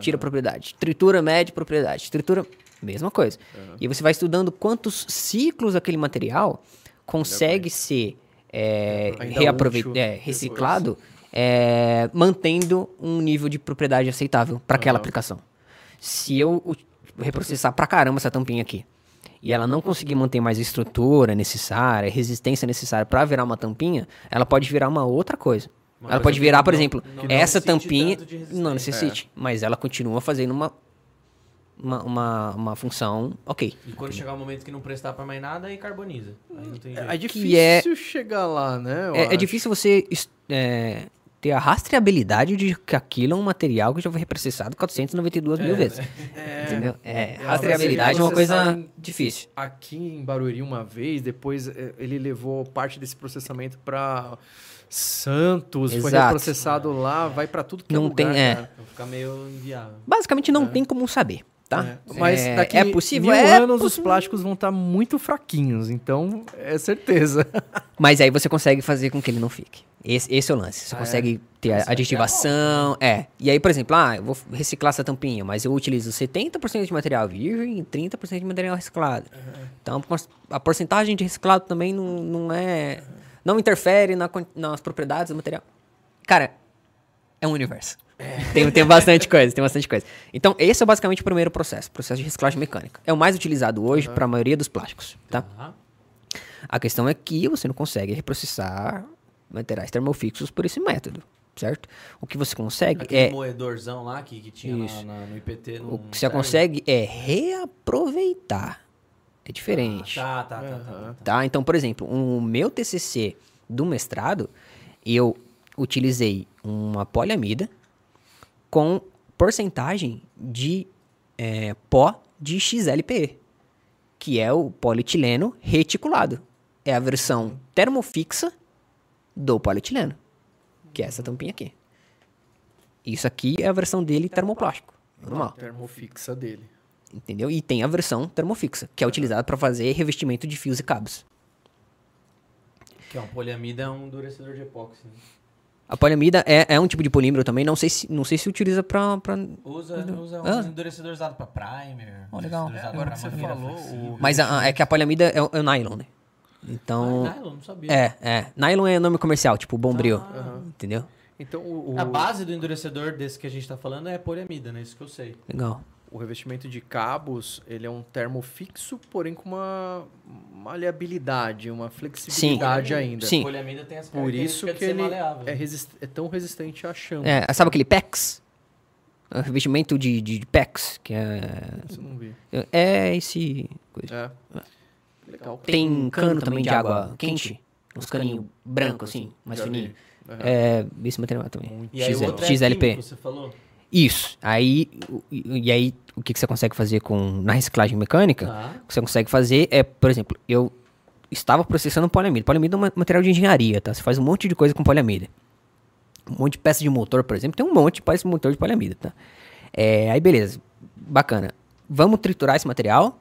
tira propriedade. Tritura, mede propriedade. Tritura, mesma coisa. E você vai estudando quantos ciclos aquele material consegue ser é,
Ainda
reaprovei-
útil
é, reciclado, é, mantendo um nível de propriedade aceitável para aquela aplicação. Se eu reprocessar pra caramba essa tampinha aqui e ela não conseguir manter mais a estrutura necessária, a resistência necessária para virar uma tampinha, ela pode virar uma outra coisa.
Uma
ela
coisa
pode virar, por
não-
exemplo,
não
essa tampinha não necessite, mas ela continua fazendo uma uma, uma, uma função ok.
E quando chegar o momento que não prestar pra mais nada, aí carboniza. Aí não tem jeito.
É
Que
difícil
é-
chegar lá, né?
É, é difícil você é, ter a rastreabilidade de que aquilo é um material que já foi reprocessado 492 mil vezes. Entendeu? É,
É,
rastreabilidade é uma coisa difícil.
Aqui em Barueri uma vez, depois eh, ele levou parte desse processamento pra Santos, foi
Exato.
reprocessado lá, vai pra tudo que
Não
é lugar,
tem- é.
Vai ficar meio inviável.
Basicamente não tem como saber, tá?
É, Mas
é,
daqui
é possível,
mil
é
anos os
possível.
plásticos vão estar muito fraquinhos, então é certeza.
Mas aí você consegue fazer com que ele não fique. Esse, esse é o lance. Você
Ah, é?
consegue ter
Isso
a
aqui é
aditivação. É. E aí, por exemplo, ah, eu vou reciclar essa tampinha, mas eu utilizo 70% de material virgem e 30% de material reciclado. Então, por- a porcentagem de reciclado também não, não é. Não interfere na nas propriedades do material. Cara, é um universo. Tem, tem bastante coisa, tem bastante coisa. Então, esse é basicamente o primeiro processo, processo de reciclagem mecânica. É o mais utilizado hoje para a maioria dos plásticos, tá?
Tá?
A questão é que você não consegue reprocessar materiais termofixos por esse método, certo? O que você consegue
Aquele
é
moedorzão lá que, que tinha
Isso.
lá na- no IPT. Não
o que você
serve?
consegue é reaproveitar. É diferente,
Ah, tá, tá, tá, tá, tá.
tá? Então, por exemplo, o meu TCC do mestrado, eu utilizei uma poliamida com porcentagem de eh, pó de XLPE, que é o polietileno reticulado. É a versão termofixa do polietileno, que é essa tampinha aqui. Isso aqui é a versão dele termoplástico, normal,
termofixa dele.
entendeu? E tem a versão termofixa, que é utilizada para fazer revestimento de fios e cabos.
Que é um poliamida, é um endurecedor de epóxi. né?
A poliamida é, é um tipo de polímero também, não sei se, não sei se utiliza pra... pra-
Usa, usa um
Ah.
endurecedor usado pra primer.
Ó, legal.
usado
Agora que você falou, o-
Mas a- a- é que a poliamida é, o- é o nylon, né? Então...
Ah, nylon, não sabia.
É, é. Nylon é nome comercial, tipo bombril,
Ah.
entendeu?
Então o, o-
A base do endurecedor desse que a gente tá falando é poliamida, né? Isso que eu sei.
Legal.
O revestimento de cabos, ele é um termofixo, porém com uma maleabilidade, uma flexibilidade ainda.
Sim.
Poliamida tem as
Por isso que
de ser
ele
maleável.
é, resist- é tão resistente à chama.
É, sabe aquele PEX? É um revestimento de, de, de PEX, que é...
Isso eu não vi.
É esse... coisa.
É. Legal.
Tem cano também de água quente, uns caninhos brancos assim, mais
Já vi.
fininho. É, esse material também.
E aí o
XL,
outro é
XLP.
químico, você falou?
Isso. Aí, e, aí, o que, que você consegue fazer com na reciclagem mecânica?
Tá.
O que você consegue fazer é, por exemplo, eu estava processando poliamida. Poliamida é um ma- material de engenharia, tá? Você faz um monte de coisa com poliamida. Um monte de peça de motor, por exemplo, tem um monte de peça de motor de poliamida, tá? É, aí, beleza. Bacana. Vamos triturar esse material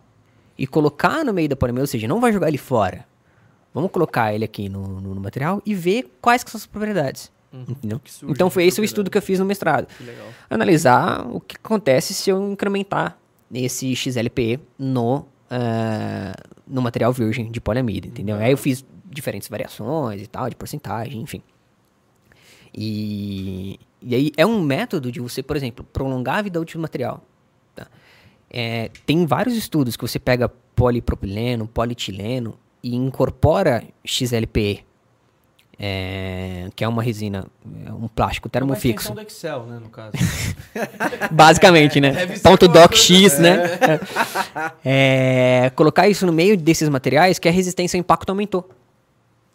e colocar no meio da poliamida, ou seja, não vai jogar ele fora. Vamos colocar ele aqui no, no- no material e ver quais são as propriedades.
Surge
Então foi esse o estudo que eu fiz no mestrado analisar o que acontece se eu incrementar esse XLPE no, ah, no material virgem de poliamida, entendeu? Aí eu fiz diferentes variações e tal, de porcentagem, enfim. E, e aí é um método de você, por exemplo, prolongar a vida útil do material. tá? É, tem vários estudos que você pega polipropileno, polietileno e incorpora XLPE, é, que é uma resina, é um plástico
É uma
termofixo.
extensão do Excel, né, no caso.
Basicamente, né?
Deve ser
Ponto
alguma
doc
coisa,
X, né? É, colocar isso no meio desses materiais que a resistência ao impacto aumentou.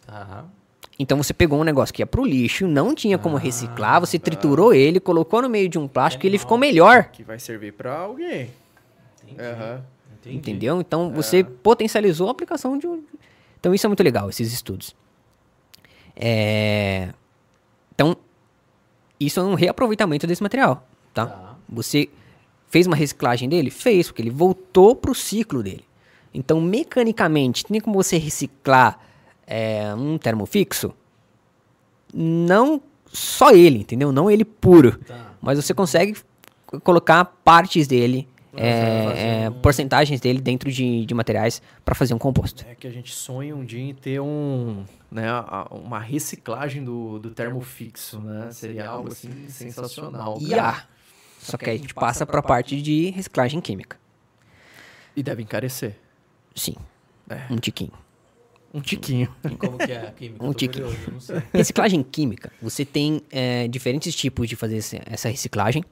Tá.
Então você pegou um negócio que ia pro lixo, não tinha como reciclar, você triturou ele, colocou no meio de um plástico e ele ficou melhor.
Que vai servir pra alguém. Aham.
Entendi.
Entendeu? Então você potencializou a aplicação de um. Então isso é muito legal, esses estudos. É, Então, isso é um reaproveitamento desse material, tá?
Tá.
Você fez uma reciclagem dele? Fez, porque ele voltou pro ciclo dele. Então, mecanicamente, tem como você reciclar é, um termofixo? Não só ele, entendeu? Não ele puro.
Tá.
Mas você consegue colocar partes dele, é,
fazer
é,
um-
porcentagens dele dentro de, de materiais para fazer um composto.
É que a gente sonha um dia em ter um, né, uma reciclagem do, do termo fixo, né? Seria algo assim sensacional.
E há. Só que aí a gente passa para a parte de reciclagem química.
E deve encarecer.
Sim.
É.
Um tiquinho.
Um tiquinho.
E como que é a química?
Um tique.
curioso, eu não sei.
Reciclagem química, você tem é, diferentes tipos de fazer essa reciclagem.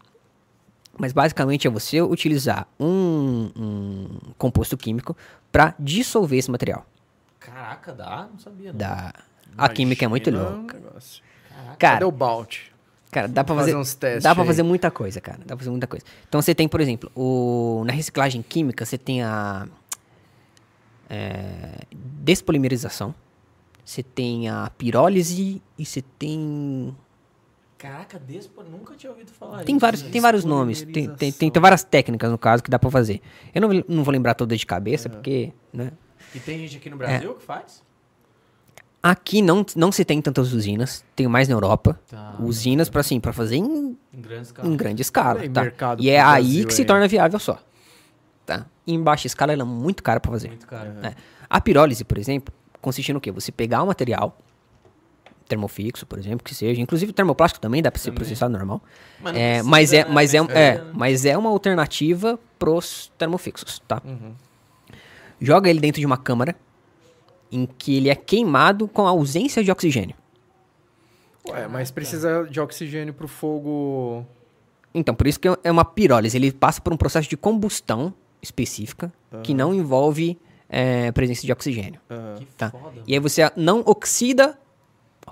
Mas basicamente é você utilizar um, um composto químico para dissolver esse material.
Caraca, dá? Não sabia. Não.
Da... A química é muito louca.
negócio.
Caraca.
Cadê
Cara,
o Balt?
cara, dá pra
fazer
fazer,
uns testes
dá pra
aí.
fazer muita coisa, cara. Dá pra fazer muita coisa. Então você tem, por exemplo, o, na reciclagem química, você tem a é, despolimerização, você tem a pirólise e você tem
Caraca, Despo, nunca tinha ouvido falar
Tem
isso,
vários,
velho.
tem vários nomes, tem, tem, tem, tem várias técnicas no caso que dá pra fazer. Eu não, não vou lembrar todas de cabeça, porque, né?
E tem gente
É.
aqui no Brasil que faz?
Aqui não, não se tem tantas usinas, tem mais na Europa.
Tá.
Usinas para assim, para fazer em,
Em grandes
em
casos.
grande escala,
Tem
tá? E é aí
Brasil
que se
aí.
torna viável só. Tá? Em baixa escala ela é muito cara pra fazer.
Muito caro.
É. A pirólise, por exemplo, consiste no quê? Você pegar o material termofixo, por exemplo, que seja, inclusive o termoplástico também dá pra ser processado normal.
Mas,
É,
precisa,
mas é,
né?
mas é,
Mas
é,
é-
mas é uma alternativa pros termofixos, tá?
Uhum.
Joga ele dentro de uma câmara em que ele é queimado com a ausência de oxigênio.
Ué, mas precisa de oxigênio pro fogo.
Então, por isso que é uma pirólise. Ele passa por um processo de combustão específica que não envolve é, presença de oxigênio.
ah,
Que
Tá.
foda.
E aí você não oxida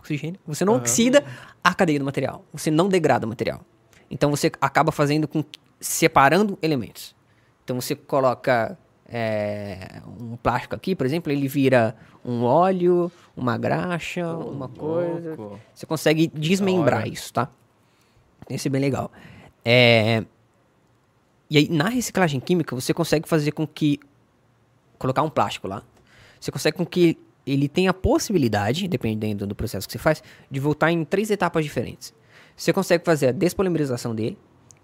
oxigênio, você não oxida a cadeia do material, você não degrada o material. Então você acaba fazendo com separando elementos. Então você coloca é, um plástico aqui, por exemplo, ele vira um óleo, uma graxa, uma coisa.
louco.
Você consegue desmembrar isso, tá? Isso é bem legal. É, E aí, na reciclagem química, você consegue fazer com que. Colocar um plástico lá. Você consegue com que ele tenha a possibilidade, dependendo do processo que você faz, de voltar em três etapas diferentes. Você consegue fazer a despolimerização dele,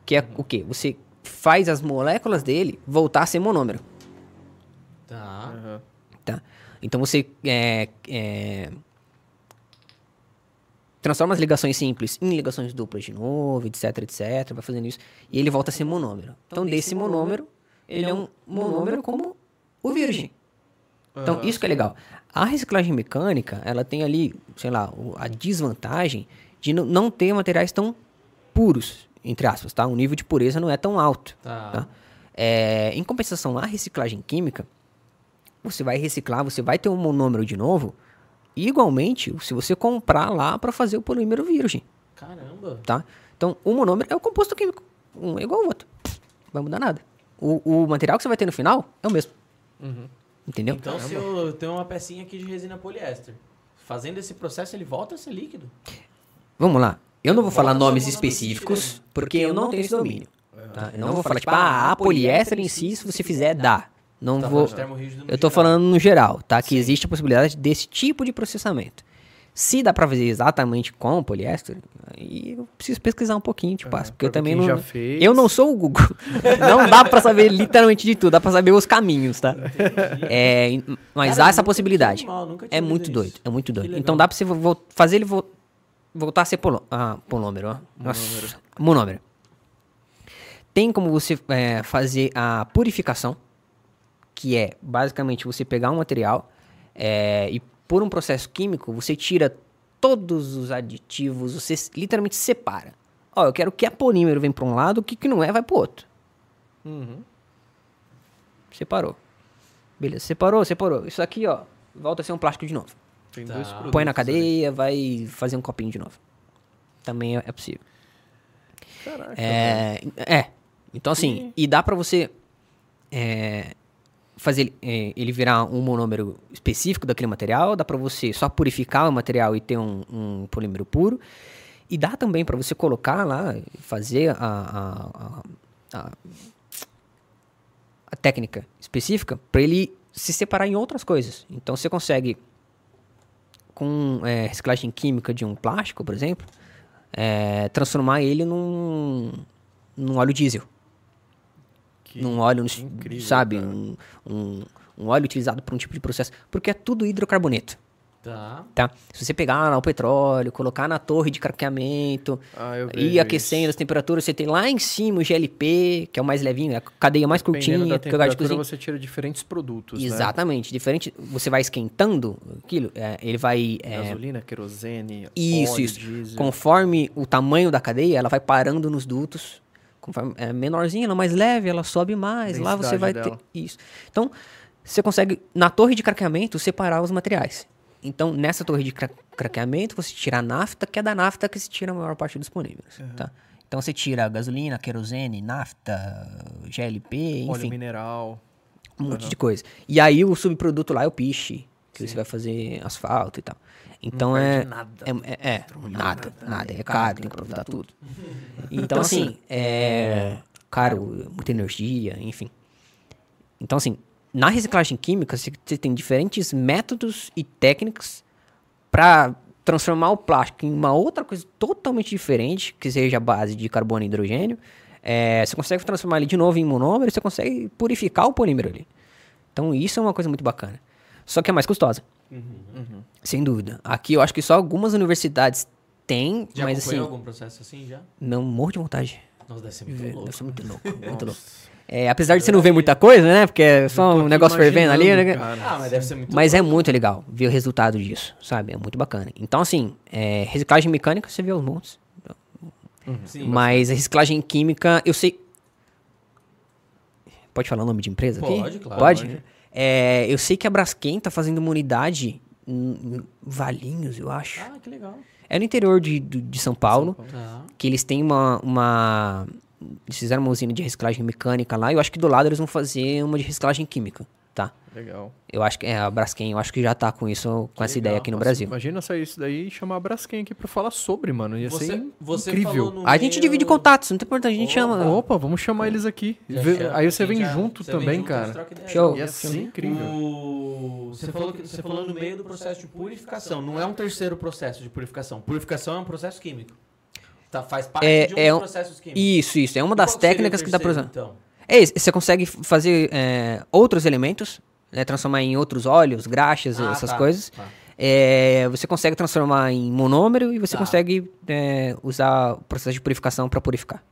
que é o quê? Você faz as moléculas dele voltar a ser monômero.
Tá.
Aham.
Tá? Então você é, é, transforma as ligações simples em ligações duplas de novo, etc, etc, vai fazendo isso, e ele volta a ser monômero. Então, desse monômero, ele é um monômero como o virgem. Então,
Aham.
isso que é legal. A reciclagem mecânica, ela tem ali, sei lá, a desvantagem de não- ter materiais tão puros, entre aspas, tá? O nível de pureza não é tão alto.
Tá.
Tá? É, em compensação, a reciclagem química, você vai reciclar, você vai ter um monômero de novo, igualmente se você comprar lá para fazer o polímero virgem,
Caramba.
tá? Então, o monômero é o composto químico, um é igual ao outro, não vai mudar nada. O, o material que você vai ter no final é o mesmo,
Uhum.
Entendeu?
Então, se eu tenho uma pecinha aqui de resina poliéster, fazendo esse processo, ele volta a ser líquido?
Vamos lá. Eu não vou falar
Volta
nomes
só no
específicos,
nome
porque eu não tenho esse domínio. Tá? Eu não vou falar, tipo, ah, a poliéster em si, se você fizer, dá. Não
Tá
vou...
no
Eu tô
geral.
falando no geral, tá? Que existe a possibilidade desse tipo de processamento. Se dá pra fazer exatamente com o poliéster, aí eu preciso pesquisar um pouquinho, tipo, porque eu também não.
já fez.
Eu não sou o Google. não dá pra saber literalmente de tudo, dá pra saber os caminhos, tá? É, mas
Cara,
há essa possibilidade.
mal,
É muito
isso.
doido, é muito doido. Então dá pra você vo- vo- fazer ele vo- voltar a ser polo, ah, polômero, ó. Nossa, monômero. Tem como você é, fazer a purificação, que é basicamente você pegar um material é, e por um processo químico você tira todos os aditivos, você literalmente separa. Ó, eu quero que a polímero vem para um lado, o que, que não é vai para outro.
Uhum.
Separou. Beleza, separou, separou. Isso aqui, ó, volta a ser um plástico de novo.
Tem
Tá.
dois produtos.
Põe na cadeia, vai fazer um copinho de novo. Também é, possível.
Caraca.
É, é. Então, assim, e dá pra você é, fazer ele- é, ele virar um monômero específico daquele material, dá pra você só purificar o material e ter um, um polímero puro. E dá também pra você colocar lá, fazer a, a, a, a- técnica específica pra ele se separar em outras coisas. Então, você consegue, com é, reciclagem química de um plástico, por exemplo, é, transformar ele num, num óleo diesel.
Que
num óleo,
incrível,
sabe? Um, um, um óleo utilizado para um tipo de processo. Porque é tudo hidrocarboneto,
Tá.
tá? Se você pegar o petróleo, colocar na torre de craqueamento,
Ah,
ir aquecendo
isso.
as temperaturas, você tem lá em cima o GLP, que é o mais levinho, é a cadeia mais
Dependendo
curtinha,
da
que
temperatura,
cozinha.
você tira diferentes produtos, né?
Exatamente, diferente. Você vai esquentando aquilo, é, ele vai. é,
Gasolina, querosene,
Isso,
óleo,
isso.
diesel.
Conforme o tamanho da cadeia, ela vai parando nos dutos. É menorzinha, ela é mais leve, ela sobe mais. Lá você vai
dela.
ter. Isso. Então, você consegue, na torre de craqueamento, separar os materiais. Então, nessa torre de cra craqueamento, você tira a nafta, que é da nafta que se tira a maior parte dos polímeros. Tá? Então, você tira gasolina, querosene, nafta, GLP,
Óleo
enfim,
mineral.
um monte de coisa. E aí, o subproduto lá é o piche, que você vai fazer asfalto e tal. Então, é.
nada.
É, é, é, nada, nada. É caro, tem que aproveitar tudo. Então, assim, é caro, muita energia, enfim. Então, assim, na reciclagem química, você você tem diferentes métodos e técnicas para transformar o plástico em uma outra coisa totalmente diferente, que seja a base de carbono e hidrogênio. É, você consegue transformar ele de novo em monômero, você consegue purificar o polímero ali. Então, isso é uma coisa muito bacana. Só que é mais custosa. Sem dúvida. Aqui eu acho que só algumas universidades têm,
Já
mas assim,
algum processo assim já?
não morro de vontade.
Nossa, deve ser muito
Deve
louco.
ser muito louco, muito louco. É, apesar de você não ver muita coisa, né? Porque é só um negócio fervendo ali, né?
cara.
Ah, mas deve ser muito
Mas é muito legal ver o resultado disso, sabe? É muito bacana. Então, assim, é, reciclagem mecânica, você vê os montes.
louco. Sim,
Mas a reciclagem química, eu sei. Pode falar o nome de empresa aqui?
Pode, claro.
Pode? É, eu sei que a Braskem tá fazendo uma unidade em Valinhos, eu acho.
Ah, que legal.
É no interior de, de São Paulo,
Tá.
que eles têm uma, uma. Eles fizeram uma usina de reciclagem mecânica lá, e eu acho que do lado eles vão fazer uma de reciclagem química, tá?
Legal.
Eu acho que é a Braskem, eu acho que já tá com isso, com essa
legal.
ideia aqui no
Nossa,
Brasil.
Imagina sair isso daí e chamar a Braskem aqui pra falar sobre, mano. Ia
Você,
ser
você
incrível.
falou no
A gente divide contatos, não tem importância, a gente
Opa.
chama.
Opa, vamos chamar eles aqui. Vê-
chama,
aí você vem
já-
junto
você vem
também,
junto, a gente
cara.
Show.
Ia ser incrível.
O... Você, falou que, você falou no meio do processo de purificação. Não é um terceiro processo de purificação. Purificação é um processo químico. Tá, faz parte
É-
de um
é
dos
um-
processos químicos.
Isso, isso. É uma
E
das técnicas que dá pra usar.
terceiro, Então?
É isso, você consegue fazer é, outros elementos, né, transformar em outros óleos, graxas,
Ah,
essas
tá,
coisas.
tá.
É, você consegue transformar em monômero e você
Tá.
consegue é, usar o processo de purificação para purificar.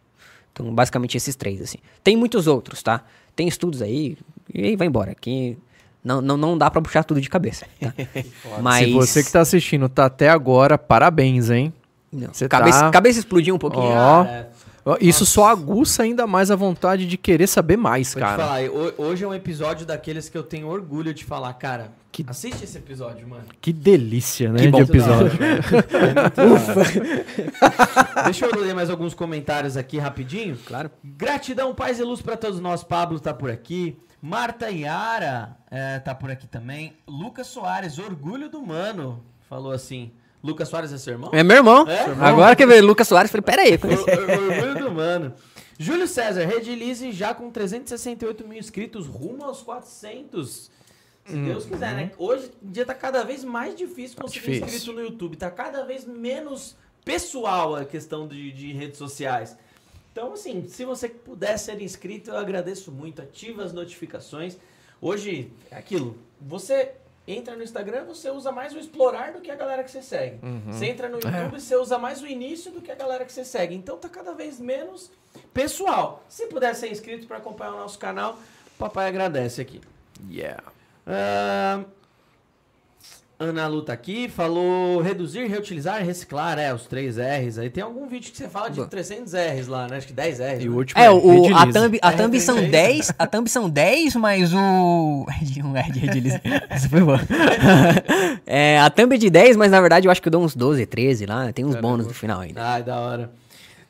Então, basicamente esses três, assim. Tem muitos outros, tá? Tem estudos aí, e aí vai embora. Que não, não, não dá para puxar tudo de cabeça. tá? Mas...
Se você que tá assistindo tá até agora, parabéns, hein?
Cabeça,
tá-
cabeça explodiu um pouquinho.
Cara,
Isso só aguça ainda mais a vontade de querer saber mais,
Vou te
cara.
falar, ho- hoje é um episódio daqueles que eu tenho orgulho de falar, cara. Assiste esse episódio, mano.
Que delícia, né,
Que bom.
de episódio.
Deixa eu ler mais alguns comentários aqui rapidinho.
Claro.
Gratidão, paz e luz pra todos nós. Pablo tá por aqui. Marta Yara é, tá por aqui também. Lucas Soares, orgulho do mano. Falou assim. Lucas Soares é seu irmão?
É meu irmão.
É?
Agora que veio Lucas Soares, falei, pera aí.
Or- or- Orgulho do mano. Júlio César, Redilize já com 368 mil inscritos, rumo aos 400. Se Deus quiser, né? Hoje em dia tá cada vez mais difícil conseguir
Difícil.
inscrito no YouTube. Tá cada vez menos pessoal a questão de, de redes sociais. Então, assim, se você puder ser inscrito, eu agradeço muito. Ativa as notificações. Hoje, é aquilo. Você entra no Instagram, você usa mais o explorar do que a galera que você segue. Você entra no YouTube, você usa mais o início do que a galera que você segue. Então tá cada vez menos pessoal. Se puder ser inscrito para acompanhar o nosso canal, o papai agradece aqui.
Yeah.
Ahn, Ana Lu tá aqui, falou reduzir, reutilizar, reciclar, é, os três R's. Aí tem algum vídeo que você fala de 300 R's lá, né? Acho que 10 R's.
E o
né?
último
É, o, a thumb, a
É,
thumb são
referência.
10, a thumb são 10, mas o... Um R de redilize. Essa foi boa. É, a thumb é de 10, mas na verdade eu acho que eu dou uns 12, 13 lá, tem uns bônus no final ainda.
Ai, da hora.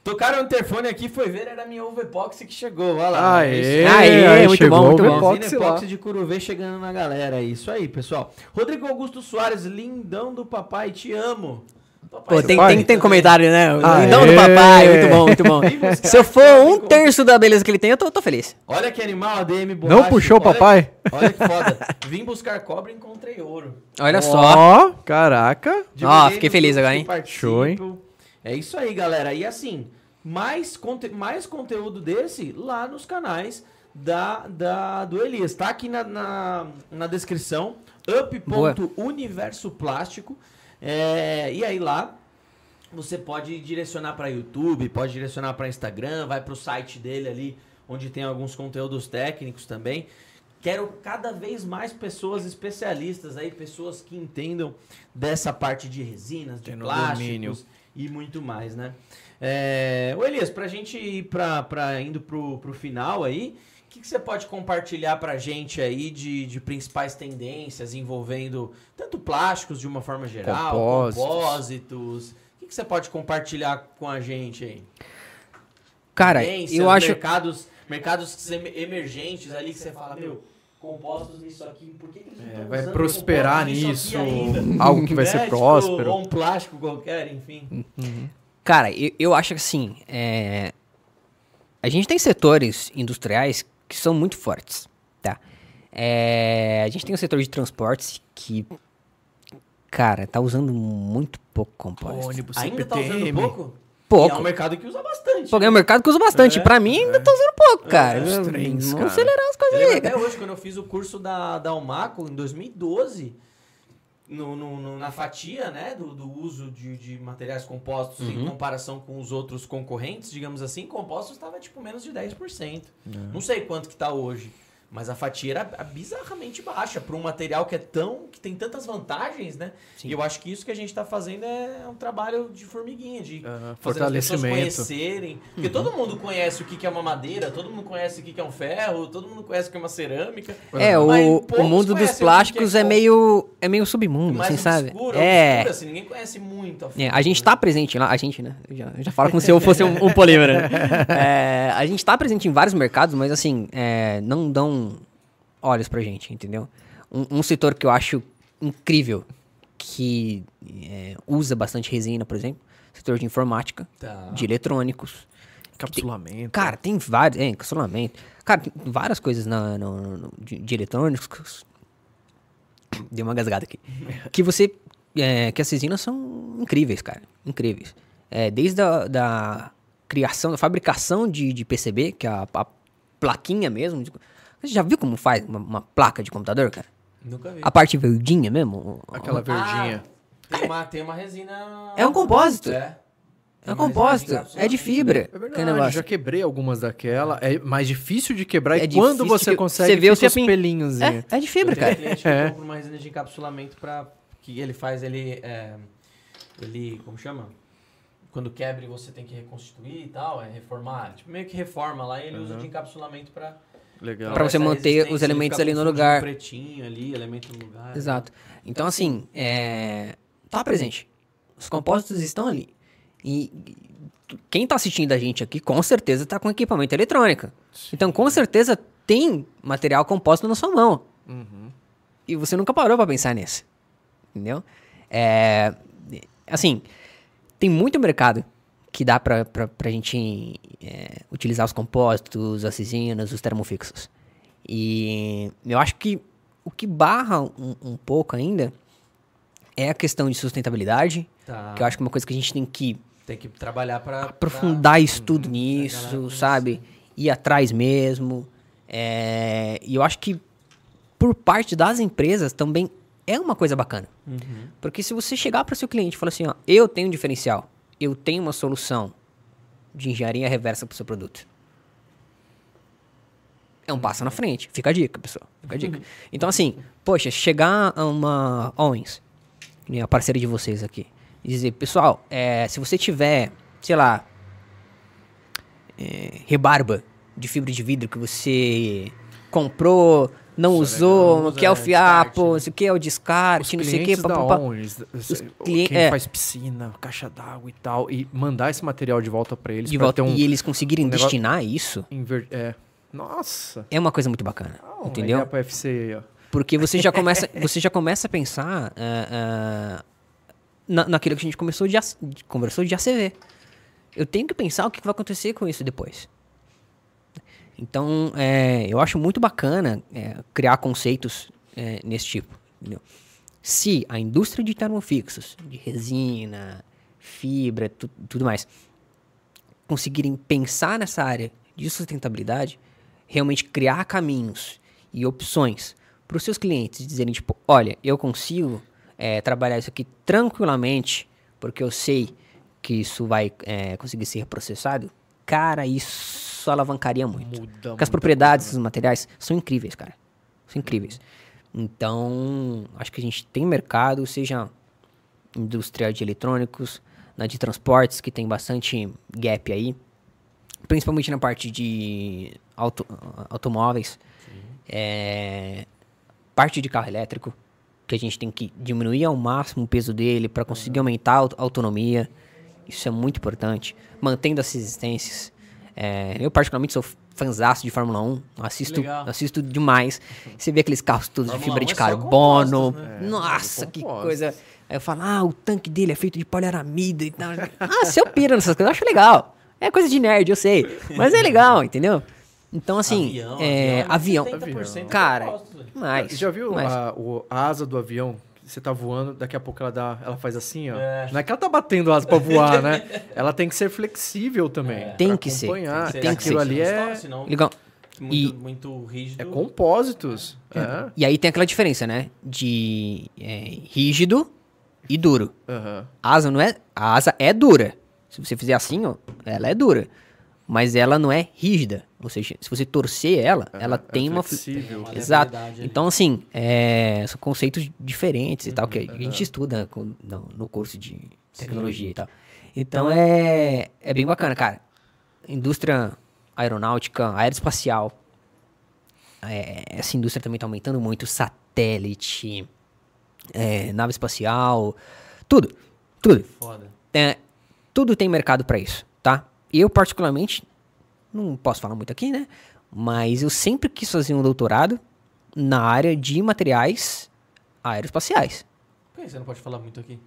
Tocaram o interfone aqui, foi ver, era a minha epoxy que chegou, olha lá.
Aê,
É
Aê,
aí
muito bom, muito
o
bom.
Epoxy
de Curuvê chegando na galera. É isso aí, pessoal. Rodrigo Augusto Soares, lindão do papai, te amo. Papai,
Pô, tem,
pai
tem, tem comentário, né?
Aê.
Lindão do papai, muito bom, muito bom. Se eu for um terço da beleza que ele tem, eu tô, tô feliz.
Olha que animal, ADM
Não
borracha.
puxou o papai?
Olha que foda. Vim buscar cobre e encontrei ouro.
Olha só.
Ó, caraca.
Ó, fiquei feliz agora, hein?
Show, hein?
É isso aí, galera. E assim, mais, conte mais conteúdo desse lá nos canais da, da, do Elias. Tá aqui na, na, na descrição. up.universo plástico. É, e aí lá você pode direcionar para YouTube, pode direcionar para Instagram, vai para o site dele ali, onde tem alguns conteúdos técnicos também. Quero cada vez mais pessoas especialistas aí, pessoas que entendam dessa parte de resinas, de plásticos
domínio.
e muito mais, né? É... Ô Elias, pra gente ir pra, pra indo pro, pro final aí, o que, que você pode compartilhar pra gente aí de, de principais tendências envolvendo tanto plásticos de uma forma geral,
Compósitos.
compósitos? O que, que você pode compartilhar com a gente aí?
Cara,
Tendências,
eu acho...
mercados, mercados emergentes ali que você fala, meu, compostos nisso aqui, por que, que
É,
tão
vai prosperar nisso,
ainda?
algo que vai
Né?
ser
Tipo,
próspero.
ou um plástico qualquer, enfim.
Cara, eu, eu acho que assim, é, a gente tem setores industriais que são muito fortes, tá? É, a gente tem o setor de transportes que, cara, tá usando muito pouco composto.
Ônibus,
Ainda tá usando
CPTM.
pouco?
Pouco.
E é um mercado que usa bastante.
Pô, é um mercado que usa bastante.
É,
pra mim, ainda tá usando pouco, cara.
os trens,
Vamos
cara.
acelerar as
Eu
coisas aí,
até hoje, quando eu fiz o curso da, da Almaco, em 2012, no, no- no- na fatia né, do, do uso de, de materiais compostos em comparação com os outros concorrentes, digamos assim, compostos estava tipo menos de 10%. Não sei quanto que tá hoje. Mas a fatia era bizarramente baixa para um material que é tão. que tem tantas vantagens, né?
Sim.
E eu acho que isso que a gente está fazendo é um trabalho de formiguinha, de
Aham,
fazer as pessoas conhecerem. Porque todo mundo conhece o que é uma madeira, todo mundo conhece o que é um ferro, todo mundo conhece o que é uma cerâmica.
É, o, o mundo dos
que
plásticos é
com-
meio é meio submundo, assim, sabe?
obscuro,
é.
obscuro, assim, ninguém conhece muito.
É,
fundo,
a gente
né?
tá presente lá, a gente, né? Eu já, eu já falo como se eu fosse um, um polímero. né? É, a gente tá presente em vários mercados, mas assim, é, não dão olhos pra gente, entendeu? Um, um setor que eu acho incrível, que é, usa bastante resina, por exemplo, setor de informática,
Tá.
de eletrônicos.
Encapsulamento.
Cara, tem vários, é, encapsulamento. Cara, tem várias coisas na, no, no- de, de eletrônicos. Deu uma gasgada aqui. que você. é, que as resinas são incríveis, cara. Incríveis. É, desde a da criação, da fabricação de, de PCB, que é a, a plaquinha mesmo. Você já viu como faz uma, uma placa de computador, cara?
Nunca vi.
A parte verdinha mesmo?
Aquela verdinha.
Ah, tem, uma, tem uma resina.
É um compósito.
É.
É um compósito. É de fibra.
É verdade, já quebrei algumas daquela. É mais difícil de quebrar
É
e quando você consegue,
você vê os
os
fiapinhos.
pelinhos.
É, é de fibra, cara.
cliente que
É.
compra uma resina de encapsulamento pra. que ele faz, ele. é, ele. como chama? Quando quebra e você tem que reconstituir e tal, é reformar. Tipo, meio que reforma lá e ele usa de encapsulamento pra.
Legal.
Pra você
essa
manter os
ele
elementos ali no lugar.
pretinho ali, elemento no lugar.
Exato. Então, assim, é... tá presente. Os compósitos estão ali. E quem tá assistindo a gente aqui, com certeza tá com equipamento eletrônico. Então, com certeza tem material composto na sua mão.
Uhum.
E você nunca parou pra pensar nisso. Entendeu? É... Assim, tem muito mercado que dá pra, pra gente é, utilizar os compósitos, as resinas, os termofixos. E eu acho que o que barra um, um pouco ainda é a questão de sustentabilidade,
Tá.
que eu acho que é uma coisa que a gente tem que
Tem que trabalhar pra.
aprofundar estudo
pra galera
nisso,
conhecer.
sabe? Ir atrás mesmo. É, E eu acho que por parte das empresas também é uma coisa bacana.
Uhum.
Porque se você chegar para seu cliente e falar assim, ó, eu tenho um diferencial, eu tenho uma solução de engenharia reversa para o seu produto. É um passo na frente. Fica a dica, pessoal. Fica a dica. Então, assim, poxa, chegar a uma Owens a parceira de vocês aqui. E dizer, pessoal, é, se você tiver, sei lá, é, rebarba de fibra de vidro que você comprou, não usou,
não
o
é,
fiapo,
descarte, né?
não sei o que, é o descarte, não sei o que,
clientes da
papapá.
onde?
clien-
Quem
é.
faz piscina, caixa d'água e tal, e mandar esse material de volta pra eles
De volta,
um
E eles conseguirem
um negócio-
destinar isso,
inver- é. Nossa.
é uma coisa muito bacana, entendeu?
pra FC aí, ó.
Porque você já começa, você já começa a pensar ah, ah, na, naquilo que a gente começou de- conversou de ACV. Eu tenho que pensar o que vai acontecer com isso depois. Então, é, eu acho muito bacana é, criar conceitos é, nesse tipo. entendeu? Se a indústria de termofixos, de resina, fibra, tu- tudo mais, conseguirem pensar nessa área de sustentabilidade, realmente criar caminhos e opções para os seus clientes dizerem, tipo, olha, eu consigo eh, trabalhar isso aqui tranquilamente, porque eu sei que isso vai eh, conseguir ser processado, cara, isso alavancaria muito.
Muda
Porque as propriedades dos materiais são incríveis, cara. São incríveis. Então, acho que a gente tem mercado, seja indústria de eletrônicos, na de transportes, que tem bastante gap aí. Principalmente na parte de auto, automóveis. É, parte de carro elétrico, que a gente tem que diminuir ao máximo o peso dele para conseguir aumentar a auto- autonomia. Isso é muito importante. Mantendo as resistências. É, eu, particularmente, sou fanzaço de Fórmula 1. Assisto,
legal.
assisto demais. Você vê aqueles carros todos de
Fórmula
fibra
1
de
é só
carbono.
compostos, né?
Nossa,
É,
que
compostos.
coisa. Aí eu falo, ah, o tanque dele é feito de poliaramida e tal. Ah, se eu piro nessas coisas, eu acho legal. É coisa de nerd, eu sei. Mas é legal, entendeu? Então, assim,
Avião,
é, avião.
avião, 70%
Cara. Mas,
Já viu
mas-
a, o- a asa do avião? Você tá voando, daqui a pouco ela dá, ela faz assim, ó.
É.
Não é que ela tá batendo asa pra voar, né? Ela tem que ser flexível também.
Tem
pra
que ser,
acompanhar.
tem que
Aquilo
ser.
ali é,
Senão,
Legal.
muito,
E-
muito rígido.
é compósitos. É.
E aí tem aquela diferença, né? De é, rígido e duro. A asa não é. A asa é dura. Se você fizer assim, ó, ela é dura. Mas ela não é rígida. Ou seja, se você torcer ela, ela
é
tem uma. fle-
flexível.
Uma
Exato. Então, assim, é, são conceitos diferentes e tal,
Uhum,
que a gente estuda com- no, curso de tecnologia e tal. Então é, é bem bacana, cara. Indústria aeronáutica, aeroespacial. é, essa indústria também tá aumentando muito. Satélite, é, nave espacial, tudo. Tudo.
Foda.
É, tudo tem mercado pra isso, tá? Eu, particularmente, não posso falar muito aqui, né? Mas eu sempre quis fazer um doutorado na área de materiais aeroespaciais.
Por que você não pode falar muito aqui?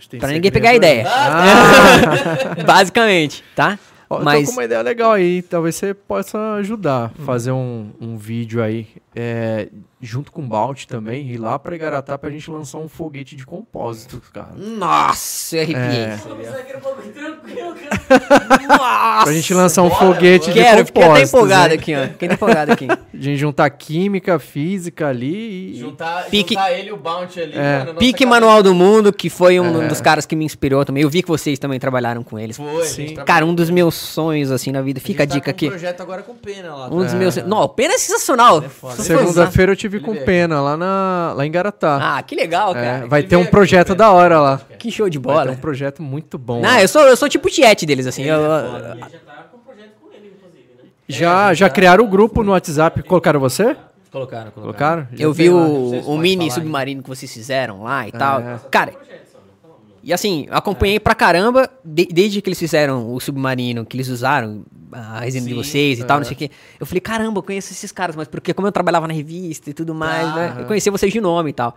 Segredo
ninguém pegar a ideia.
Ah!
Basicamente, tá?
Ó, eu
Mas
tô com uma ideia legal aí, talvez você possa ajudar. Fazer um, um vídeo aí, é, junto com o Balt também, ir lá pra Igaratá pra gente lançar um foguete de compósitos, cara.
Nossa, eu arrepiei.
É.
Você quer um pouco tranquilo, cara.
Nossa!
Pra gente lançar um
Bora,
foguete
bora.
de
Quero, fiquei até
compósitos.
empolgado
hein?
aqui, ó. Fiquei até empolgado aqui.
A gente juntar química, física ali e...
Juntar,
Pique-
juntar ele e o Bounty ali,
É.
mano. nossa
Pique
cabeça-
Manual do Mundo, que foi um
É.
dos caras que me inspirou também. Eu vi que vocês também trabalharam com eles.
Foi,
Sim.
a
Cara, um dos meus sonhos, assim, na vida. Fica a
tá
dica
com
aqui.
um projeto agora com pena lá.
Um dos
tá?
meus. Não, o Pena é sensacional.
É foda.
Sou
Segunda-feira eu tive com pena lá, na, lá em Garatá.
Ah, que legal,
É,
cara.
vai
Ele
ter um projeto da hora lá.
Que show de
Vai
bola.
ter um projeto muito bom.
Não,
lá.
eu sou, eu sou tipo tiete deles, assim.
Ele
eu-
é foda.
E ele já tá com um projeto com ele, inclusive, né?
Já, já criaram o grupo no WhatsApp. Colocaram você?
Colocaram, colocaram.
Colocaram?
eu vi o, o mini
falar,
submarino que vocês fizeram lá e tal.
É.
Cara, e assim, acompanhei pra caramba de- desde que eles fizeram o submarino, que eles usaram a resina de
Sim,
vocês e tal, não
é.
sei o quê. Eu falei, caramba, eu conheço esses caras, mas porque como eu trabalhava na revista e tudo mais,
Ah,
né? Eu conhecia vocês de nome e tal.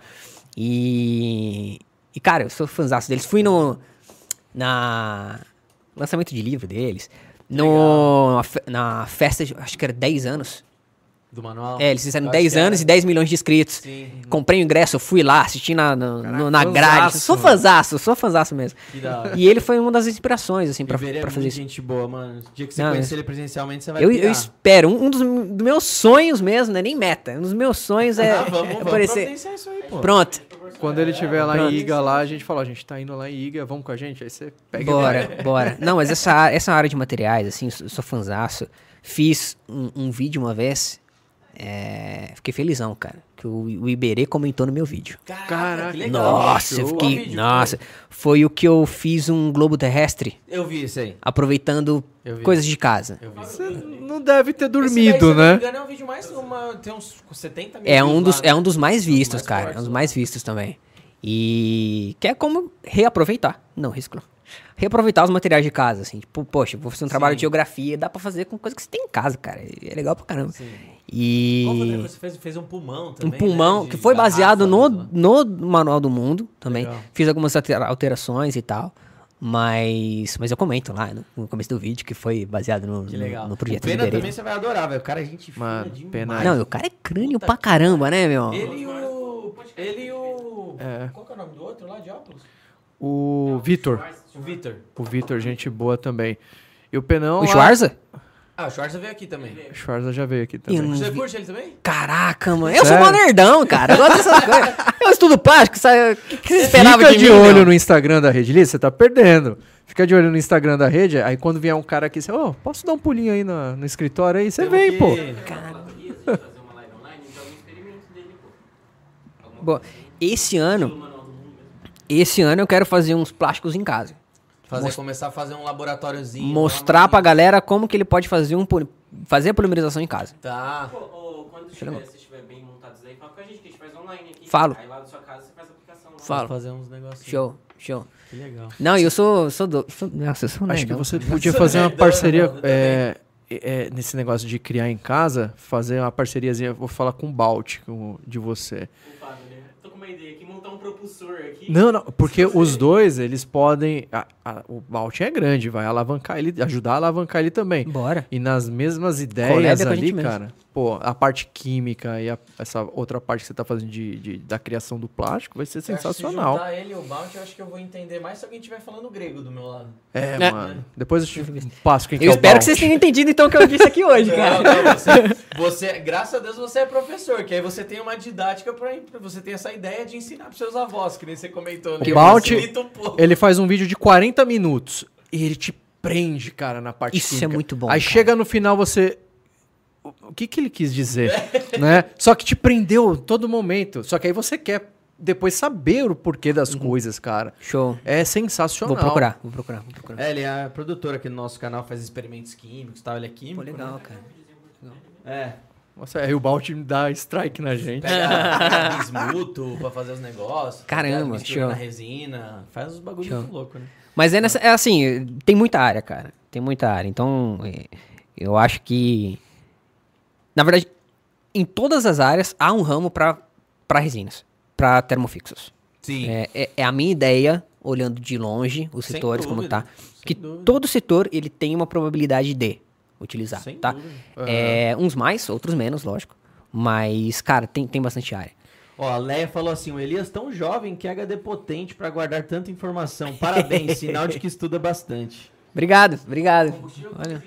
E. E, cara, eu sou fãzaço deles. Fui no. Na. Lançamento de livro deles. No, na na festa, de- acho que era 10 anos.
Do manual.
É, eles fizeram
Eu acho
10
que era.
anos e 10 milhões de inscritos.
Sim.
Comprei o ingresso, eu fui lá, assisti na, no-
Caraca,
no- na grade.
fanzaço,
Sou
mano.
fãzaço, sou fãzaço mesmo.
Que da hora.
E ele foi uma das inspirações, assim, pra,
Viver é
pra fazer
muito
isso.
gente boa, mano. O dia que você
Não,
conhecer
é.
ele presencialmente, você vai
Eu, eu espero, um, um dos, dos meus sonhos mesmo, não é nem meta, um dos meus sonhos é,
Ah, vamos,
é
vamos
aparecer.
isso aí, pô.
Pronto,
Quando ele estiver lá
Pronto.
em Iga, lá, a gente falou, a gente tá indo lá em Iga, vamos com a gente? Aí você pega
bora, bora. Não, mas essa, essa área de materiais, assim, eu sou, sou fanzaço. Fiz um, um vídeo uma vez É, fiquei felizão, cara. Que o, o Iberê comentou no meu vídeo.
Caraca,
que legal.
Nossa, eu fiquei.
vídeo
Nossa, foi o que eu fiz um globo terrestre
Eu vi isso aí.
aproveitando coisas de casa.
Eu vi.
Você não deve ter
Esse daí, se
dormido,
me
né?
engano, é um vídeo mais. Uma, tem uns 70 mil
É um
lá,
dos,
né?
é um dos mais vistos,
mais
cara. É um dos
lá.
mais vistos também. E que é como reaproveitar. Não, reciclar. Reaproveitar os materiais de casa, assim. Tipo, poxa, vou fazer um trabalho
Sim.
de geografia, dá pra fazer com coisa que você tem em casa, cara. É legal pra caramba.
Sim.
E
Qual foi outra coisa que Você fez, fez um pulmão
um
também.
pulmão
né?
que
De
foi baseado no,
né?
no Manual do Mundo também.
Legal.
Fiz algumas altera- alterações e tal. Mas, mas eu comento lá no, começo do vídeo que foi baseado no, no- no, projeto
o Pena
Iberê.
também você vai adorar, velho. O cara é gente fina
Mano,
demais.
Pena-
Não, o cara é crânio
Puta
pra
que
caramba, né, meu?
Ele e o. Ele e o.
É.
Qual que é o nome do outro lá de óculos?
O Vitor.
O Vitor.
O Vitor, gente boa também. E o Penão.
O
lá-
Schwarza?
Ah, o Schwarza veio aqui também.
O Schwarza já veio aqui
Eu
também.
não
Você
vi.
curte ele também?
Caraca, mano. Eu
Sério?
sou mó nerdão, cara. Eu gosto dessas coisas. Eu estudo plástico, sabe? O que, que você esperava
Fica
de,
de
mim,
olho
meu?
no Instagram da rede ali, você tá perdendo. Fica de olho no Instagram da rede, aí quando vier um cara aqui, você, ô, posso dar um pulinho aí no, no escritório aí? Você vem,
que-
pô.
Cara,
Dias de fazer uma live online, então
Bom, esse
coisa
ano, esse ano eu quero fazer uns plásticos em casa.
Fazer, começar a fazer um laboratóriozinho.
Mostrar pra galera como que ele pode fazer um fazer a polimerização em casa.
Tá.
Pô, ô, quando tiver, você estiver bem montado aí, fala com a gente que a gente faz online aqui.
Falo.
Aí lá da sua casa você faz a aplicação. lá.
Falo.
Fazer uns negócios.
Show, show.
Que legal.
Não, e eu sou, sou do, sou, nossa, eu sou
Acho que você podia fazer uma parceria é, é, nesse negócio de criar em casa, fazer uma parceriazinha, vou falar com o Balt de você.
O Fábio, né? Tô com uma ideia aqui, montar um propulsor aqui.
Não, não, porque os dois, eles podem. a- a- o Balt é grande, vai alavancar ele, ajudar a alavancar ele também.
Bora.
E nas mesmas ideias
com a
ali,
gente mesmo.
cara, pô, a parte química e a- essa outra parte que você tá fazendo de, de- da criação do plástico vai ser
Eu que
sensacional.
Se juntar ele e o Bounty, eu acho que eu vou entender mais se alguém estiver falando grego do meu lado.
É,
É.
mano. Depois eu te passo quem que
Eu
é o
espero que vocês tenham entendido então o que eu disse aqui hoje, cara.
Não, não, você, você, graças a Deus você é professor, que aí você tem uma didática pra, pra- você tem essa ideia de ensinar pros seus avós, que nem você comentou. né?
O
Facilita um pouco.
Ele faz um vídeo de 40 minutos e ele te prende, cara, na parte
Isso é
química.
muito bom,
Aí
cara.
chega no final você... O que que ele quis dizer, né? Só que te prendeu todo momento. Só que aí você quer depois saber o porquê das coisas, cara.
Show.
É sensacional.
Vou procurar, vou procurar, vou procurar.
É, ele é a produtora aqui no nosso canal, faz experimentos químicos e tal, ele é químico.
Pô, legal,
né?
cara.
É.
É.
Nossa, aí o Balt dá strike na gente.
Pega, bismuto pra fazer os negócios.
Caramba, show.
na resina. Faz uns bagulho
Show.
muito louco, né?
Mas é, nessa, é assim, tem muita área, cara. Tem muita área. Então, é, eu acho que. Na verdade, em todas as áreas há um ramo para resinas, para termofixos.
Sim.
É, é- é a minha ideia, olhando de longe os
Sem
setores, como
dúvida,
tá,
sem
que
dúvida.
todo setor ele tem uma probabilidade de utilizar,
Sem
tá? É, uns mais, outros menos, lógico. Mas, cara, tem, tem bastante área.
Ó, a Leia falou assim: o Elias tão jovem que HD potente pra guardar tanta informação. Parabéns, sinal de que estuda bastante.
Obrigado, obrigado. Olha.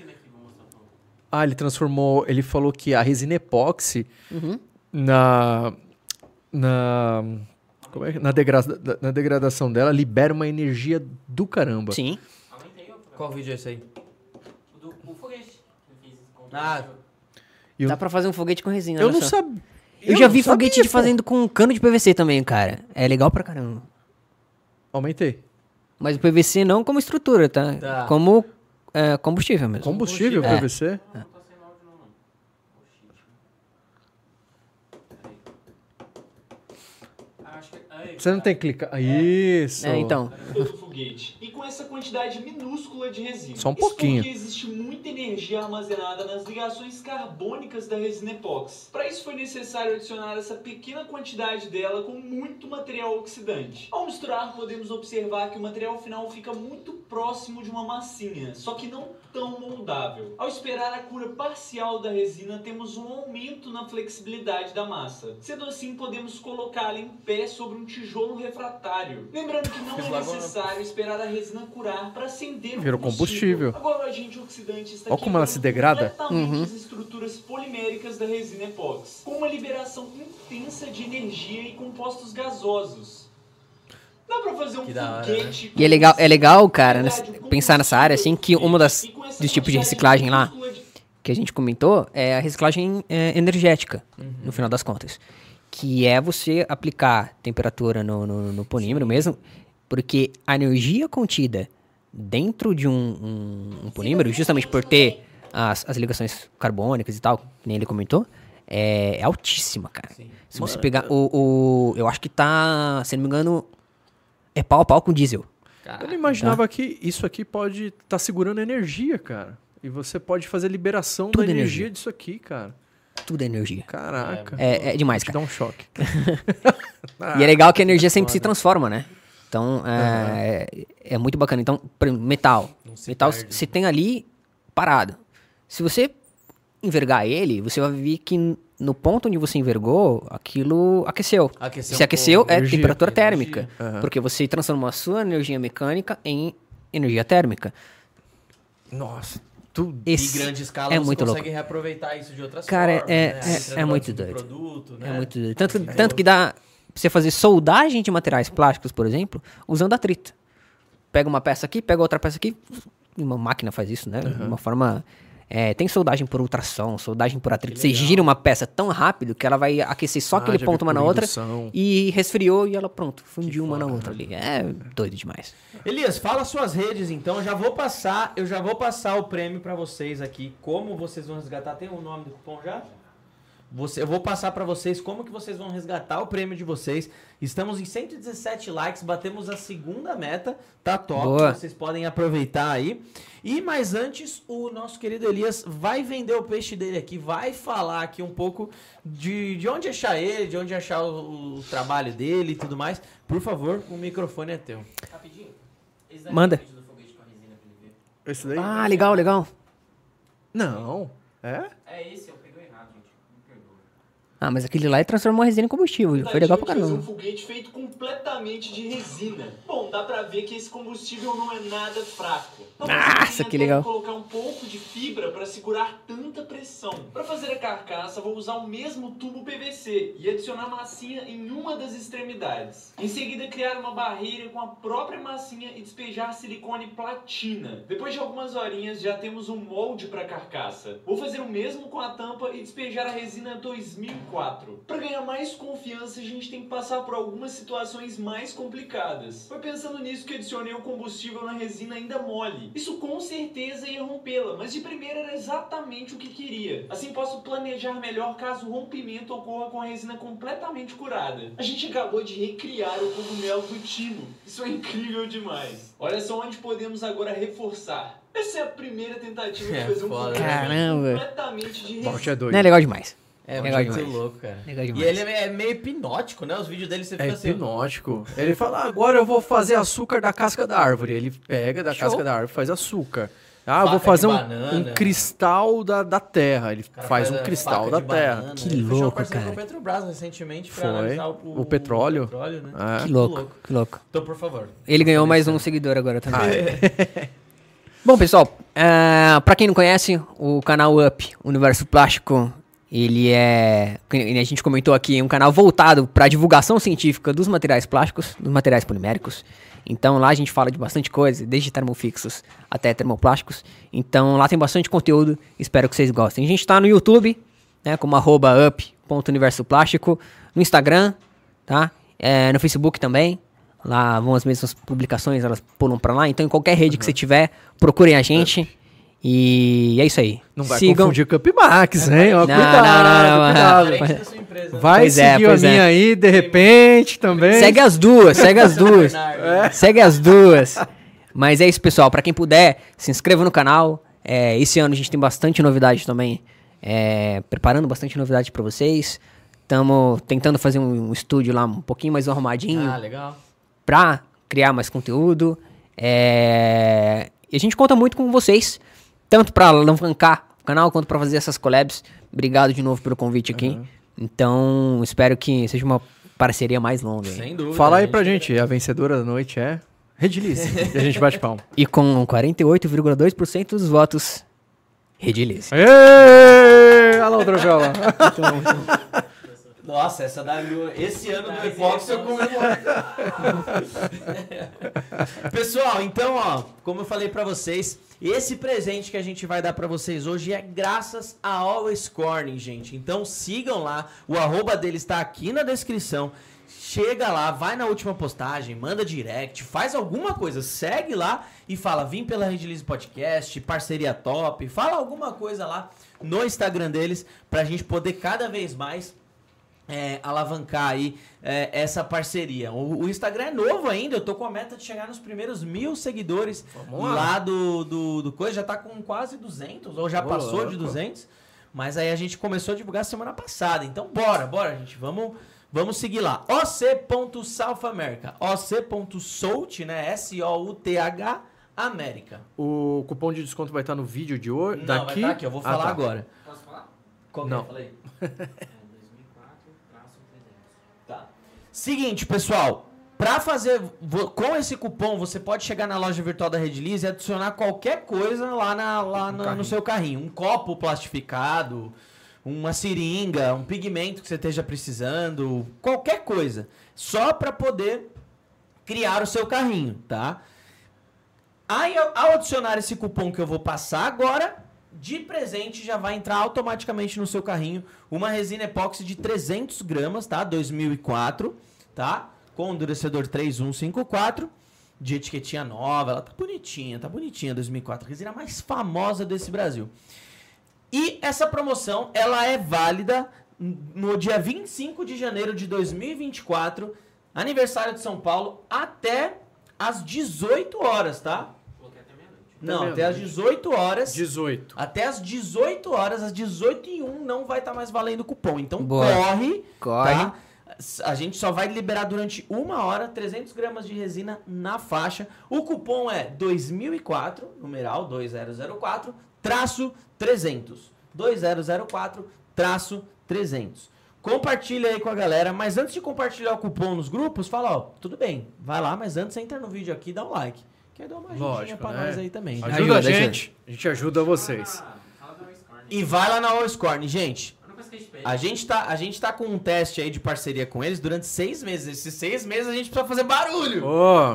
Ah, ele transformou. Ele falou que a resina epóxi
Uhum.
na. Na. Como é, que- na, degrada- na degradação dela libera uma energia do caramba.
Sim.
Aumentei ó,
Qual vídeo é esse aí?
o do o foguete. Eu
Ah,
eu-
Dá pra fazer um foguete com resina.
Eu não sabia.
Eu, já
não
vi foguete
sabia,
fazendo com cano de PVC também, cara. É legal pra caramba.
Aumentei.
Mas o PVC não como estrutura, tá?
Tá.
Como é, combustível mesmo.
Combustível,
É.
PVC?
Acho que... Aí,
Você não tem que clicar. Isso.
É, então.
foguete e com essa quantidade minúscula de resina.
Só um
Isso
pouquinho.
porque existe muita energia armazenada nas ligações carbônicas da resina epóxi. Para isso foi necessário adicionar essa pequena quantidade dela com muito material oxidante. Ao misturar, podemos observar que o material final fica muito próximo de uma massinha, só que não tão moldável. Ao esperar a cura parcial da resina, temos um aumento na flexibilidade da massa. Sendo assim, podemos colocá-la em pé sobre um tijolo refratário. Lembrando que não é necessário esperar a resina curar para acender o
Virou combustível.
Agora o agente oxidante está
Ó como ela se degrada.
completamente
Uhum.
as estruturas poliméricas da resina epóxi, com uma liberação intensa de energia e compostos gasosos. Dá pra fazer um
Que da hora,
foguete com
E é legal, é legal, cara, nessa- pensar nessa área, assim, que uma das
e com essa
dos tipos de
quantidade
reciclagem lá
minúscula de-
que a gente comentou é a reciclagem é, energética, no final das contas. Que é você aplicar temperatura no, no, no polímero mesmo, porque a energia contida dentro de um, um, um polímero, justamente por ter as, as ligações carbônicas e tal, que nem ele comentou, é, é altíssima, cara. Se você pegar o, o. Eu acho que tá, se não me engano, é pau a pau com diesel.
Eu não imaginava que isso aqui pode estar segurando energia, cara. E você pode fazer liberação
Tudo
da energia,
energia.
disso aqui, cara.
Tudo é energia.
Caraca.
É, é demais,
Te
cara.
dá um choque.
E é legal que a energia sempre se transforma, né? Então, é, é muito bacana. Então, por exemplo, metal. Metal se tem ali parado. Se você envergar ele, você vai ver que no ponto onde você envergou, aquilo aqueceu.
Aqueceu
se
um
aqueceu,
pouco.
é
Energia.
temperatura
Energia.
térmica. Porque você transformou a sua energia mecânica em energia térmica.
Nossa, tudo.
Em grande escala
é
você
muito
consegue
louco.
reaproveitar isso de outras
Cara,
formas.
é-
né?
é- é muito doido.
Produto,
É
né?
muito doido. Tanto, que- tanto que dá você fazer soldagem de materiais plásticos, por exemplo, usando atrito. Pega uma peça aqui, pega outra peça aqui. Uma máquina faz isso, né? De uma forma. é, tem soldagem por ultrassom, soldagem por atrito. Você gira uma peça tão rápido que ela vai aquecer só
Ah,
aquele ponto uma na outra e resfriou e ela pronto, fundiu uma na outra ali. É doido demais.
Elias, fala suas redes então. Eu já vou passar, eu já vou passar o prêmio pra vocês aqui. Como vocês vão resgatar? Tem o nome do cupom já? Você, eu vou passar pra vocês como que vocês vão resgatar o prêmio de vocês. Estamos em 117 likes, batemos a segunda meta, tá top.
Boa.
Vocês podem aproveitar aí. E mais antes, o nosso querido Elias vai vender o peixe dele aqui, vai falar aqui um pouco de, de onde achar ele, de onde achar o, o trabalho dele e tudo mais. Por favor, o microfone é teu.
Rapidinho.
Manda.
é o vídeo do foguete com a resina pra ele ver.
Esse daí?
Ah, legal, legal.
Não. É?
É esse, eu peguei errado, gente. Me perdoa.
Ah, mas aquele lá transformou a resina em combustível. Foi legal pra
de fazer um
caramba.
foguete feito completamente de resina. Bom, dá pra ver que esse combustível não é nada fraco. Talvez eu
Nossa, que legal.
colocar um pouco de fibra pra segurar tanta pressão. Pra fazer a carcaça, vou usar o mesmo tubo PVC e adicionar massinha em uma das extremidades. Em seguida, criar uma barreira com a própria massinha e despejar silicone platina. Depois de algumas horinhas, já temos um molde pra carcaça. Vou fazer o mesmo com a tampa e despejar a resina 2004. Para ganhar mais confiança, a gente tem que passar por algumas situações mais complicadas. Foi pensando nisso que adicionei o combustível na resina ainda mole. Isso com certeza ia rompê-la, mas de primeira era exatamente o que queria. Assim posso planejar melhor caso o rompimento ocorra com a resina completamente curada. A gente acabou de recriar o cogumelo do Timo. Isso é incrível demais. Olha só onde podemos agora reforçar. Essa é a primeira tentativa de
É
fazer um
foda.
completamente de resina.
É doido.
Não é legal demais.
É
Legal
muito
demais.
louco, cara.
Legal
E ele é meio hipnótico, né? Os vídeos dele você
É
fica assim.
hipnótico. Ele fala, agora eu vou fazer açúcar da casca da árvore. Ele pega da
Show.
casca da árvore e faz açúcar. Ah, eu
Faca
vou
de
fazer um, um cristal da, da terra. Ele
cara
faz um cristal da terra.
banana.
Que
Ele
louco, cara.
com a Petrobras recentemente pra
Foi.
o,
O petróleo.
o petróleo, né?
É.
Que louco,
louco.
que louco.
Então, por favor.
Ele ganhou mais um seguidor agora também. Bom, pessoal, uh, para quem não conhece, o canal Up, Universo Plástico, ele é, a gente comentou aqui, um canal voltado para divulgação científica dos materiais plásticos, dos materiais poliméricos. Então lá a gente fala de bastante coisa, desde termofixos até termoplásticos. Então lá tem bastante conteúdo, espero que vocês gostem. A gente tá no YouTube, né, como arroba up.universoplástico, no Instagram, tá? É, no Facebook também. Lá vão as mesmas publicações, elas pulam pra lá. Então, em qualquer rede que você tiver, procurem a gente. E é isso aí.
Não vai
Sigam.
confundir com o Upmax, hein? Ó,
Não,
cuidado,
não, não,
cuidado.
não.
Parente da sua empresa.
Vai
Pois é,
seguir
pois
a
é.
minha aí, de repente, também.
Segue as duas, segue as duas.
Bernardo.
Segue as duas. Mas é isso, pessoal. Pra quem puder, se inscreva no canal. É, esse ano a gente tem bastante novidade também. é, preparando bastante novidade pra vocês. Estamos tentando fazer um, um estúdio lá um pouquinho mais arrumadinho.
Ah, legal.
pra criar mais conteúdo. É, E a gente conta muito com vocês, tanto pra alavancar o canal quanto pra fazer essas collabs. Obrigado de novo pelo convite aqui. Então, espero que seja uma parceria mais longa. hein?
Sem dúvida.
Fala aí
a
pra
gente-
a vencedora da noite é Redilice. e a gente bate palma.
E com 48,2% dos votos, Redilice.
Olha lá o troféu lá.
Nossa, essa da Lu- esse ano do Epox eu comemoro. Pessoal, então, ó, como eu falei pra vocês, esse presente que a gente vai dar pra vocês hoje é graças a Always Corning, gente. Então sigam lá, o arroba dele está aqui na descrição. Chega lá, vai na última postagem, manda direct, faz alguma coisa, segue lá e fala, vim pela Redilize Podcast, parceria top, fala alguma coisa lá no Instagram deles pra gente poder cada vez mais é, alavancar aí é, essa parceria. O, o Instagram é novo ainda, eu tô com a meta de chegar nos primeiros mil seguidores
Vamos lá.
lá do, do, do coisa, já tá com quase 200, ou já
Ô,
passou de
louco.
200, mas aí a gente começou a divulgar semana passada, então bora, bora gente, vamos... Vamos seguir lá. oc.south-america. oc.sout, né? S-O-U-T-H, América.
O cupom de desconto vai estar no vídeo de hoje.
Não,
daqui.
vai tá aqui, eu vou
Ah,
falar
tá.
agora.
Posso falar?
Qual que
Não.
é? Fala aí.
É 2004, traço 300.
Tá. Seguinte, pessoal. Pra fazer com esse cupom, você pode chegar na loja virtual da Redilize e adicionar qualquer coisa lá, na, lá no, no
carrinho.
seu carrinho. Um copo plastificado, uma seringa, um pigmento que você esteja precisando, qualquer coisa. Só pra poder criar o seu carrinho, tá? Aí, ao adicionar esse cupom que eu vou passar agora, de presente já vai entrar automaticamente no seu carrinho uma resina epóxi de 300 gramas, tá? 2004, tá? Com endurecedor 3154, de etiquetinha nova, ela tá bonitinha, tá bonitinha 2004, a resina mais famosa desse Brasil. E essa promoção, ela é válida no dia 25 de janeiro de 2024, aniversário de São Paulo, até às 18 horas, tá?
Meia-noite.
Não,
meia-noite.
até às 18 horas.
18.
Até às 18 horas, às 18 e 1 não vai estar mais valendo o cupom. Então
Boa.
corre,
Corre.
tá? A gente só vai liberar durante uma hora 300 gramas de resina na faixa. O cupom é 2004, numeral 2004, traço 300. 2004, traço 300. Compartilha aí com a galera, mas antes de compartilhar o cupom nos grupos, fala, ó, tudo bem, vai lá, mas antes entra no vídeo aqui e dá um like. Quer dar uma ajudinha
Lógico,
pra
né?
nós aí também.
Ajuda,
Ajuda,
a gente. A gente ajuda vocês.
E vai lá na Allscorn, gente.
A gente pede.
A gente, tá, a gente tá com um teste aí de parceria com eles durante seis meses. Esses seis meses a gente precisa fazer barulho.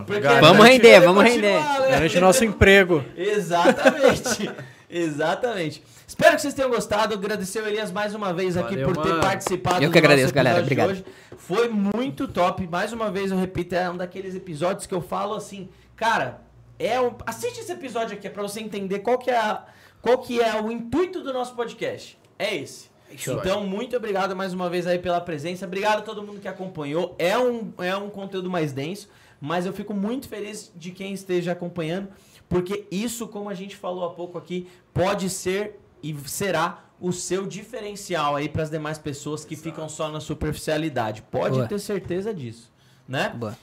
Garante-
Vamos render, vamos
continuar, né?
Garante nosso emprego.
Exatamente. Exatamente. Espero que vocês tenham gostado. Agradecer o Elias mais uma vez aqui
Valeu,
por ter
mano.
participado
Eu que agradeço, galera. Obrigado.
hoje. Foi muito top. Mais uma vez eu repito, é um daqueles episódios que eu falo assim, cara, é um... assiste esse episódio aqui é pra você entender qual que é a- qual que é o intuito do nosso podcast. É esse. Então, muito obrigado mais uma vez aí pela presença. Obrigado a todo mundo que acompanhou. É um, é um conteúdo mais denso, mas eu fico muito feliz de quem esteja acompanhando, porque isso, como a gente falou há pouco aqui, pode ser e será o seu diferencial aí para as demais pessoas que ficam só na superficialidade. Pode
Boa.
ter certeza disso, né?
Boa.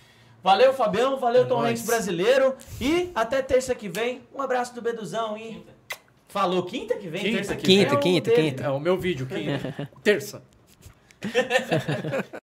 Valeu, Fabião. Valeu,
É
Tom. Hanks brasileiro. E até terça que vem. Um abraço do Beduzão e... Falou quinta que vem?
Quinta,
terça que
quinta,
vem é o
quinta,
dele.
quinta.
É o meu vídeo, quinta. Terça.